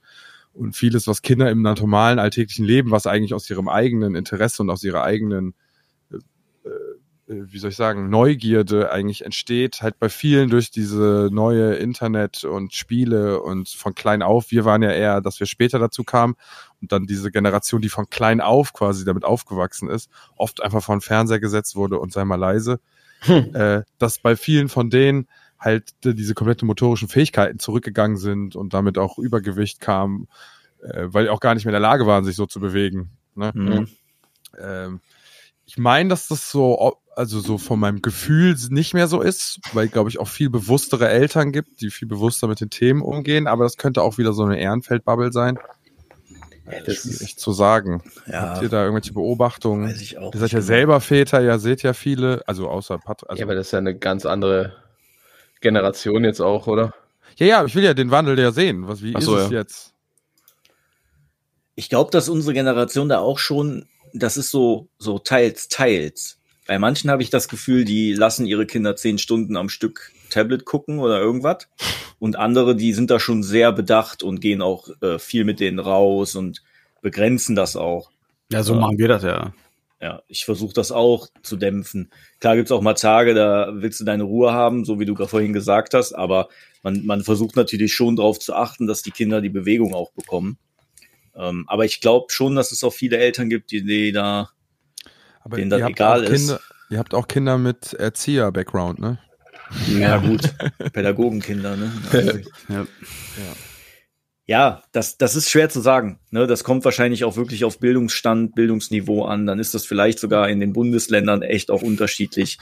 Und vieles, was Kinder im normalen alltäglichen Leben, was eigentlich aus ihrem eigenen Interesse und aus ihrer eigenen äh, wie soll ich sagen, Neugierde eigentlich entsteht, halt bei vielen durch diese neue Internet und Spiele und von klein auf. Wir waren ja eher, dass wir später dazu kamen und dann diese Generation, die von klein auf quasi damit aufgewachsen ist, oft einfach vor den Fernseher gesetzt wurde und sei mal leise, äh, dass bei vielen von denen halt diese komplette motorischen Fähigkeiten zurückgegangen sind und damit auch Übergewicht kam, äh, weil die auch gar nicht mehr in der Lage waren, sich so zu bewegen. Ne? Mhm. Ähm, ich meine, dass das so, also so von meinem Gefühl nicht mehr so ist, weil, glaube ich, auch viel bewusstere Eltern gibt, die viel bewusster mit den Themen umgehen, aber das könnte auch wieder so eine Ehrenfeld-Bubble sein. Ja, Das ist schwierig zu sagen. ja, Habt ihr da irgendwelche Beobachtungen? weiß ich auch. Ihr seid ja genau. selber Väter, ja, seht ja viele, also außer Patrick. Also, ja, aber das ist ja eine ganz andere Generation jetzt auch, oder? ja, ja, ich will ja den Wandel ja sehen. Was, wie Ach so, ist es ja. jetzt? Ich glaube, dass unsere Generation da auch schon, das ist so, so teils, teils. Bei manchen habe ich das Gefühl, die lassen ihre Kinder zehn Stunden am Stück Tablet gucken oder irgendwas. Und andere, die sind da schon sehr bedacht und gehen auch äh, viel mit denen raus und begrenzen das auch. Ja, so Ja. machen wir das ja. Ja, ich versuche das auch zu dämpfen. Klar gibt's auch mal Tage, da willst du deine Ruhe haben, so wie du gerade vorhin gesagt hast, aber man, man versucht natürlich schon darauf zu achten, dass die Kinder die Bewegung auch bekommen. Ähm, aber ich glaube schon, dass es auch viele Eltern gibt, die, die da Aber Denen das ihr habt egal auch ist. Kinder, ihr habt auch Kinder mit Erzieher-Background, ne? Ja, gut. [LAUGHS] Pädagogenkinder, ne? Ja. ja, das, das ist schwer zu sagen. Ne? Das kommt wahrscheinlich auch wirklich auf Bildungsstand, Bildungsniveau an. Dann ist das vielleicht sogar in den Bundesländern echt auch unterschiedlich.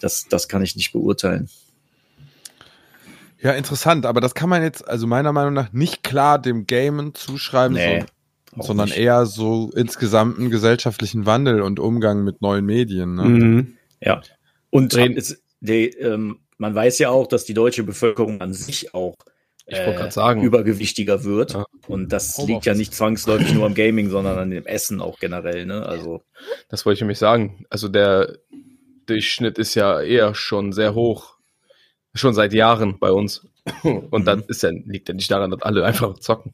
Das, das kann ich nicht beurteilen. Ja, interessant, aber das kann man jetzt, also meiner Meinung nach, nicht klar dem Gamen zuschreiben, Nee, so, sondern nicht. eher so insgesamt einen gesellschaftlichen Wandel und Umgang mit neuen Medien. Ne? Mhm. Ja. Und es, die, ähm, man weiß ja auch, dass die deutsche Bevölkerung an sich auch äh, sagen. übergewichtiger wird. Ja. Und das Homeoffice. liegt ja nicht zwangsläufig nur am Gaming, sondern an dem Essen auch generell. Ne? Also Das wollte ich nämlich sagen. Also der Durchschnitt ist ja eher schon sehr hoch. Schon seit Jahren bei uns. [LAUGHS] Und dann ist ja, liegt ja nicht daran, dass alle einfach zocken.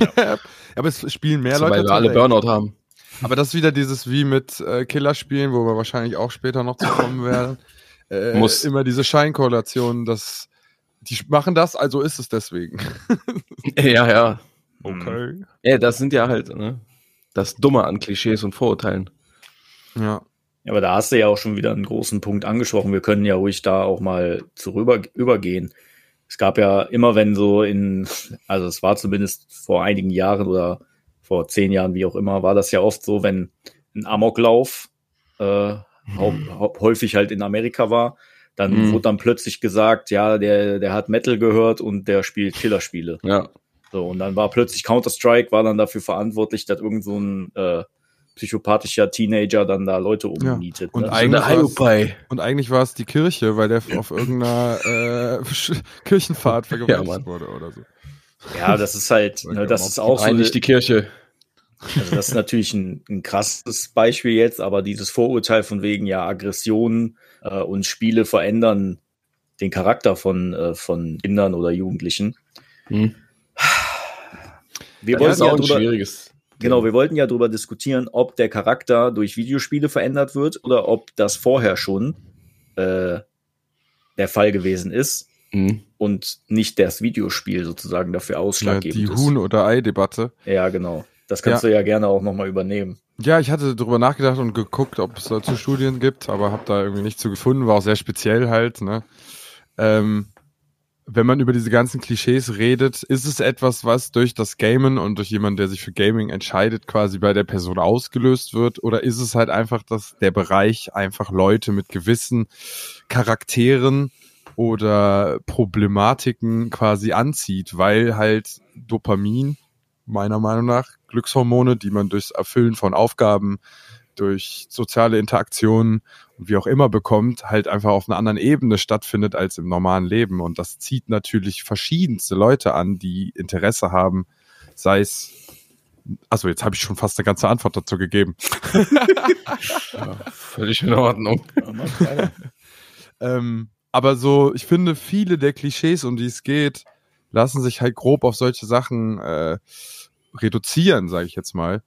[LAUGHS] Aber es spielen mehr Also, Leute. weil wir alle. Burnout haben. Aber das ist wieder dieses wie mit äh, Killerspielen, wo wir wahrscheinlich auch später noch zu kommen [LAUGHS] werden. Äh, Muss. Immer diese Scheinkorrelation, dass die machen das, also ist es deswegen. [LAUGHS] Ja, ja. hm. Ja, das sind ja halt, ne? Das Dumme an Klischees und Vorurteilen. Ja. Aber da hast du ja auch schon wieder einen großen Punkt angesprochen. Wir können ja ruhig da auch mal zurüber übergehen. Es gab ja immer, wenn so in, also es war zumindest vor einigen Jahren oder vor zehn Jahren, wie auch immer, war das ja oft so, wenn ein Amoklauf äh, häufig halt in Amerika war, dann Mhm. wurde dann plötzlich gesagt, ja, der, der hat Metal gehört und der spielt Killerspiele. Ja. So, und dann war plötzlich Counter-Strike, war dann dafür verantwortlich, dass irgend so ein äh, psychopathischer Teenager dann da Leute umnietet. Und ne? eigentlich Hiopai. Und eigentlich war es die Kirche, weil der auf irgendeiner äh, Kirchenfahrt vergewaltigt Mann. wurde oder so. Ja, das ist halt, ne, das ist auch so, Eigentlich die Kirche. Also das ist natürlich ein, ein krasses Beispiel jetzt, aber dieses Vorurteil von wegen ja Aggressionen äh, und Spiele verändern den Charakter von äh, von Kindern oder Jugendlichen. Hm. Wir Das wollten ist ja auch ein drüber, schwieriges. genau, wir wollten ja darüber diskutieren, ob der Charakter durch Videospiele verändert wird oder ob das vorher schon äh, der Fall gewesen ist Hm. und nicht das Videospiel sozusagen dafür Ja, ausschlaggebend die ist. Huhn- oder Ei-Debatte. Ja, genau. Das kannst du ja gerne auch nochmal übernehmen. Ja, ich hatte darüber nachgedacht und geguckt, ob es dazu Studien gibt, aber habe da irgendwie nichts zu gefunden. War auch sehr speziell halt. Ne? Ähm, wenn man über diese ganzen Klischees redet, ist es etwas, was durch das Gamen und durch jemanden, der sich für Gaming entscheidet, quasi bei der Person ausgelöst wird? Oder ist es halt einfach, dass der Bereich einfach Leute mit gewissen Charakteren oder Problematiken quasi anzieht, weil halt Dopamin, meiner Meinung nach, Glückshormone, die man durchs Erfüllen von Aufgaben, durch soziale Interaktionen und wie auch immer bekommt, halt einfach auf einer anderen Ebene stattfindet als im normalen Leben. Und das zieht natürlich verschiedenste Leute an, die Interesse haben, sei es also jetzt habe ich schon fast eine ganze Antwort dazu gegeben. [LAUGHS] ja, völlig in Ordnung. [LAUGHS] ähm, aber so, ich finde, viele der Klischees, um die es geht, lassen sich halt grob auf solche Sachen äh, reduzieren, sage ich jetzt mal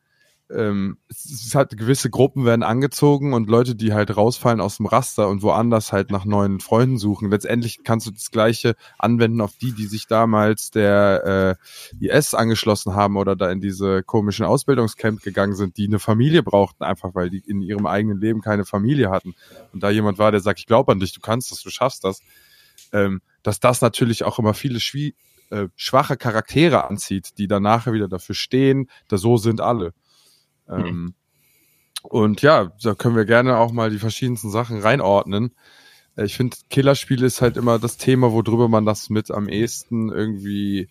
ähm, es ist halt gewisse Gruppen werden angezogen und Leute, die halt rausfallen aus dem Raster und woanders halt nach neuen Freunden suchen. Letztendlich kannst du das Gleiche anwenden auf die, die sich damals der äh, IS angeschlossen haben oder da in diese komischen Ausbildungscamp gegangen sind, die eine Familie brauchten, einfach weil die in ihrem eigenen Leben keine Familie hatten. Und da jemand war, der sagt, ich glaube an dich, du kannst das, du schaffst das. Ähm, dass das natürlich auch immer viele schwie äh, schwache Charaktere anzieht, die dann nachher wieder dafür stehen, da so sind alle. Mhm. Ähm, und ja, da können wir gerne auch mal die verschiedensten Sachen reinordnen. Äh, ich finde, Killerspiele ist halt immer das Thema, worüber man das mit am ehesten irgendwie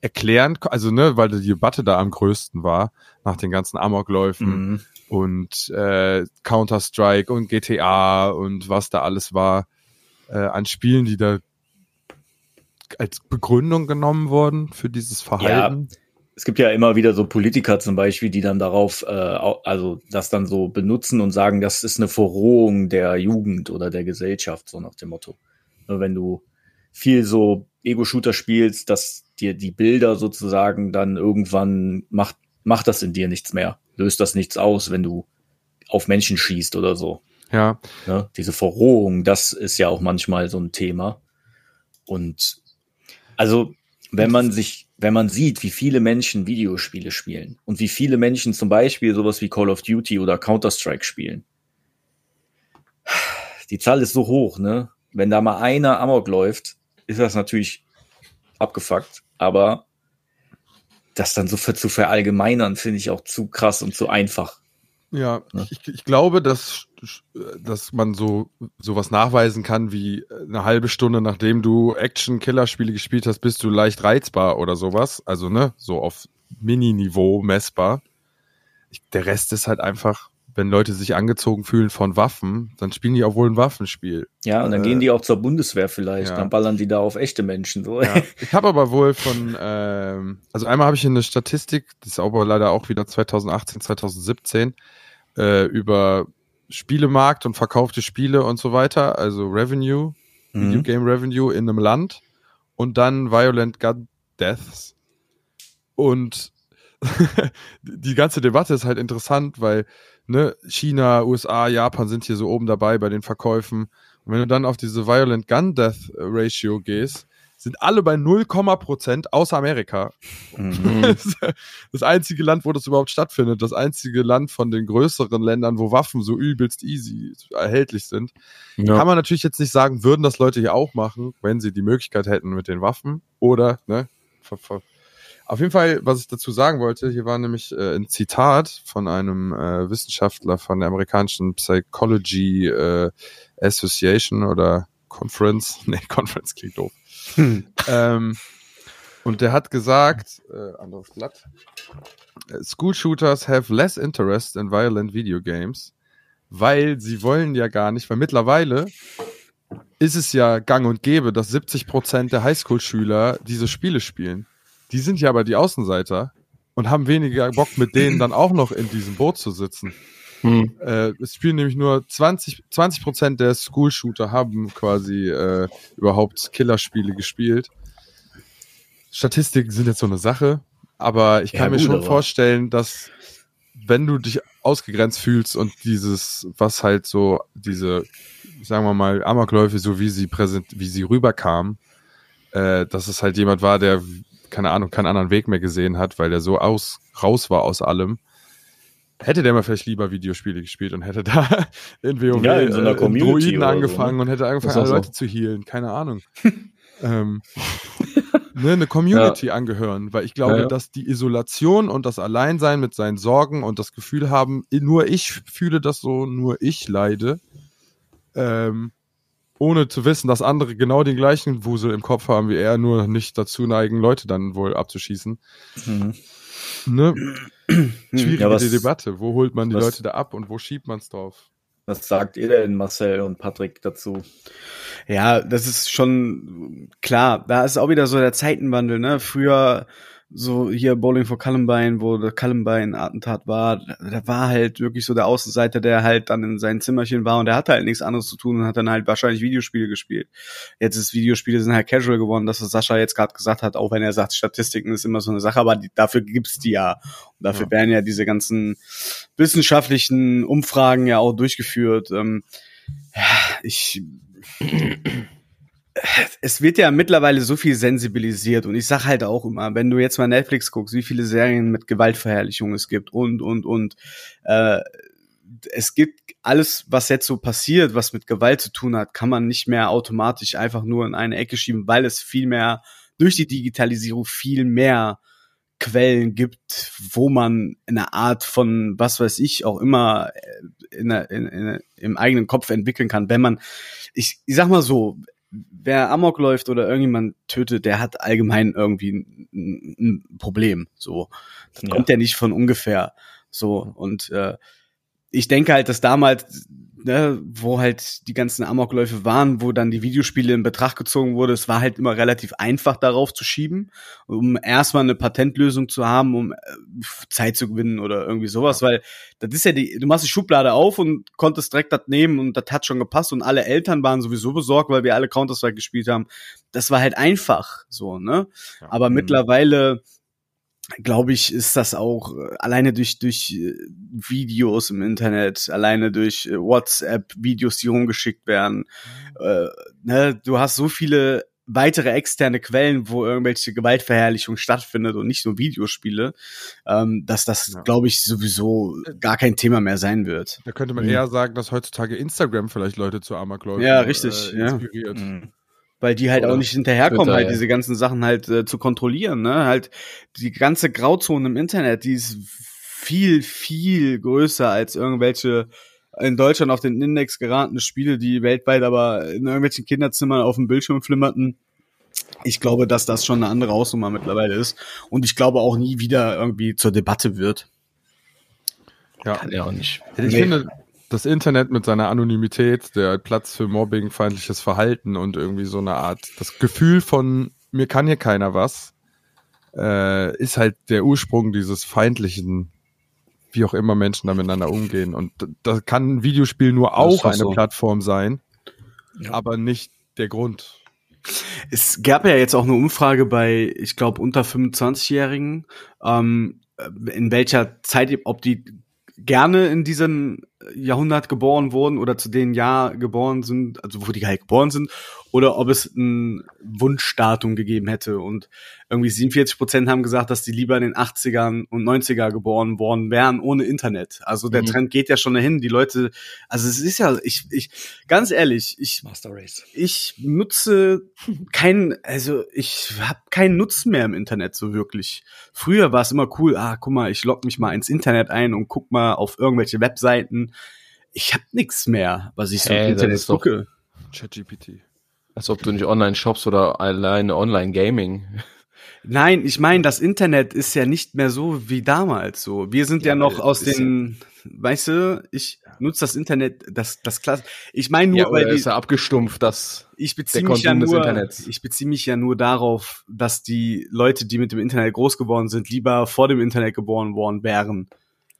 erklären, also ne, weil die Debatte da am größten war, nach den ganzen Amokläufen mhm. und äh, Counter-Strike und GTA und was da alles war, äh, an Spielen, die da als Begründung genommen wurden für dieses Verhalten. Ja es gibt ja immer wieder so Politiker zum Beispiel, die dann darauf, äh, also das dann so benutzen und sagen, das ist eine Verrohung der Jugend oder der Gesellschaft, so nach dem Motto. Wenn du viel so Ego-Shooter spielst, dass dir die Bilder sozusagen dann irgendwann macht, macht das in dir nichts mehr, löst das nichts aus, wenn du auf Menschen schießt oder so. Ja. Ne? Diese Verrohung, das ist ja auch manchmal so ein Thema. Und also, wenn man sich wenn man sieht, wie viele Menschen Videospiele spielen und wie viele Menschen zum Beispiel sowas wie Call of Duty oder Counter-Strike spielen. Die Zahl ist so hoch, ne? Wenn da mal einer Amok läuft, ist das natürlich abgefuckt, aber das dann so zu verallgemeinern, finde ich auch zu krass und zu einfach. Ja, ja. Ich, ich, glaube, dass, dass man so sowas nachweisen kann wie eine halbe Stunde, nachdem du Action-Killer-Spiele gespielt hast, bist du leicht reizbar oder sowas. Also, ne, so auf Mini-Niveau messbar. Ich, der Rest ist halt einfach, wenn Leute sich angezogen fühlen von Waffen, dann spielen die auch wohl ein Waffenspiel. Ja, und dann äh, gehen die auch zur Bundeswehr vielleicht, ja. dann ballern die da auf echte Menschen. So. Ja. Ich habe aber wohl von, ähm, also einmal habe ich eine Statistik, das ist aber leider auch wieder 2018, 2017, äh, über Spielemarkt und verkaufte Spiele und so weiter, also Revenue, mhm. Videogame Revenue in einem Land und dann Violent Gun Deaths. Und [LAUGHS] die ganze Debatte ist halt interessant, weil ne, China, USA, Japan sind hier so oben dabei bei den Verkäufen. Und wenn du dann auf diese Violent Gun Death Ratio gehst, sind alle bei 0, Prozent außer Amerika. Mhm. [LAUGHS] Das einzige Land, wo das überhaupt stattfindet, das einzige Land von den größeren Ländern, wo Waffen so übelst easy erhältlich sind. Ja. Kann man natürlich jetzt nicht sagen, würden das Leute hier auch machen, wenn sie die Möglichkeit hätten mit den Waffen oder, ne, auf jeden Fall, was ich dazu sagen wollte, hier war nämlich äh, ein Zitat von einem äh, Wissenschaftler von der amerikanischen Psychology äh, Association oder Conference. [LAUGHS] Nee, Conference klingt doof. Hm. Ähm, und der hat gesagt, äh, anderes Blatt, School Shooters have less interest in violent video games, weil sie wollen ja gar nicht, weil mittlerweile ist es ja gang und gäbe, dass 70% der Highschool-Schüler diese Spiele spielen. Die sind ja aber die Außenseiter und haben weniger Bock, mit denen dann auch noch in diesem Boot zu sitzen. Hm. Äh, es spielen nämlich nur 20, 20 Prozent der School-Shooter haben quasi äh, überhaupt Killerspiele gespielt. Statistiken sind jetzt so eine Sache, aber ich kann ja, mir gut, schon vorstellen, dass wenn du dich ausgegrenzt fühlst und dieses, was halt so, diese, sagen wir mal, Amokläufe, so wie sie präsent, wie sie rüberkamen, äh, dass es halt jemand war, der, keine Ahnung, keinen anderen Weg mehr gesehen hat, weil er so aus, raus war aus allem, hätte der mal vielleicht lieber Videospiele gespielt und hätte da [LAUGHS] in WoW Ja, in so einer äh, Community Druiden oder so, angefangen ne? und hätte angefangen, alle so. Leute zu healen. Keine Ahnung. [LAUGHS] ähm, ne, eine Community angehören, weil ich glaube, Ja, ja. dass die Isolation und das Alleinsein mit seinen Sorgen und das Gefühl haben, nur ich fühle das so, nur ich leide, ähm, ohne zu wissen, dass andere genau den gleichen Wusel im Kopf haben wie er, nur nicht dazu neigen, Leute dann wohl abzuschießen. Mhm. Ne? [CLEARS THROAT] Schwierige Ja, was- Debatte. Wo holt man die was- Leute da ab und wo schiebt man es drauf? Was sagt ihr denn, Marcel und Patrick, dazu? Ja, das ist schon klar. Da ist auch wieder so der Zeitenwandel, ne? Früher so hier Bowling for Columbine, wo der Columbine-Attentat war, da, war halt wirklich so der Außenseiter, der halt dann in seinem Zimmerchen war und der hatte halt nichts anderes zu tun und hat dann halt wahrscheinlich Videospiele gespielt. Jetzt ist Videospiele sind halt casual geworden, das was Sascha jetzt gerade gesagt hat, auch wenn er sagt, Statistiken ist immer so eine Sache, aber die, dafür gibt's die ja. Und dafür Ja. werden ja diese ganzen wissenschaftlichen Umfragen ja auch durchgeführt. Ähm, ja, ich [CLEARS THROAT] es wird ja mittlerweile so viel sensibilisiert und ich sag halt auch immer, wenn du jetzt mal Netflix guckst, wie viele Serien mit Gewaltverherrlichung es gibt und und und äh, es gibt alles, was jetzt so passiert, was mit Gewalt zu tun hat, kann man nicht mehr automatisch einfach nur in eine Ecke schieben, weil es viel mehr durch die Digitalisierung viel mehr Quellen gibt, wo man eine Art von, was weiß ich, auch immer äh, in, in, in, im eigenen Kopf entwickeln kann. Wenn man, ich, ich sag mal so, wer Amok läuft oder irgendjemand tötet, der hat allgemein irgendwie ein, ein Problem. So, das Ja. kommt ja nicht von ungefähr. So und äh, ich denke halt, dass damals, ne, wo halt die ganzen Amokläufe waren, wo dann die Videospiele in Betracht gezogen wurde, es war halt immer relativ einfach darauf zu schieben, um erstmal eine Patentlösung zu haben, um äh, Zeit zu gewinnen oder irgendwie sowas, weil das ist ja die, du machst die Schublade auf und konntest direkt das nehmen und das hat schon gepasst und alle Eltern waren sowieso besorgt, weil wir alle Counter-Strike gespielt haben. Das war halt einfach so, ne? Ja. Aber Mhm. mittlerweile glaube ich, ist das auch äh, alleine durch durch äh, Videos im Internet, alleine durch äh, WhatsApp Videos, die rumgeschickt werden. Äh, ne, du hast so viele weitere externe Quellen, wo irgendwelche Gewaltverherrlichung stattfindet und nicht nur Videospiele, ähm, dass das, Ja. glaube ich, sowieso gar kein Thema mehr sein wird. Da könnte man Mhm. eher sagen, dass heutzutage Instagram vielleicht Leute zu Amokläufen Ja, richtig, äh, ja. inspiriert. Mhm. Weil die halt Oder auch nicht hinterherkommen, Twitter, halt ja. diese ganzen Sachen halt äh, zu kontrollieren, ne? Halt die ganze Grauzone im Internet, die ist viel, viel größer als irgendwelche in Deutschland auf den Index geratene Spiele, die weltweit aber in irgendwelchen Kinderzimmern auf dem Bildschirm flimmerten. Ich glaube, dass das schon eine andere Hausnummer mittlerweile ist. Und ich glaube auch nie wieder irgendwie zur Debatte wird. Ja. Kann ja auch nicht. Ich Nee. finde, das Internet mit seiner Anonymität, der Platz für Mobbing, feindliches Verhalten und irgendwie so eine Art, das Gefühl von, mir kann hier keiner was, äh, ist halt der Ursprung dieses feindlichen, wie auch immer Menschen da miteinander umgehen. Und da kann ein Videospiel nur auch eine so. Plattform sein, Ja. aber nicht der Grund. Es gab ja jetzt auch eine Umfrage bei, ich glaube, unter 25-Jährigen, ähm, in welcher Zeit, ob die gerne in diesem Jahrhundert geboren wurden oder zu dem Jahr geboren sind, also wo die halt geboren sind, oder ob es ein Wunschdatum gegeben hätte. Und irgendwie 47 Prozent haben gesagt, dass die lieber in den 80ern und 90er geboren worden wären, ohne Internet. Also der Mhm. Trend geht ja schon dahin. Die Leute, also es ist ja, ich, ich, ganz ehrlich, ich Master Race. ich nutze keinen, also ich habe keinen Nutzen mehr im Internet so wirklich. Früher war es immer cool, ah, guck mal, ich log mich mal ins Internet ein und guck mal auf irgendwelche Webseiten. Ich habe nix mehr, was ich so Hä, im Internet gucke. ChatGPT. Als ob du nicht online shops oder alleine online Gaming. Nein, ich meine, das Internet ist ja nicht mehr so wie damals so. Wir sind ja, Ja, noch aus den, weißt du, ich nutze das Internet, das das klasse. Ich meine nur, Ja, weil die, ist ja abgestumpft, das. ich beziehe mich ja nur, ich beziehe mich ja nur darauf, dass die Leute, die mit dem Internet groß geworden sind, lieber vor dem Internet geboren worden wären.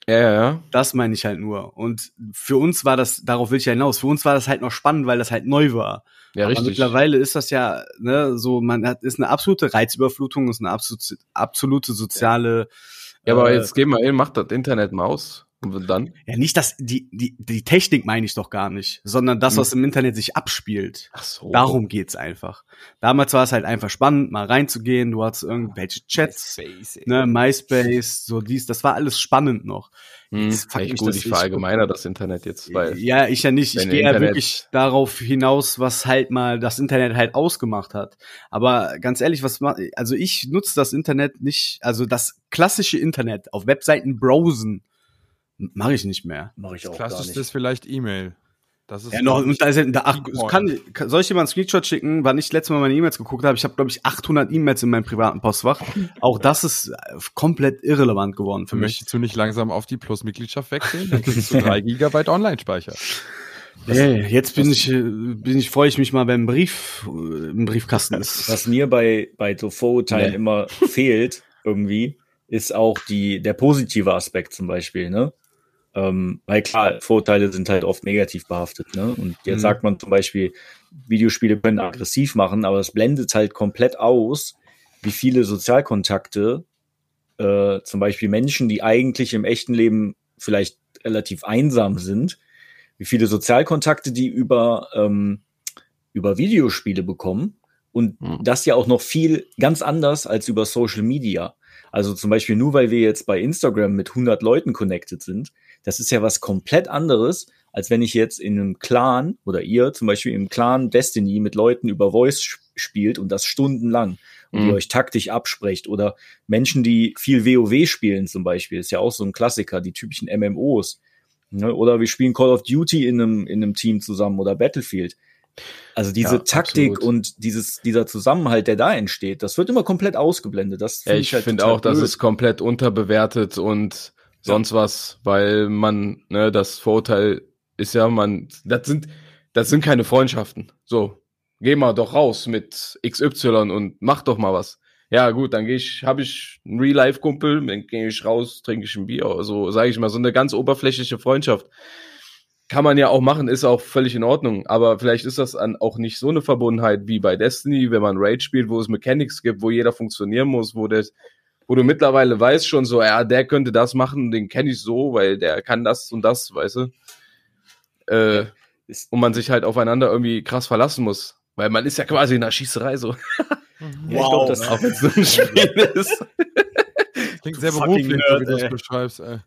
Ja, ja, ja. Das meine ich halt nur. Und für uns war das, darauf will ich ja hinaus, für uns war das halt noch spannend, weil das halt neu war. Ja, Aber richtig. mittlerweile ist das ja, ne, so, man hat, ist eine absolute Reizüberflutung, ist eine absolute, absolute soziale. Ja, aber äh, jetzt geh mal hin, mach das Internet mal aus. Und dann? Ja, nicht das, die, die, die Technik meine ich doch gar nicht, sondern das, Hm. was im Internet sich abspielt. Ach so. Darum geht's einfach. Damals war es halt einfach spannend, mal reinzugehen. Du hattest irgendwelche Chats, ne, MySpace, so dies, das war alles spannend noch. Hm, Jetzt fuck echt mich gut, ich verallgemeiner das Internet jetzt, weil ja, ich ja nicht. Ich gehe ja wirklich darauf hinaus, was halt mal das Internet halt ausgemacht hat. Aber ganz ehrlich, was also ich nutze das Internet nicht, also das klassische Internet auf Webseiten browsen mache ich nicht mehr. Mache ich auch Das gar Klassischste nicht. ist vielleicht E-Mail. Das ist Ja, noch, da ist ja, da, ach, kann, kann, soll ich dir mal einen Screenshot schicken, wann ich letztes Mal meine E-Mails geguckt habe? Ich habe, glaube ich, 800 E-Mails in meinem privaten Postfach. Auch das ist äh, komplett irrelevant geworden für mich. Möchtest du nicht langsam auf die Plus-Mitgliedschaft wechseln? Dann kriegst du drei [LAUGHS] Gigabyte Online-Speicher. Hey, jetzt bin ich, äh, bin ich, freue ich mich mal, wenn ein Brief äh, im Briefkasten ist. Was mir bei, bei so Vorurteilen Nee. immer fehlt, irgendwie, ist auch die, der positive Aspekt zum Beispiel, ne? Ähm, weil klar, Vorurteile sind halt oft negativ behaftet, ne? Und jetzt Mhm. sagt man zum Beispiel, Videospiele können aggressiv machen, aber es blendet halt komplett aus, wie viele Sozialkontakte äh, zum Beispiel Menschen, die eigentlich im echten Leben vielleicht relativ einsam sind, wie viele Sozialkontakte die über, ähm, über Videospiele bekommen und Mhm. das ja auch noch viel ganz anders als über Social Media. Also zum Beispiel nur weil wir jetzt bei Instagram mit 100 Leuten connected sind, das ist ja was komplett anderes, als wenn ich jetzt in einem Clan oder ihr zum Beispiel im Clan Destiny mit Leuten über Voice sp- spielt und das stundenlang und Mhm. ihr euch taktisch absprecht oder Menschen, die viel WoW spielen zum Beispiel, ist ja auch so ein Klassiker, die typischen MMOs. Ne? Oder wir spielen Call of Duty in einem, in einem Team zusammen oder Battlefield. Also diese Ja, Taktik absolut. und dieses, dieser Zusammenhalt, der da entsteht, das wird immer komplett ausgeblendet. Das Ja, find ich halt finde auch, das blöd. ist komplett unterbewertet und sonst was, weil man, ne, das Vorurteil ist ja, man, das sind, das sind keine Freundschaften. So, geh mal doch raus mit XY und mach doch mal was. Ja, gut, dann gehe ich, habe ich einen Real-Life-Kumpel, dann gehe ich raus, trinke ich ein Bier, so sage ich mal, so eine ganz oberflächliche Freundschaft. Kann man ja auch machen, ist auch völlig in Ordnung. Aber vielleicht ist das an auch nicht so eine Verbundenheit wie bei Destiny, wenn man Raid spielt, wo es Mechanics gibt, wo jeder funktionieren muss, wo der, wo du mittlerweile weißt schon so, ja, der könnte das machen, den kenne ich so, weil der kann das und das, weißt du. Äh, Ist- und man sich halt aufeinander irgendwie krass verlassen muss. Weil man ist ja quasi in der Schießerei so. Ja, ich glaube, das, Auch nur ein Spiel [LAUGHS] ist. Klingt sehr beruflich, so wie du ey. beschreibst. Ey.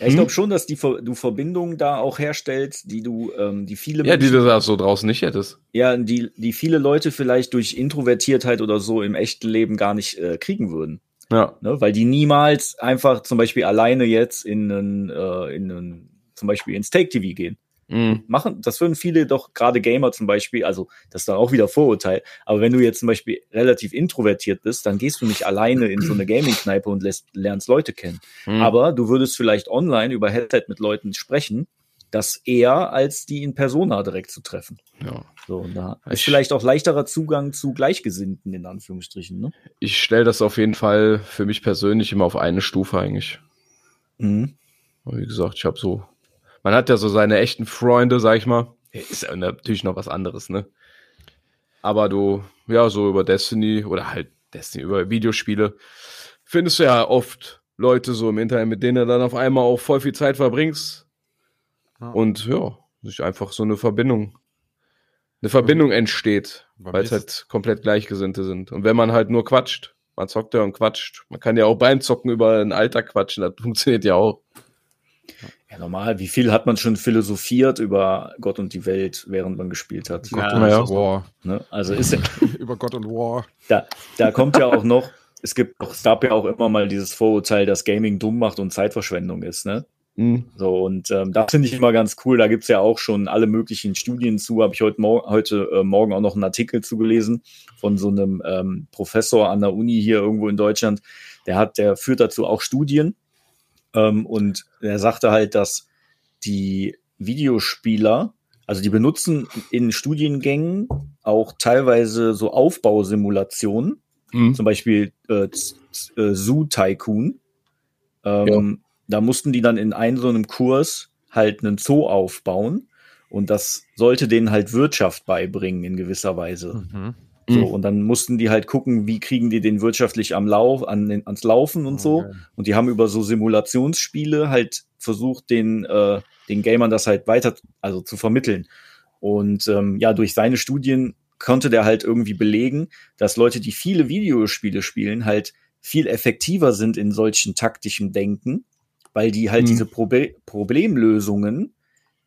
Ja, ich Hm? glaube schon, dass die, du Verbindungen da auch herstellst, die du, ähm, die viele Ja, die Menschen- du da so draußen nicht hättest. ja, die, die viele Leute vielleicht durch Introvertiertheit oder so im echten Leben gar nicht äh, kriegen würden. Ja. Ne? Weil die niemals einfach zum Beispiel alleine jetzt in einen, äh, in einen, zum Beispiel ins Take-TV gehen. Mhm. Machen, das würden viele doch, gerade Gamer zum Beispiel, also das ist dann auch wieder Vorurteil, aber wenn du jetzt zum Beispiel relativ introvertiert bist, dann gehst du nicht alleine in so eine [CLEARS THROAT] Gaming-Kneipe und lässt, lernst Leute kennen. Mhm. Aber du würdest vielleicht online über Headset mit Leuten sprechen, das eher als die in Persona direkt zu treffen. ja. So, und da Ich- ist vielleicht auch leichterer Zugang zu Gleichgesinnten, in Anführungsstrichen. Ne? Ich stelle das auf jeden Fall für mich persönlich immer auf eine Stufe eigentlich. Mhm. Wie gesagt, ich habe so, man hat ja so seine echten Freunde, sag ich mal. Ist ja natürlich noch was anderes, ne? Aber du, ja, so über Destiny oder halt Destiny, über Videospiele, findest du ja oft Leute so im Internet, mit denen du dann auf einmal auch voll viel Zeit verbringst. Ja. Und ja, sich einfach so eine Verbindung, eine Verbindung entsteht, weil es halt komplett Gleichgesinnte sind. Und wenn man halt nur quatscht, man zockt ja und quatscht. Man kann ja auch beim Zocken über ein Alter quatschen, das [LAUGHS] funktioniert ja auch. Ja, normal. Wie viel hat man schon philosophiert über Gott und die Welt, während man gespielt hat? Gott Ja, und ja. War. Ne? Also ist ja, [LAUGHS] Über Gott und War. da, da kommt ja auch noch, es gibt es gab ja auch immer mal dieses Vorurteil, dass Gaming dumm macht und Zeitverschwendung ist, ne? Mhm. So, und ähm, das finde ich immer ganz cool. Da gibt's ja auch schon alle möglichen Studien zu. Habe ich heute, Mor heute äh, Morgen auch noch einen Artikel zugelesen von so einem ähm, Professor an der Uni hier irgendwo in Deutschland. Der hat, der führt dazu auch Studien. Ähm, und er sagte halt, dass die Videospieler, also die benutzen in Studiengängen auch teilweise so Aufbausimulationen Mhm. zum Beispiel äh, äh, Zoo Tycoon. Ähm, Da mussten die dann in einem so einem Kurs halt einen Zoo aufbauen und das sollte denen halt Wirtschaft beibringen in gewisser Weise. Mhm. So, Mhm. und dann mussten die halt gucken, wie kriegen die den wirtschaftlich am Lauf, an den, ans Laufen und so. Okay. Und die haben über so Simulationsspiele halt versucht, den, äh, den Gamern das halt weiter, also zu vermitteln. Und ähm, ja, durch seine Studien konnte der halt irgendwie belegen, dass Leute, die viele Videospiele spielen, halt viel effektiver sind in solchen taktischen Denken, weil die halt Mhm. diese Probe Problemlösungen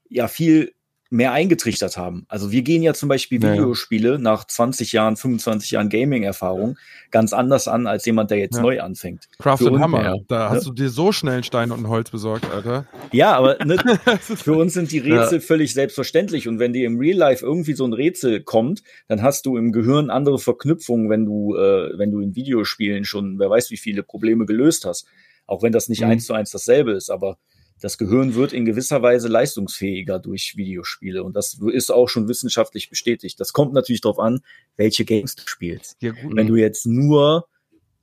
ja viel mehr eingetrichtert haben. Also wir gehen ja zum Beispiel Ja, ja. Videospiele nach 20 Jahren, 25 Jahren Gaming-Erfahrung ganz anders an als jemand, der jetzt Ja. neu anfängt. Craft uns- Hammer. ja. Da hast du dir so schnell einen Stein und ein Holz besorgt, Alter. Ja, aber ne, [LAUGHS] für uns sind die Rätsel völlig selbstverständlich. Und wenn dir im Real Life irgendwie so ein Rätsel kommt, dann hast du im Gehirn andere Verknüpfungen, wenn du, äh, wenn du in Videospielen schon, wer weiß, wie viele Probleme gelöst hast. Auch wenn das nicht Mhm. eins zu eins dasselbe ist, aber das Gehirn wird in gewisser Weise leistungsfähiger durch Videospiele. Und das ist auch schon wissenschaftlich bestätigt. Das kommt natürlich darauf an, welche Games du spielst. Ja, gut. Wenn du jetzt nur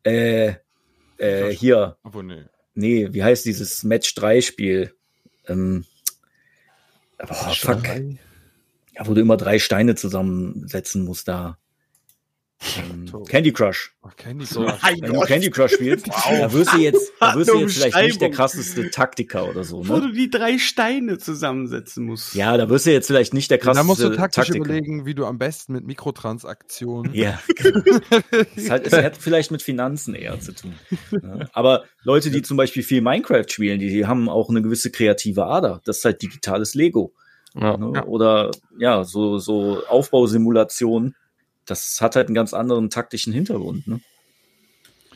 äh, äh, hier Obwohl, nee. Nee, wie heißt dieses Match 3 Spiel? Ähm, boah, fuck. Ja, wo du immer drei Steine zusammensetzen musst da. Ähm. Candy Crush. Candy. Crush. Wenn du. Candy Crush spielst, da wirst du jetzt, da wirst du jetzt vielleicht nicht der krasseste Taktiker oder so, Wo ne? du die drei Steine zusammensetzen musst. Ja, da wirst du jetzt vielleicht nicht der Da krasseste musst du taktisch Taktiker. überlegen, wie du am besten mit Mikrotransaktionen. Ja, [LAUGHS] es, hat, es hat vielleicht mit Finanzen eher zu tun. Ja. Aber Leute, die zum Beispiel viel Minecraft spielen, die, die haben auch eine gewisse kreative Ader. Das ist halt digitales Lego. Ja. Ne? Ja. Oder ja, so, so Aufbausimulationen. Das hat halt einen ganz anderen taktischen Hintergrund. Ne?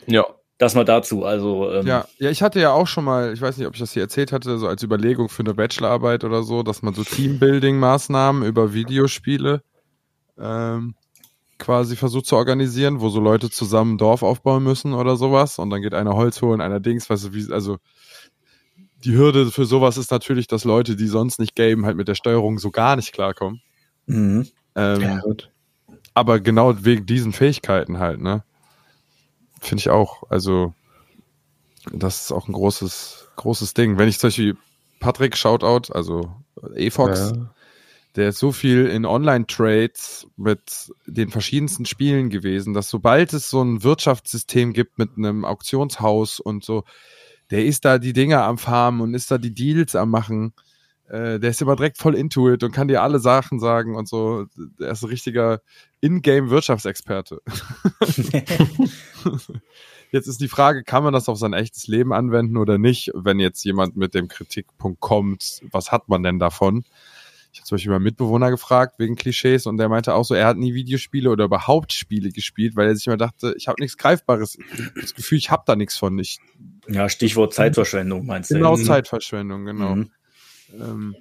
ja. Das mal dazu. Also ähm, Ja, ja, ich hatte ja auch schon mal, ich weiß nicht, ob ich das hier erzählt hatte, so als Überlegung für eine Bachelorarbeit oder so, dass man so Teambuilding-Maßnahmen über Videospiele ähm, quasi versucht zu organisieren, wo so Leute zusammen ein Dorf aufbauen müssen oder sowas und dann geht einer Holz holen, einer Dings, weißt du, wie, also die Hürde für sowas ist natürlich, dass Leute, die sonst nicht gamen, halt mit der Steuerung so gar nicht klarkommen. mhm. Ähm, ja gut. Aber genau wegen diesen Fähigkeiten halt, ne? Finde ich auch. Also, das ist auch ein großes, großes Ding. Wenn ich zum Beispiel Patrick Shoutout, also Efox, Ja. der ist so viel in Online-Trades mit den verschiedensten Spielen gewesen, dass sobald es so ein Wirtschaftssystem gibt mit einem Auktionshaus und so, der ist da die Dinger am Farmen und ist da die Deals am Machen. Äh, der ist immer direkt voll into it und kann dir alle Sachen sagen und so. Der ist ein richtiger Ingame-Wirtschaftsexperte. [LAUGHS] Jetzt ist die Frage, kann man das auf sein echtes Leben anwenden oder nicht? Wenn jetzt jemand mit dem Kritikpunkt kommt, was hat man denn davon? Ich habe zum Beispiel meinen Mitbewohner gefragt wegen Klischees und der meinte auch so, er hat nie Videospiele oder überhaupt Spiele gespielt, weil er sich immer dachte, ich habe nichts Greifbares. Das Gefühl, ich habe da nichts von. Ich, ja, Stichwort Zeitverschwendung meinst du? genau Mhm. Zeitverschwendung, genau. Mhm. Ähm,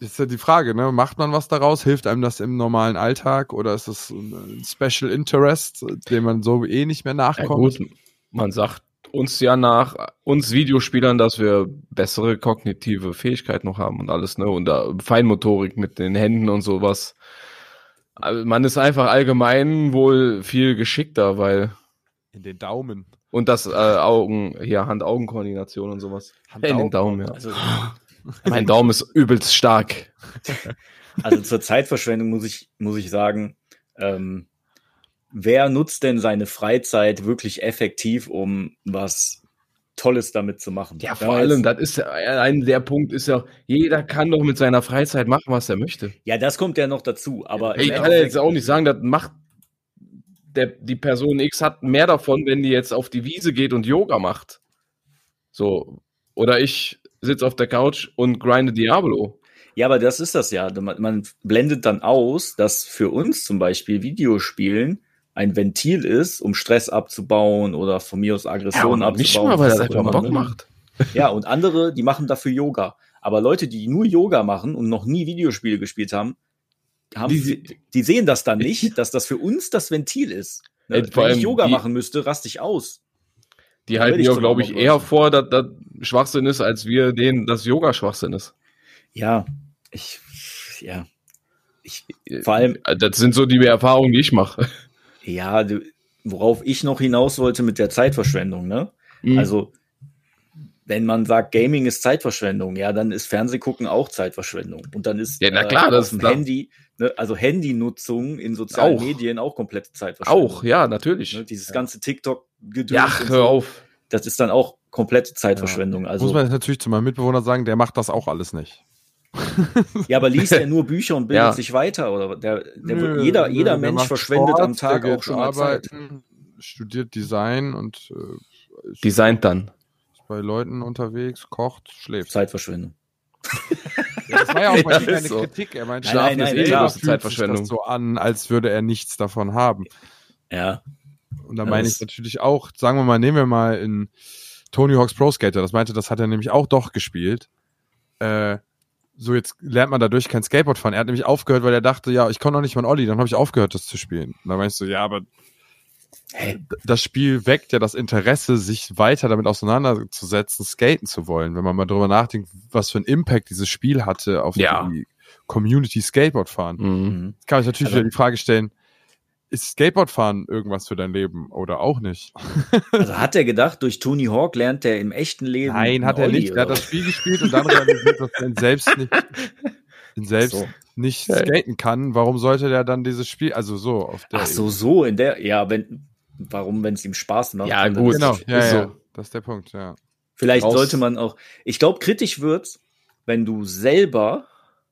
ist ja die Frage, ne? Macht man was daraus? Hilft einem das im normalen Alltag oder ist das ein Special Interest, dem man so eh nicht mehr Ja, nachkommt? gut, man sagt uns ja nach, uns Videospielern, dass wir bessere kognitive Fähigkeit noch haben und alles, ne? Und da Feinmotorik mit den Händen und sowas. Also man ist einfach allgemein wohl viel geschickter, weil In den Daumen. und das äh, Augen, ja, Hand-Augen-Koordination und sowas. Hand- in den Daumen, ja. Also, [LAUGHS] Mein Daumen ist übelst stark. [LAUGHS] also zur Zeitverschwendung muss ich, muss ich sagen, ähm, wer nutzt denn seine Freizeit wirklich effektiv, um was Tolles damit zu machen? Ja, vor allem, das ist ein der Punkt ist ja, jeder kann doch mit seiner Freizeit machen, was er möchte. Ja, das kommt ja noch dazu, aber Ich kann ja jetzt auch nicht sagen, das macht der, die Person X hat mehr davon, wenn die jetzt auf die Wiese geht und Yoga macht. So. Oder ich sitze auf der Couch und grinde Diablo. Ja, aber das ist das ja. Man, blendet dann aus, dass für uns zum Beispiel Videospielen ein Ventil ist, um Stress abzubauen oder von mir aus Aggressionen nicht abzubauen. mal, weil das einfach Bock ne? macht. [LAUGHS] Ja, und andere, die machen dafür Yoga. Aber Leute, die nur Yoga machen und noch nie Videospiele gespielt haben, haben Die- die, sehen das dann [LAUGHS] nicht, dass das für uns das Ventil ist. Ne? Wenn ich Yoga machen müsste, raste ich aus. Die halten ja, glaube ich, eher vor, dass das Schwachsinn ist, als wir denen das Yoga Schwachsinn ist. Ja, ich, ja. Ich, vor allem, Das sind so die Erfahrungen, die ich mache. ja, worauf ich noch hinaus wollte mit der Zeitverschwendung, ne? Mhm. Also wenn man sagt, Gaming ist Zeitverschwendung, ja, dann ist Fernsehgucken auch Zeitverschwendung. Und dann ist Ja, na klar, äh, das ist. Handy, ne, also Handynutzung in sozialen Auch. Medien auch komplette Zeitverschwendung. Auch, ja, natürlich. Ne, dieses ganze TikTok-Gedöns, Ja, und hör so, auf. das ist dann auch komplette Zeitverschwendung. Also, Muss man jetzt natürlich zu meinem Mitbewohner sagen, der macht das auch alles nicht. [LAUGHS] ja, aber liest er nur Bücher und bildet Ja. sich weiter? Oder der, der, Nö, jeder, nö, jeder der Mensch verschwendet Sport, am Tag auch schon mal Zeit. arbeiten, Studiert Design und äh, ist Designt dann. bei Leuten unterwegs, kocht, schläft. Zeitverschwendung. [LAUGHS] Ja, das war ja auch [LAUGHS] mal Ja, keine ist so. Kritik. Er meinte, Nein, nein, nein, selber klar. fühlt sich Zeitverschwendung. Das so an, als würde er nichts davon haben. Ja. Und da meine ich natürlich auch, sagen wir mal, nehmen wir mal in Tony Hawk's Pro Skater, das meinte, das hat er nämlich auch doch gespielt. Äh, so, jetzt lernt man dadurch kein Skateboard fahren. Er hat nämlich aufgehört, weil er dachte, ja, ich konnte noch nicht mal Olli, dann habe ich aufgehört, das zu spielen. Und da meinst du, ja, aber d- das Spiel weckt ja das Interesse, sich weiter damit auseinanderzusetzen, skaten zu wollen. Wenn man mal drüber nachdenkt, was für einen Impact dieses Spiel hatte auf Ja. die Community Skateboard fahren. Mhm. Kann ich natürlich Also- wieder die Frage stellen, ist Skateboardfahren irgendwas für dein Leben oder auch nicht? Also hat er gedacht, durch Tony Hawk lernt er im echten Leben. Nein, hat er Olli, nicht. Er hat das Spiel gespielt und dann realisiert, dass er ihn selbst nicht, [LAUGHS] ihn selbst So. nicht Ja. skaten kann. Warum sollte der dann dieses Spiel, also so auf der Ach so, so in der, ja, wenn, warum, wenn es ihm Spaß macht? Ja, dann gut. Genau, ja, ja. so. Das ist der Punkt, ja. Vielleicht Raus. sollte man auch, ich glaube, kritisch wird's, wenn du selber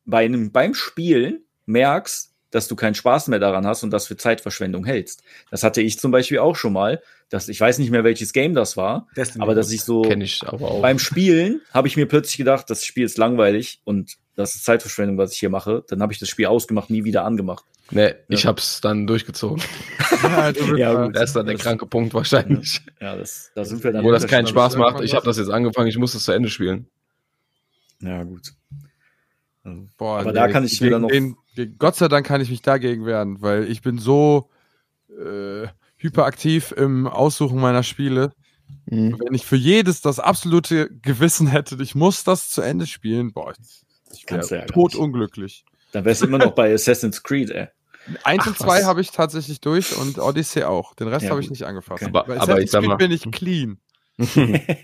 bei einem, beim Spielen merkst, dass du keinen Spaß mehr daran hast und das für Zeitverschwendung hältst. Das hatte ich zum Beispiel auch schon mal, dass ich weiß nicht mehr, welches Game das war, Destiny. aber dass ich so ich aber auch. beim Spielen habe ich mir plötzlich gedacht, das Spiel ist langweilig und das ist Zeitverschwendung, was ich hier mache. Dann habe ich das Spiel ausgemacht, nie wieder angemacht. Nee, ich hab's dann durchgezogen. [LAUGHS] ja, Ja, gut. Das ist dann der kranke Punkt wahrscheinlich. Ja, das, da sind wir dann. Wo das keinen. Spaß macht. Ich habe das jetzt angefangen, ich muss das zu Ende spielen. Ja, gut. Also, Boah, Aber nee, da kann ich gegen wieder noch- Den, Gott sei Dank kann ich mich dagegen wehren, weil ich bin so äh, hyperaktiv im Aussuchen meiner Spiele. Mhm. Wenn ich für jedes das absolute Gewissen hätte, ich muss das zu Ende spielen, boah, ich, ich wäre ja gar tot nicht. unglücklich. Dann wärst du immer noch bei Assassin's Creed, ey. Eins und zwei habe ich tatsächlich durch und Odyssey auch. Den Rest Ja, habe ich nicht angefasst. Okay. Aber- Bei aber Assassin's ich sag Creed mal- bin ich clean. [LAUGHS]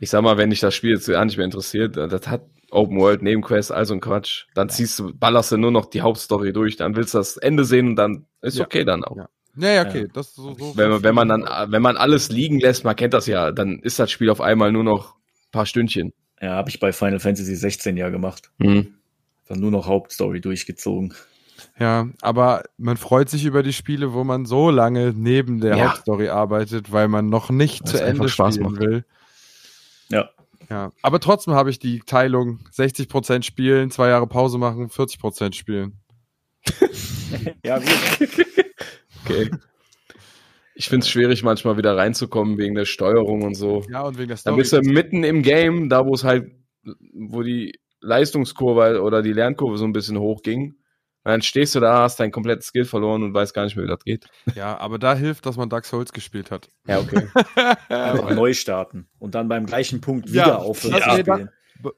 Ich sag mal, wenn dich das Spiel jetzt gar nicht mehr interessiert, das hat Open World, Nebenquest, also ein Quatsch, dann ziehst du, ballerst du nur noch die Hauptstory durch, dann willst du das Ende sehen und dann ist Ja. okay dann auch. Ja. Ja, ja, okay. Das ist so, so Wenn man, wenn man dann, wenn man alles liegen lässt, man kennt das ja, dann ist das Spiel auf einmal nur noch ein paar Stündchen. Ja, habe ich bei Final Fantasy 16 ja gemacht. Mhm. Dann nur noch Hauptstory durchgezogen. Ja, aber man freut sich über die Spiele, wo man so lange neben der Ja. Hauptstory arbeitet, weil man noch nicht Weil zu Ende Spaß spielen macht. will. Ja. Ja, aber trotzdem habe ich die Teilung 60% spielen, zwei Jahre Pause machen, 40% spielen. [LAUGHS] Ja, gut. Okay. Ich find's schwierig, manchmal wieder reinzukommen wegen der Steuerung und so. Ja, und wegen der Dann Story. bist du mitten im Game, da wo es halt, wo die Leistungskurve oder die Lernkurve so ein bisschen hochging. Und dann stehst du da, hast dein komplettes Skill verloren und weißt gar nicht mehr, wie das geht. ja, aber da hilft, dass man Dark Souls gespielt hat. Ja, okay. Einfach [LAUGHS] neu starten und dann beim gleichen Punkt Ja, wieder aufhören das- zu nee, spielen.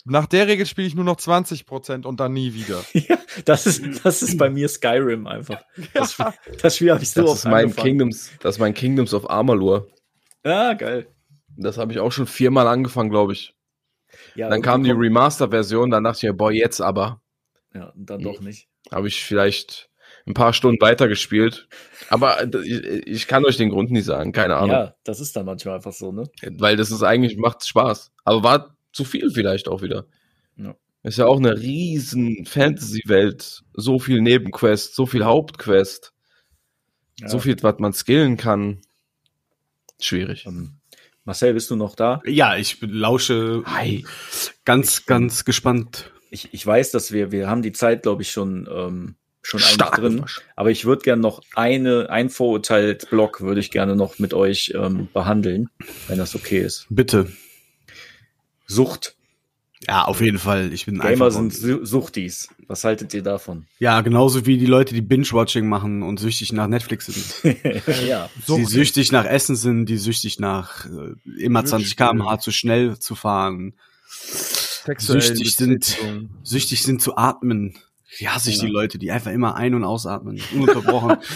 Nach der Regel spiele ich nur noch 20% und dann nie wieder. [LAUGHS] Ja, das ist, das ist bei mir Skyrim einfach. Das, Spiel- das Spiel habe ich so Das oft ist mein angefangen. Kingdoms, das ist mein Kingdoms of Amalur. Ja, geil. Das habe ich auch schon viermal angefangen, glaube ich. Ja, Dann kam die Remaster-Version, dann dachte ich mir, boah, jetzt aber. Ja, und dann doch nicht. Habe ich vielleicht ein paar Stunden weitergespielt. Aber äh, ich, ich kann euch den Grund nicht sagen, keine Ahnung. Ja, das ist dann manchmal einfach so, ne? Weil das ist eigentlich, macht Spaß. Aber war zu viel vielleicht auch wieder. Ja. Ist ja auch eine riesen Fantasy-Welt. So viel Nebenquest, so viel Hauptquest, Ja. so viel, was man skillen kann. Schwierig. Ähm, Marcel, bist du noch da? Ja, ich lausche Hi. ganz, ganz gespannt. Ich, ich weiß, dass wir, wir haben die Zeit, glaube ich, schon, ähm, schon eigentlich Stark drin. Aber ich würde gerne noch eine, ein Vorurteil-Block würde ich gerne noch mit euch ähm, behandeln, wenn das okay ist. Bitte. Sucht. Ja, auf jeden Fall. Ich bin Gamer einfach. sind Su- Suchtis. Was haltet ihr davon? ja, genauso wie die Leute, die Binge-Watching machen und süchtig nach Netflix sind. [LAUGHS] ja. Die süchtig nach Essen sind, die süchtig nach äh, immer 20 km/h zu schnell zu fahren. Süchtig sind, süchtig sind zu atmen. Wie hasse ich die Leute, die einfach immer ein- und ausatmen, ununterbrochen. [LAUGHS]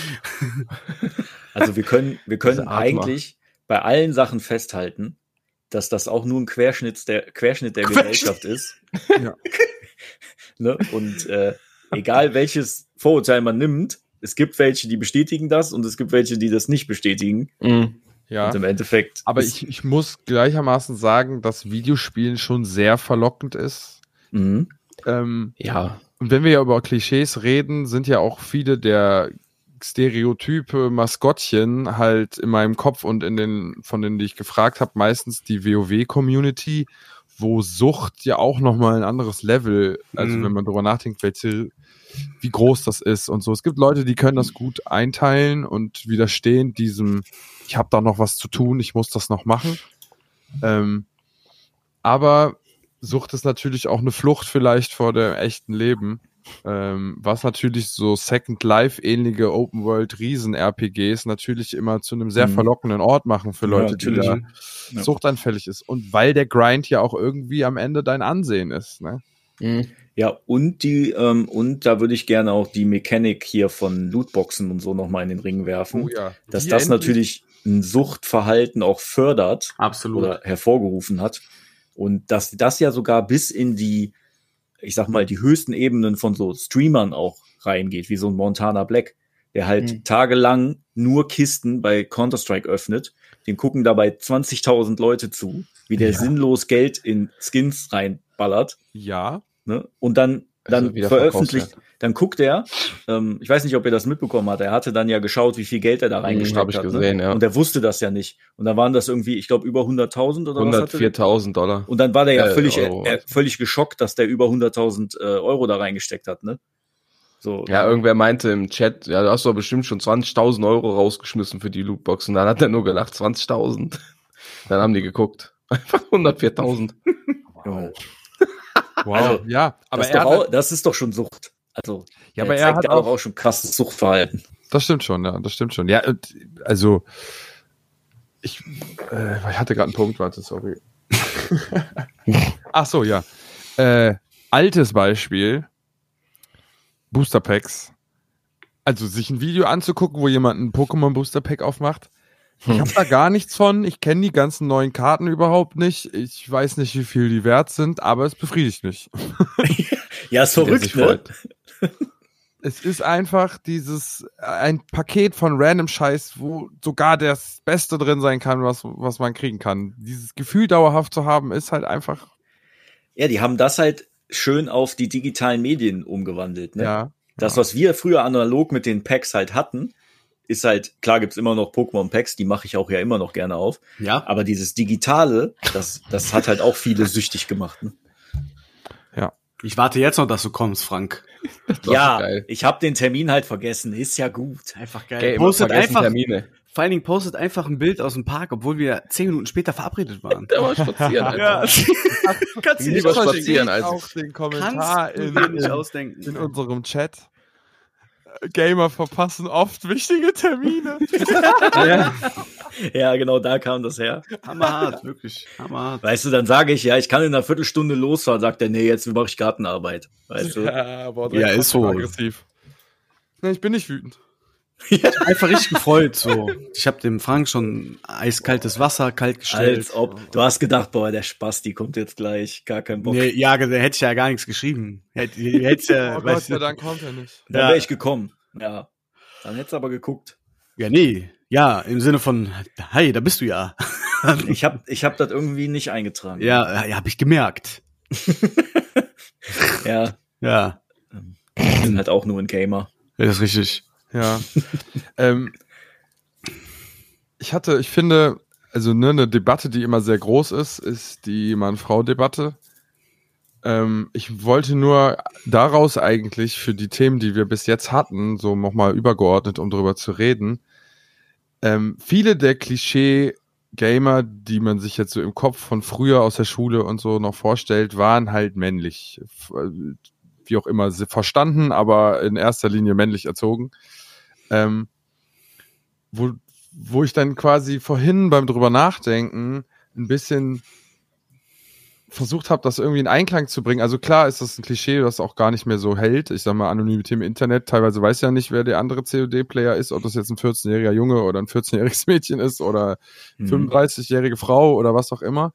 Also wir können, wir können eigentlich bei allen Sachen festhalten, dass das auch nur ein Querschnitt der, Querschnitt der Querschnitt. Gesellschaft ist. Ja. [LAUGHS] ne? Und äh, egal welches Vorurteil man nimmt, es gibt welche, die bestätigen das und es gibt welche, die das nicht bestätigen. Mhm. Ja. Und im Endeffekt. Aber ich, ich muss gleichermaßen sagen, dass Videospielen schon sehr verlockend ist. Mhm. Ähm, Ja. und wenn wir ja über Klischees reden, sind ja auch viele der Stereotype Maskottchen halt in meinem Kopf und in den, von denen, die ich gefragt habe, meistens die WoW-Community, wo Sucht ja auch nochmal ein anderes Level, also Mhm. wenn man drüber nachdenkt, welche, wie groß das ist und so. Es gibt Leute, die können das gut einteilen und widerstehen diesem, ich habe da noch was zu tun, ich muss das noch machen. Ähm, aber Sucht ist natürlich auch eine Flucht vielleicht vor dem echten Leben. Ähm, was natürlich so Second Life ähnliche Open World Riesen RPGs natürlich immer zu einem sehr Mhm. verlockenden Ort machen für Ja, Leute, die natürlich. da Ja. suchtanfällig ist. Und weil der Grind ja auch irgendwie am Ende dein Ansehen ist. Ne? Mhm. Ja, und die, ähm, und da würde ich gerne auch die Mechanik hier von Lootboxen und so nochmal in den Ring werfen. Oh ja. Dass Die das endlich- natürlich ein Suchtverhalten auch fördert Absolut. oder hervorgerufen hat. Und dass das ja sogar bis in die, ich sag mal, die höchsten Ebenen von so Streamern auch reingeht, wie so ein Montana Black, der halt Mhm. tagelang nur Kisten bei Counter-Strike öffnet. Den gucken dabei 20.000 Leute zu, wie der Ja. sinnlos Geld in Skins reinballert. Ja. Ne? Und dann, dann Also wieder veröffentlicht. Dann guckt er, ähm, ich weiß nicht, ob ihr das mitbekommen hat, er hatte dann ja geschaut, wie viel Geld er da reingesteckt hab ich hat. gesehen, ne? ja. Und er wusste das ja nicht. Und da waren das irgendwie, ich glaube, über 100.000 oder was hatte der? 104.000 Dollar. Und dann war der ja Äh, völlig, Euro. äh, völlig geschockt, dass der über 100.000 äh, Euro da reingesteckt hat, ne? So. Ja, irgendwer meinte im Chat, ja, du hast doch bestimmt schon 20.000 Euro rausgeschmissen für die Lootboxen. Dann hat er nur gelacht, 20.000. Dann haben die geguckt. [LAUGHS] Einfach 104.000. Ja. [LAUGHS] Wow. Also, ja, aber das, ist er doch hat, auch, das ist doch schon Sucht. Also, ja, aber er hat ja auch, auch schon krasses Suchtverhalten. Das stimmt schon, ja, das stimmt schon. Ja, und, also ich, äh, ich hatte gerade einen Punkt, warte, sorry. [LAUGHS] Ach so, ja. Äh, altes Beispiel. Booster Packs. Also sich ein Video anzugucken, wo jemand ein Pokémon Booster Pack aufmacht. Ich habe da gar nichts von. Ich kenne die ganzen neuen Karten überhaupt nicht. Ich weiß nicht, wie viel die wert sind, aber es befriedigt mich. [LAUGHS] Ja, ist verrückt, ne? freut. Es ist einfach dieses, ein Paket von random Scheiß, wo sogar das Beste drin sein kann, was, was man kriegen kann. Dieses Gefühl dauerhaft zu haben, ist halt einfach, Ja, die haben das halt schön auf die digitalen Medien umgewandelt, ne? ja. Das, ja. was wir früher analog mit den Packs halt hatten, ist halt, klar gibt's immer noch Pokémon-Packs, die mache ich auch ja immer noch gerne auf. Ja. Aber dieses Digitale, das, das hat halt auch viele süchtig gemacht. Ne? Ich warte jetzt noch, dass du kommst, Frank. [LAUGHS] Ja, ich habe den Termin halt vergessen. Ist ja gut. Einfach geil. Immer postet einfach, Termine. vor allen Dingen postet einfach ein Bild aus dem Park, obwohl wir zehn Minuten später verabredet waren. [LAUGHS] Der war spazieren einfach. [LAUGHS] Kannst du Lieber spazieren als- auch den Kommentar in, in, ausdenken. in unserem Chat. Gamer verpassen oft wichtige Termine. ja. [LAUGHS] Ja, genau, da kam das her. Hammerhart, wirklich. Hammerhart. Weißt du, dann sage ich, ja, ich kann in einer Viertelstunde losfahren. Sagt er, nee, jetzt mache ich Gartenarbeit. Weißt du? ja, boah, Ja, ist so. Aggressiv. Nee, ich bin nicht wütend. Einfach richtig gefreut, so. Ich habe dem Frank schon eiskaltes Wasser kalt gestellt. Als ob. Du hast gedacht, boah, der Spaß, die kommt jetzt gleich. Gar kein Bock. Nee, ja, da hätte ich ja gar nichts geschrieben. Hätte, [LAUGHS] hätt's ja, Oh Gott du, Dank kommt er nicht. Dann Ja. wäre ich gekommen. Ja. Dann hättest du aber geguckt. ja, nee. Ja, im Sinne von, hi, da bist du ja. [LAUGHS] Ich habe ich hab das irgendwie nicht eingetragen. Ja, ja, habe ich gemerkt. [LAUGHS] Ja, Ja, ich bin halt auch nur ein Gamer. ja das ist richtig. Ja. [LAUGHS] ähm, ich hatte, ich finde, also ne, eine Debatte, die immer sehr groß ist, ist die Mann-Frau-Debatte. Ähm, ich wollte nur daraus eigentlich für die Themen, die wir bis jetzt hatten, so nochmal übergeordnet, um darüber zu reden, ähm, viele der Klischee-Gamer, die man sich jetzt so im Kopf von früher aus der Schule und so noch vorstellt, waren halt männlich. Äh, Wie auch immer, verstanden, aber in erster Linie männlich erzogen. Ähm, wo, wo ich dann quasi vorhin beim drüber nachdenken ein bisschen versucht habe, das irgendwie in Einklang zu bringen. Also klar ist das ein Klischee, das auch gar nicht mehr so hält. Ich sag mal, Anonymität im Internet, teilweise weiß ja nicht, wer der andere COD-Player ist, ob das jetzt ein 14-jähriger Junge oder ein 14-jähriges [LAUGHS] Mädchen ist oder mhm. 35-jährige Frau oder was auch immer.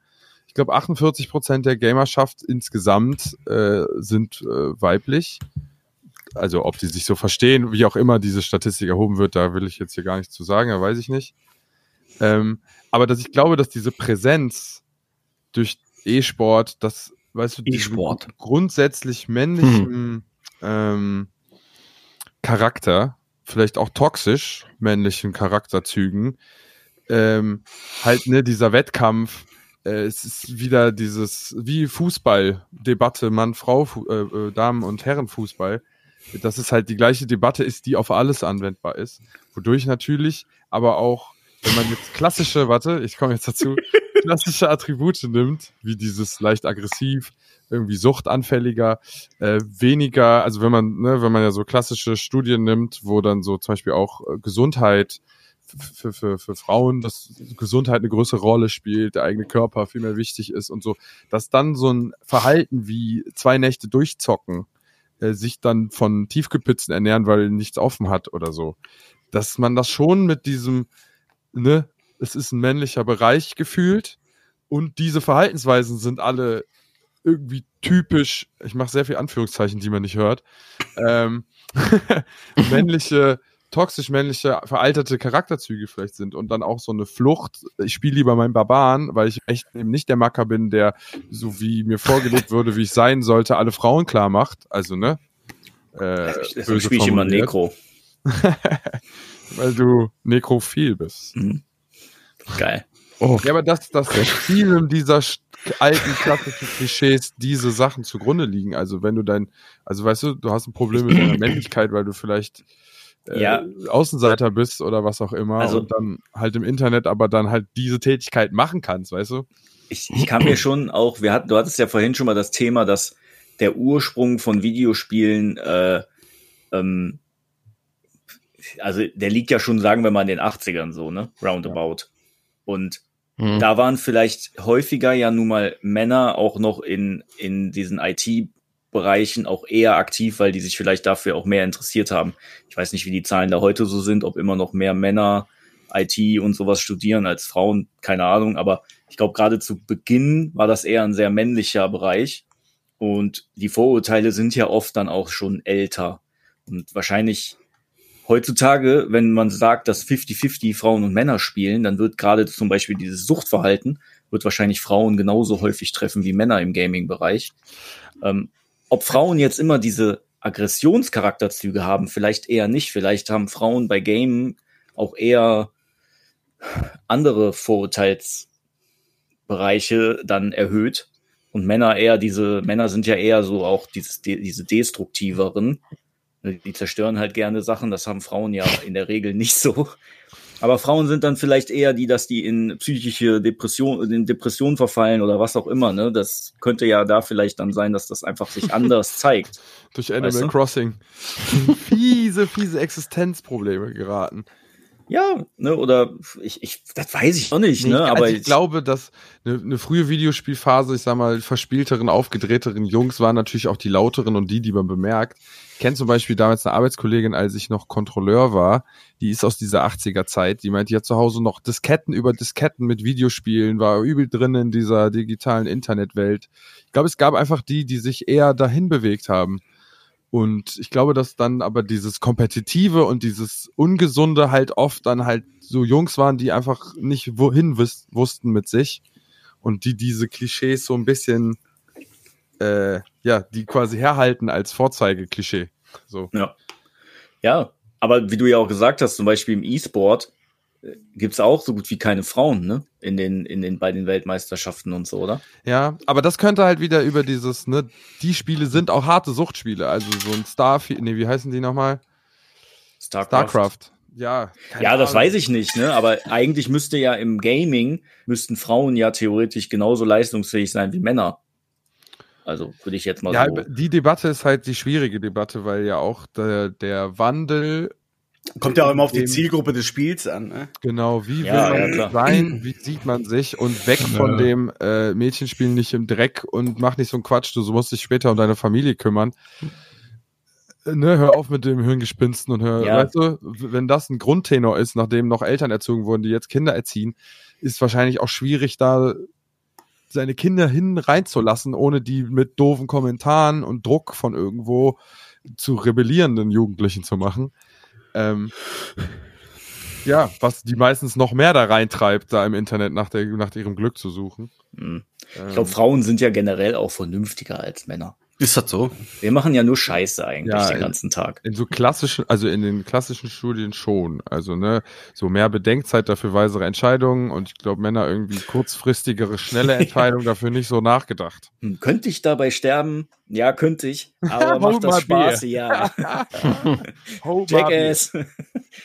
Ich glaube, 48 Prozent der Gamerschaft insgesamt äh, sind äh, weiblich. Also ob die sich so verstehen, wie auch immer diese Statistik erhoben wird, da will ich jetzt hier gar nichts zu sagen, da weiß ich nicht. Ähm, aber dass ich glaube, dass diese Präsenz durch E-Sport, das, weißt du, E-Sport. grundsätzlich männlichen hm. ähm, Charakter, vielleicht auch toxisch männlichen Charakterzügen, ähm, halt, ne, dieser Wettkampf, äh, es ist wieder dieses, wie Fußball-Debatte, Mann, Frau, äh, äh, Damen- und Herrenfußball, dass es halt die gleiche Debatte ist, die auf alles anwendbar ist, wodurch natürlich aber auch wenn man jetzt klassische, warte, ich komme jetzt dazu, klassische Attribute nimmt, wie dieses leicht aggressiv, irgendwie suchtanfälliger, äh, weniger, also wenn man, ne, wenn man ja so klassische Studien nimmt, wo dann so zum Beispiel auch äh, Gesundheit für, für, für Frauen, dass Gesundheit eine größere Rolle spielt, der eigene Körper viel mehr wichtig ist und so, dass dann so ein Verhalten wie zwei Nächte durchzocken, äh, sich dann von Tiefgepizzen ernähren, weil nichts offen hat oder so, dass man das schon mit diesem ne, es ist ein männlicher Bereich gefühlt und diese Verhaltensweisen sind alle irgendwie typisch, ich mache sehr viel Anführungszeichen, die man nicht hört, ähm, [LAUGHS] männliche, toxisch männliche, veralterte Charakterzüge vielleicht sind und dann auch so eine Flucht. Ich spiele lieber meinen Barbaren, weil ich echt eben nicht der Macker bin, der, so wie mir vorgelegt würde, wie ich sein sollte, alle Frauen klar macht. Also, ne? Äh, Deswegen spiele ich immer Nekro. [LAUGHS] weil du nekrophil bist. Mhm. Geil. Oh. Ja, aber das, das vielen dieser alten klassischen Klischees diese Sachen zugrunde liegen. Also wenn du dein, also weißt du, du hast ein Problem mit deiner Männlichkeit, weil du vielleicht äh, ja. Außenseiter bist oder was auch immer also, und dann halt im Internet aber dann halt diese Tätigkeit machen kannst, weißt du? Ich, ich kann mir schon auch, wir hatten, du hattest ja vorhin schon mal das Thema, dass der Ursprung von Videospielen äh, ähm, also der liegt ja schon, sagen wir mal, in den 80ern so, ne? Roundabout. Und mhm. da waren vielleicht häufiger ja nun mal Männer auch noch in, in diesen IT-Bereichen auch eher aktiv, weil die sich vielleicht dafür auch mehr interessiert haben. Ich weiß nicht, wie die Zahlen da heute so sind, ob immer noch mehr Männer IT und sowas studieren als Frauen, keine Ahnung, aber ich glaube, gerade zu Beginn war das eher ein sehr männlicher Bereich. Und die Vorurteile sind ja oft dann auch schon älter. Und wahrscheinlich heutzutage, wenn man sagt, dass 50-50 Frauen und Männer spielen, dann wird gerade zum Beispiel dieses Suchtverhalten, wird wahrscheinlich Frauen genauso häufig treffen wie Männer im Gaming-Bereich. Ähm, ob Frauen jetzt immer diese Aggressionscharakterzüge haben, vielleicht eher nicht. Vielleicht haben Frauen bei Game auch eher andere Vorurteilsbereiche dann erhöht und Männer eher diese, Männer sind ja eher so auch dieses, diese destruktiveren, die zerstören halt gerne Sachen, das haben Frauen ja in der Regel nicht so. Aber Frauen sind dann vielleicht eher die, dass die in psychische Depression, in Depression verfallen oder was auch immer. Ne? Das könnte ja da vielleicht dann sein, dass das einfach sich [LAUGHS] anders zeigt. Durch Animal weißt du? Crossing. fiese, fiese Existenzprobleme geraten. Ja, ne, oder ich, ich, das weiß ich auch nicht, ne, also aber ich, ich glaube, dass eine, eine frühe Videospielphase, ich sag mal, verspielteren, aufgedrehteren Jungs waren natürlich auch die lauteren und die, die man bemerkt. Kenne zum Beispiel damals eine Arbeitskollegin, als ich noch Kontrolleur war, die ist aus dieser 80er Zeit, die meint, die hat zu Hause noch Disketten über Disketten mit Videospielen, war übel drin in dieser digitalen Internetwelt. Ich glaube, es gab einfach die, die sich eher dahin bewegt haben. Und ich glaube, dass dann aber dieses Kompetitive und dieses Ungesunde halt oft dann halt so Jungs waren, die einfach nicht wohin wussten mit sich und die diese Klischees so ein bisschen, äh, ja, die quasi herhalten als Vorzeigeklischee. So. Ja. Ja, aber wie du ja auch gesagt hast, zum Beispiel im E-Sport, gibt's auch so gut wie keine Frauen, ne? In den, in den, bei den Weltmeisterschaften und so, oder? Ja, aber das könnte halt wieder über dieses, ne, die Spiele sind auch harte Suchtspiele. Also so ein Starfield, ne, wie heißen die nochmal? Starcraft. Starcraft. Ja. Ja, das weiß ich nicht, ne? Aber eigentlich müsste ja im Gaming, müssten Frauen ja theoretisch genauso leistungsfähig sein wie Männer. Also würde ich jetzt mal ja, so. Die Debatte ist halt die schwierige Debatte, weil ja auch der, der Wandel Kommt ja auch immer auf die Zielgruppe des Spiels an. Ne? Genau, wie will Ja, man ja, sein, wie sieht man sich und weg von dem äh, Mädchenspielen nicht im Dreck und mach nicht so einen Quatsch, du musst dich später um deine Familie kümmern. Ne, hör auf mit dem Hirngespinsten und hör, Ja. weißt du, wenn das ein Grundtenor ist, nachdem noch Eltern erzogen wurden, die jetzt Kinder erziehen, ist wahrscheinlich auch schwierig, da seine Kinder hin reinzulassen, ohne die mit doofen Kommentaren und Druck von irgendwo zu rebellierenden Jugendlichen zu machen. Ähm, ja, was die meistens noch mehr da reintreibt, da im Internet nach, der, nach ihrem Glück zu suchen. Hm. Ähm, Ich glaube, Frauen sind ja generell auch vernünftiger als Männer. Ist das so? Wir machen ja nur Scheiße eigentlich Ja, den ganzen Tag. in so klassischen, also in den klassischen Studien schon. Also, ne, so mehr Bedenkzeit dafür weisere Entscheidungen und ich glaube, Männer irgendwie kurzfristigere, schnelle [LAUGHS] Entscheidungen dafür nicht so nachgedacht. Hm, könnte ich dabei sterben? Ja, könnte ich. Aber [LAUGHS] macht das Spaß? [LAUGHS] Bier. Ja. Jackass. Ja,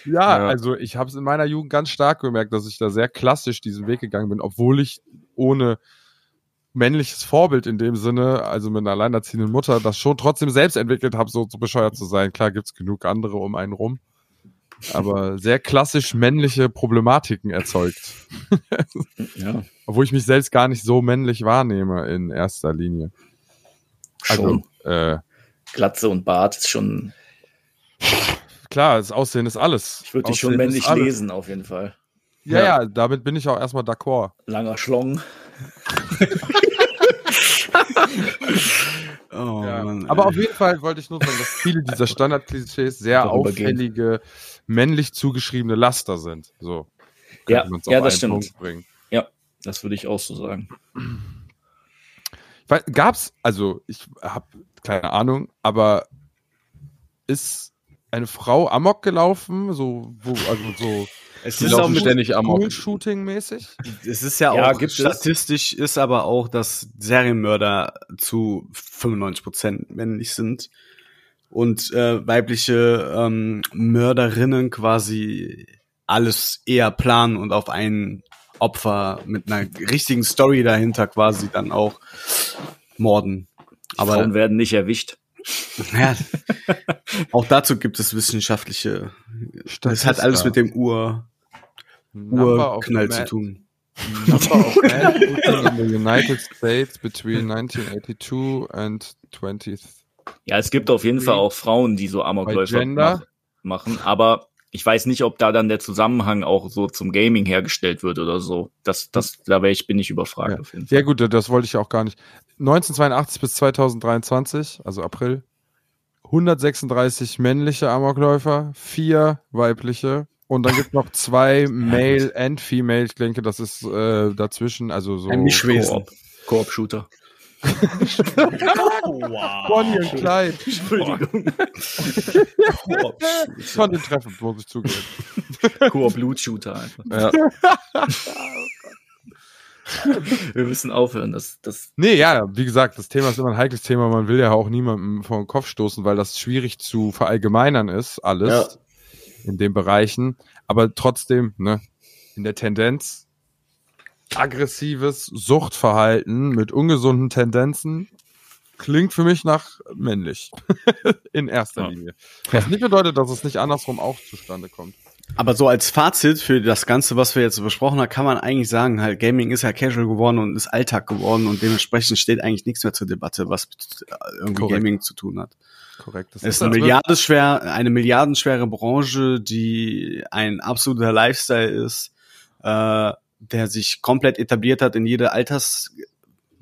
Ja. also ich habe es in meiner Jugend ganz stark gemerkt, dass ich da sehr klassisch diesen Weg gegangen bin, obwohl ich ohne männliches Vorbild in dem Sinne, also mit einer alleinerziehenden Mutter, das schon trotzdem selbst entwickelt habe, so, so bescheuert zu sein. Klar gibt's genug andere um einen rum, aber sehr klassisch männliche Problematiken erzeugt, [LAUGHS] Ja, obwohl ich mich selbst gar nicht so männlich wahrnehme in erster Linie. schon. Also, äh, Glatze und Bart ist schon, klar, das Aussehen ist alles. ich würde dich schon männlich lesen, auf jeden Fall. Ja, Ja. ja, damit bin ich auch erstmal d'accord. Langer Schlong. [LAUGHS] Oh, Ja. Mann, Aber auf jeden Fall wollte ich nur sagen, dass viele dieser Standardklischees sehr Darüber gehen. auffällige, männlich zugeschriebene Laster sind. So. Ja, ja, das stimmt. Punkt bringen. Das würde ich auch so sagen. Weiß, gab's, also ich habe keine Ahnung, aber ist eine Frau Amok gelaufen, so, wo, also so es Die ist auch ständig amok. Shooting-mäßig? es ist ja, Ja, auch gibt es. statistisch ist aber auch, dass Serienmörder zu 95 Prozent männlich sind und äh, weibliche ähm, Mörderinnen quasi alles eher planen und auf ein Opfer mit einer richtigen Story dahinter quasi dann auch morden. Aber Frauen werden nicht erwischt. ja, auch dazu gibt es wissenschaftliche. Das hat alles mit dem Ur Urknall zu tun. Number of [LAUGHS] men in the United States between 1982 and 20th. Ja, es gibt auf jeden Fall auch Frauen, die so Amokläufer machen, aber ich weiß nicht, ob da dann der Zusammenhang auch so zum Gaming hergestellt wird oder so. Das, das, da ich, bin ich überfragt Ja. auf jeden Fall. Ja gut, das wollte ich auch gar nicht. 1982 bis 2023, also April, 136 männliche Amokläufer, vier weibliche und dann gibt noch zwei [LAUGHS] Male and Female. Ich denke, das ist äh, dazwischen, also so Ein Mischwesen. Koop. Koop-Shooter. [LAUGHS] [LAUGHS] Bonnie und Clyde. Entschuldigung. Ich fand den treffend, muss ich zugeben. Koop-Loot-Shooter einfach. Ja. Wir müssen aufhören. Das, das, Nee, ja, wie gesagt, das Thema ist immer ein heikles Thema. Man will ja auch niemandem vor den Kopf stoßen, weil das schwierig zu verallgemeinern ist, alles in den Bereichen. Aber trotzdem, ne, in der Tendenz aggressives Suchtverhalten mit ungesunden Tendenzen klingt für mich nach männlich. [LAUGHS] in erster Ja. Linie. Was nicht bedeutet, dass es nicht andersrum auch zustande kommt. Aber so als Fazit für das Ganze, was wir jetzt besprochen haben, kann man eigentlich sagen, halt Gaming ist ja casual geworden und ist Alltag geworden und dementsprechend steht eigentlich nichts mehr zur Debatte, was mit äh, irgendwie. Gaming zu tun hat. Korrekt. Das Es ist eine würde- milliardenschwer, eine milliardenschwere Branche, die ein absoluter Lifestyle ist, äh, der sich komplett etabliert hat in jede Alters,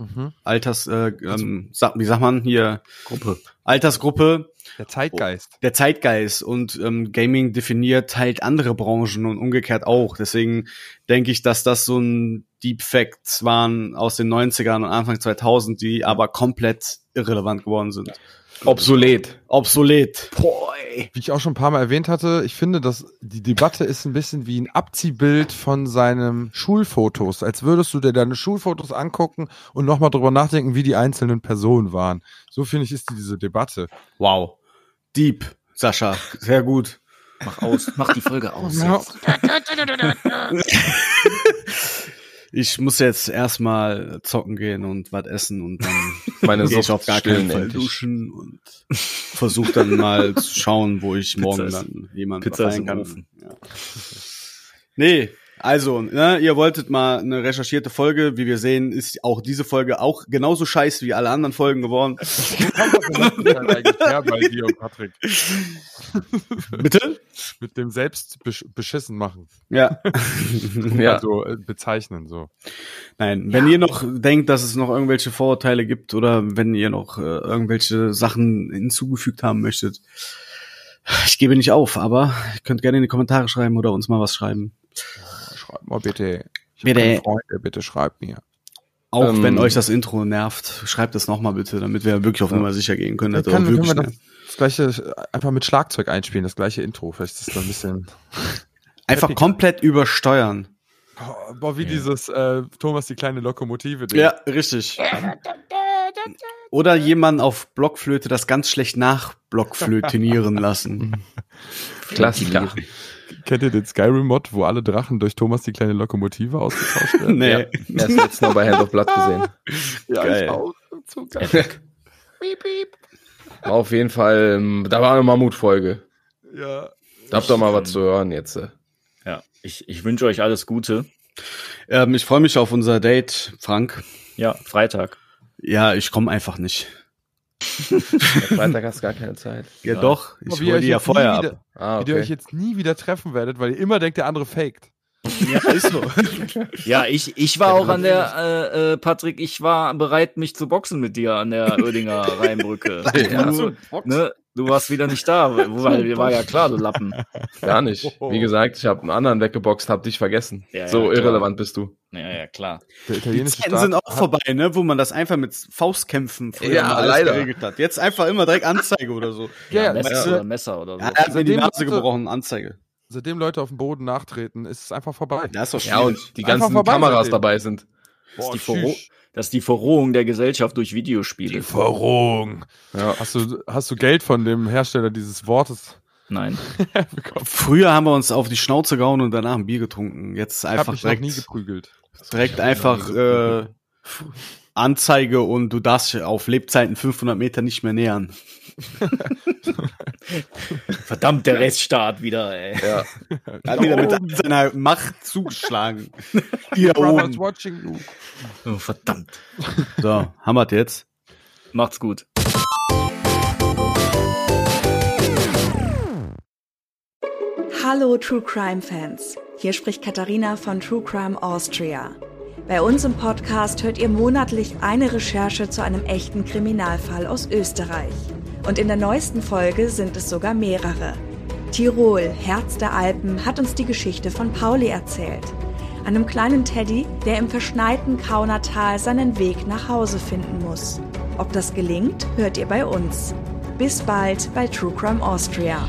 Mhm. Alters, äh, ähm, sag, wie sagt man hier, Gruppe. Altersgruppe, Der Zeitgeist. der Zeitgeist und ähm, Gaming definiert halt andere Branchen und umgekehrt auch. Deswegen denke ich, dass das so ein Deep Facts waren aus den 90ern und Anfang 2000, die aber komplett irrelevant geworden sind. Obsolet. Obsolet. Boah, ey. Wie ich auch schon ein paar Mal erwähnt hatte, ich finde, dass die Debatte ist ein bisschen wie ein Abziehbild von seinen Schulfotos. Als würdest du dir deine Schulfotos angucken und nochmal drüber nachdenken, wie die einzelnen Personen waren. So finde ich, ist diese Debatte. Wow. Deep, Sascha. Sehr gut. Mach aus. Mach die Folge aus. Ja. [LAUGHS] [LAUGHS] Ich muss jetzt erstmal zocken gehen und was essen und dann [LAUGHS] Meine gehe ich auf gar keinen Fall endlich. duschen und versuche dann mal zu schauen, wo ich morgen ist- dann jemanden Pizza kann. Ja. Nee, also, ne, ihr wolltet mal eine recherchierte Folge. Wie wir sehen, ist auch diese Folge auch genauso scheiße wie alle anderen Folgen geworden. bei dir Patrick. Bitte? Mit dem selbst besch beschissen machen. Ja. [LAUGHS] Ja. Also äh, bezeichnen so. Nein, wenn ihr noch denkt, dass es noch irgendwelche Vorurteile gibt oder wenn ihr noch äh, irgendwelche Sachen hinzugefügt haben möchtet, ich gebe nicht auf, aber ihr könnt gerne in die Kommentare schreiben oder uns mal was schreiben. Schreibt mal bitte. Ich Bitte. keine Freunde, bitte schreibt mir. Auch Ähm, wenn euch das Intro nervt, schreibt es nochmal bitte, damit wir wirklich auf Nummer sicher gehen können. dass Dann das können, wir das, das gleiche einfach mit Schlagzeug einspielen, das gleiche Intro. Vielleicht ist das dann ein bisschen. [LAUGHS] einfach komplett übersteuern. Oh, boah, wie dieses äh, Thomas die kleine Lokomotive. Ding. Ja, richtig. Oder jemanden auf Blockflöte das ganz schlecht nachblockflötinieren lassen. [LAUGHS] Klassiker. Kennt ihr den Skyrim-Mod, wo alle Drachen durch Thomas die kleine Lokomotive ausgetauscht werden? [LAUGHS] nee. Ja. Erst letztes Mal bei Hand of Blood gesehen. ja, Geil. ich auch. So geil. War auf jeden Fall, ähm, da war eine Mammutfolge. ja. Da habt ihr mal was zu hören jetzt. äh. Ja, ich, ich wünsche euch alles Gute. Ähm, ich freue mich auf unser Date, Frank. Ja, Freitag. Ja, ich komme einfach nicht. Ja, [LAUGHS] Freitag hast du gar keine Zeit. Ja, Ja. doch. Ich hole die ja vorher ab. wieder, Ah, Wie ihr euch okay. jetzt nie wieder treffen werdet, weil ihr immer denkt, der andere faked. Ja, ist so. [LAUGHS] Ja, ich, ich war auch an der, äh, äh, Patrick, ich war bereit, mich zu boxen mit dir an der Oerdinger [LAUGHS] Rheinbrücke. Ja. Du, ne, du warst wieder nicht da, weil war ja klar, du Lappen. Gar nicht. Wie gesagt, ich habe einen anderen weggeboxt, hab dich vergessen. Ja, ja, so klar. irrelevant bist du. Ja, ja, klar. Der Die italienische Zeiten Staat sind auch vorbei, ne, wo man das einfach mit Faustkämpfen früher Ja, leider. geregelt hat. Jetzt einfach immer direkt Anzeige oder so. [LAUGHS] Ja, ja, Messer oder Messer oder so. Ja, er hat mir die Seitdem Nase Leute- gebrochen, Anzeige. Seitdem Leute auf dem Boden nachtreten, ist es einfach vorbei. Das ist doch Ja, und die ganzen vorbei Kameras seitdem. dabei sind. Das ist, die Boah, Verro tschüss. das ist die Verrohung der Gesellschaft durch Videospiele. Verrohung. Ja. Hast du, hast du Geld von dem Hersteller dieses Wortes Nein. [LAUGHS] Früher haben wir uns auf die Schnauze gehauen und danach ein Bier getrunken. Jetzt Ich einfach mich noch nie direkt, geprügelt. direkt einfach äh, Anzeige und du darfst auf Lebzeiten 500 Meter nicht mehr nähern. [LAUGHS] Verdammt, der Rechtsstaat wieder, ey. Ja. [LAUGHS] Hat wieder mit seiner Macht zugeschlagen. Hier oben. watching you. Oh, verdammt. So, haben wir's jetzt? Macht's gut. Hallo True Crime Fans. Hier spricht Katharina von True Crime Austria. Bei uns im Podcast hört ihr monatlich eine Recherche zu einem echten Kriminalfall aus Österreich. Und in der neuesten Folge sind es sogar mehrere. Tirol, Herz der Alpen, hat uns die Geschichte von Pauli erzählt. Einem kleinen Teddy, der im verschneiten Kaunertal seinen Weg nach Hause finden muss. Ob das gelingt, hört ihr bei uns. Bis bald bei True Crime Austria.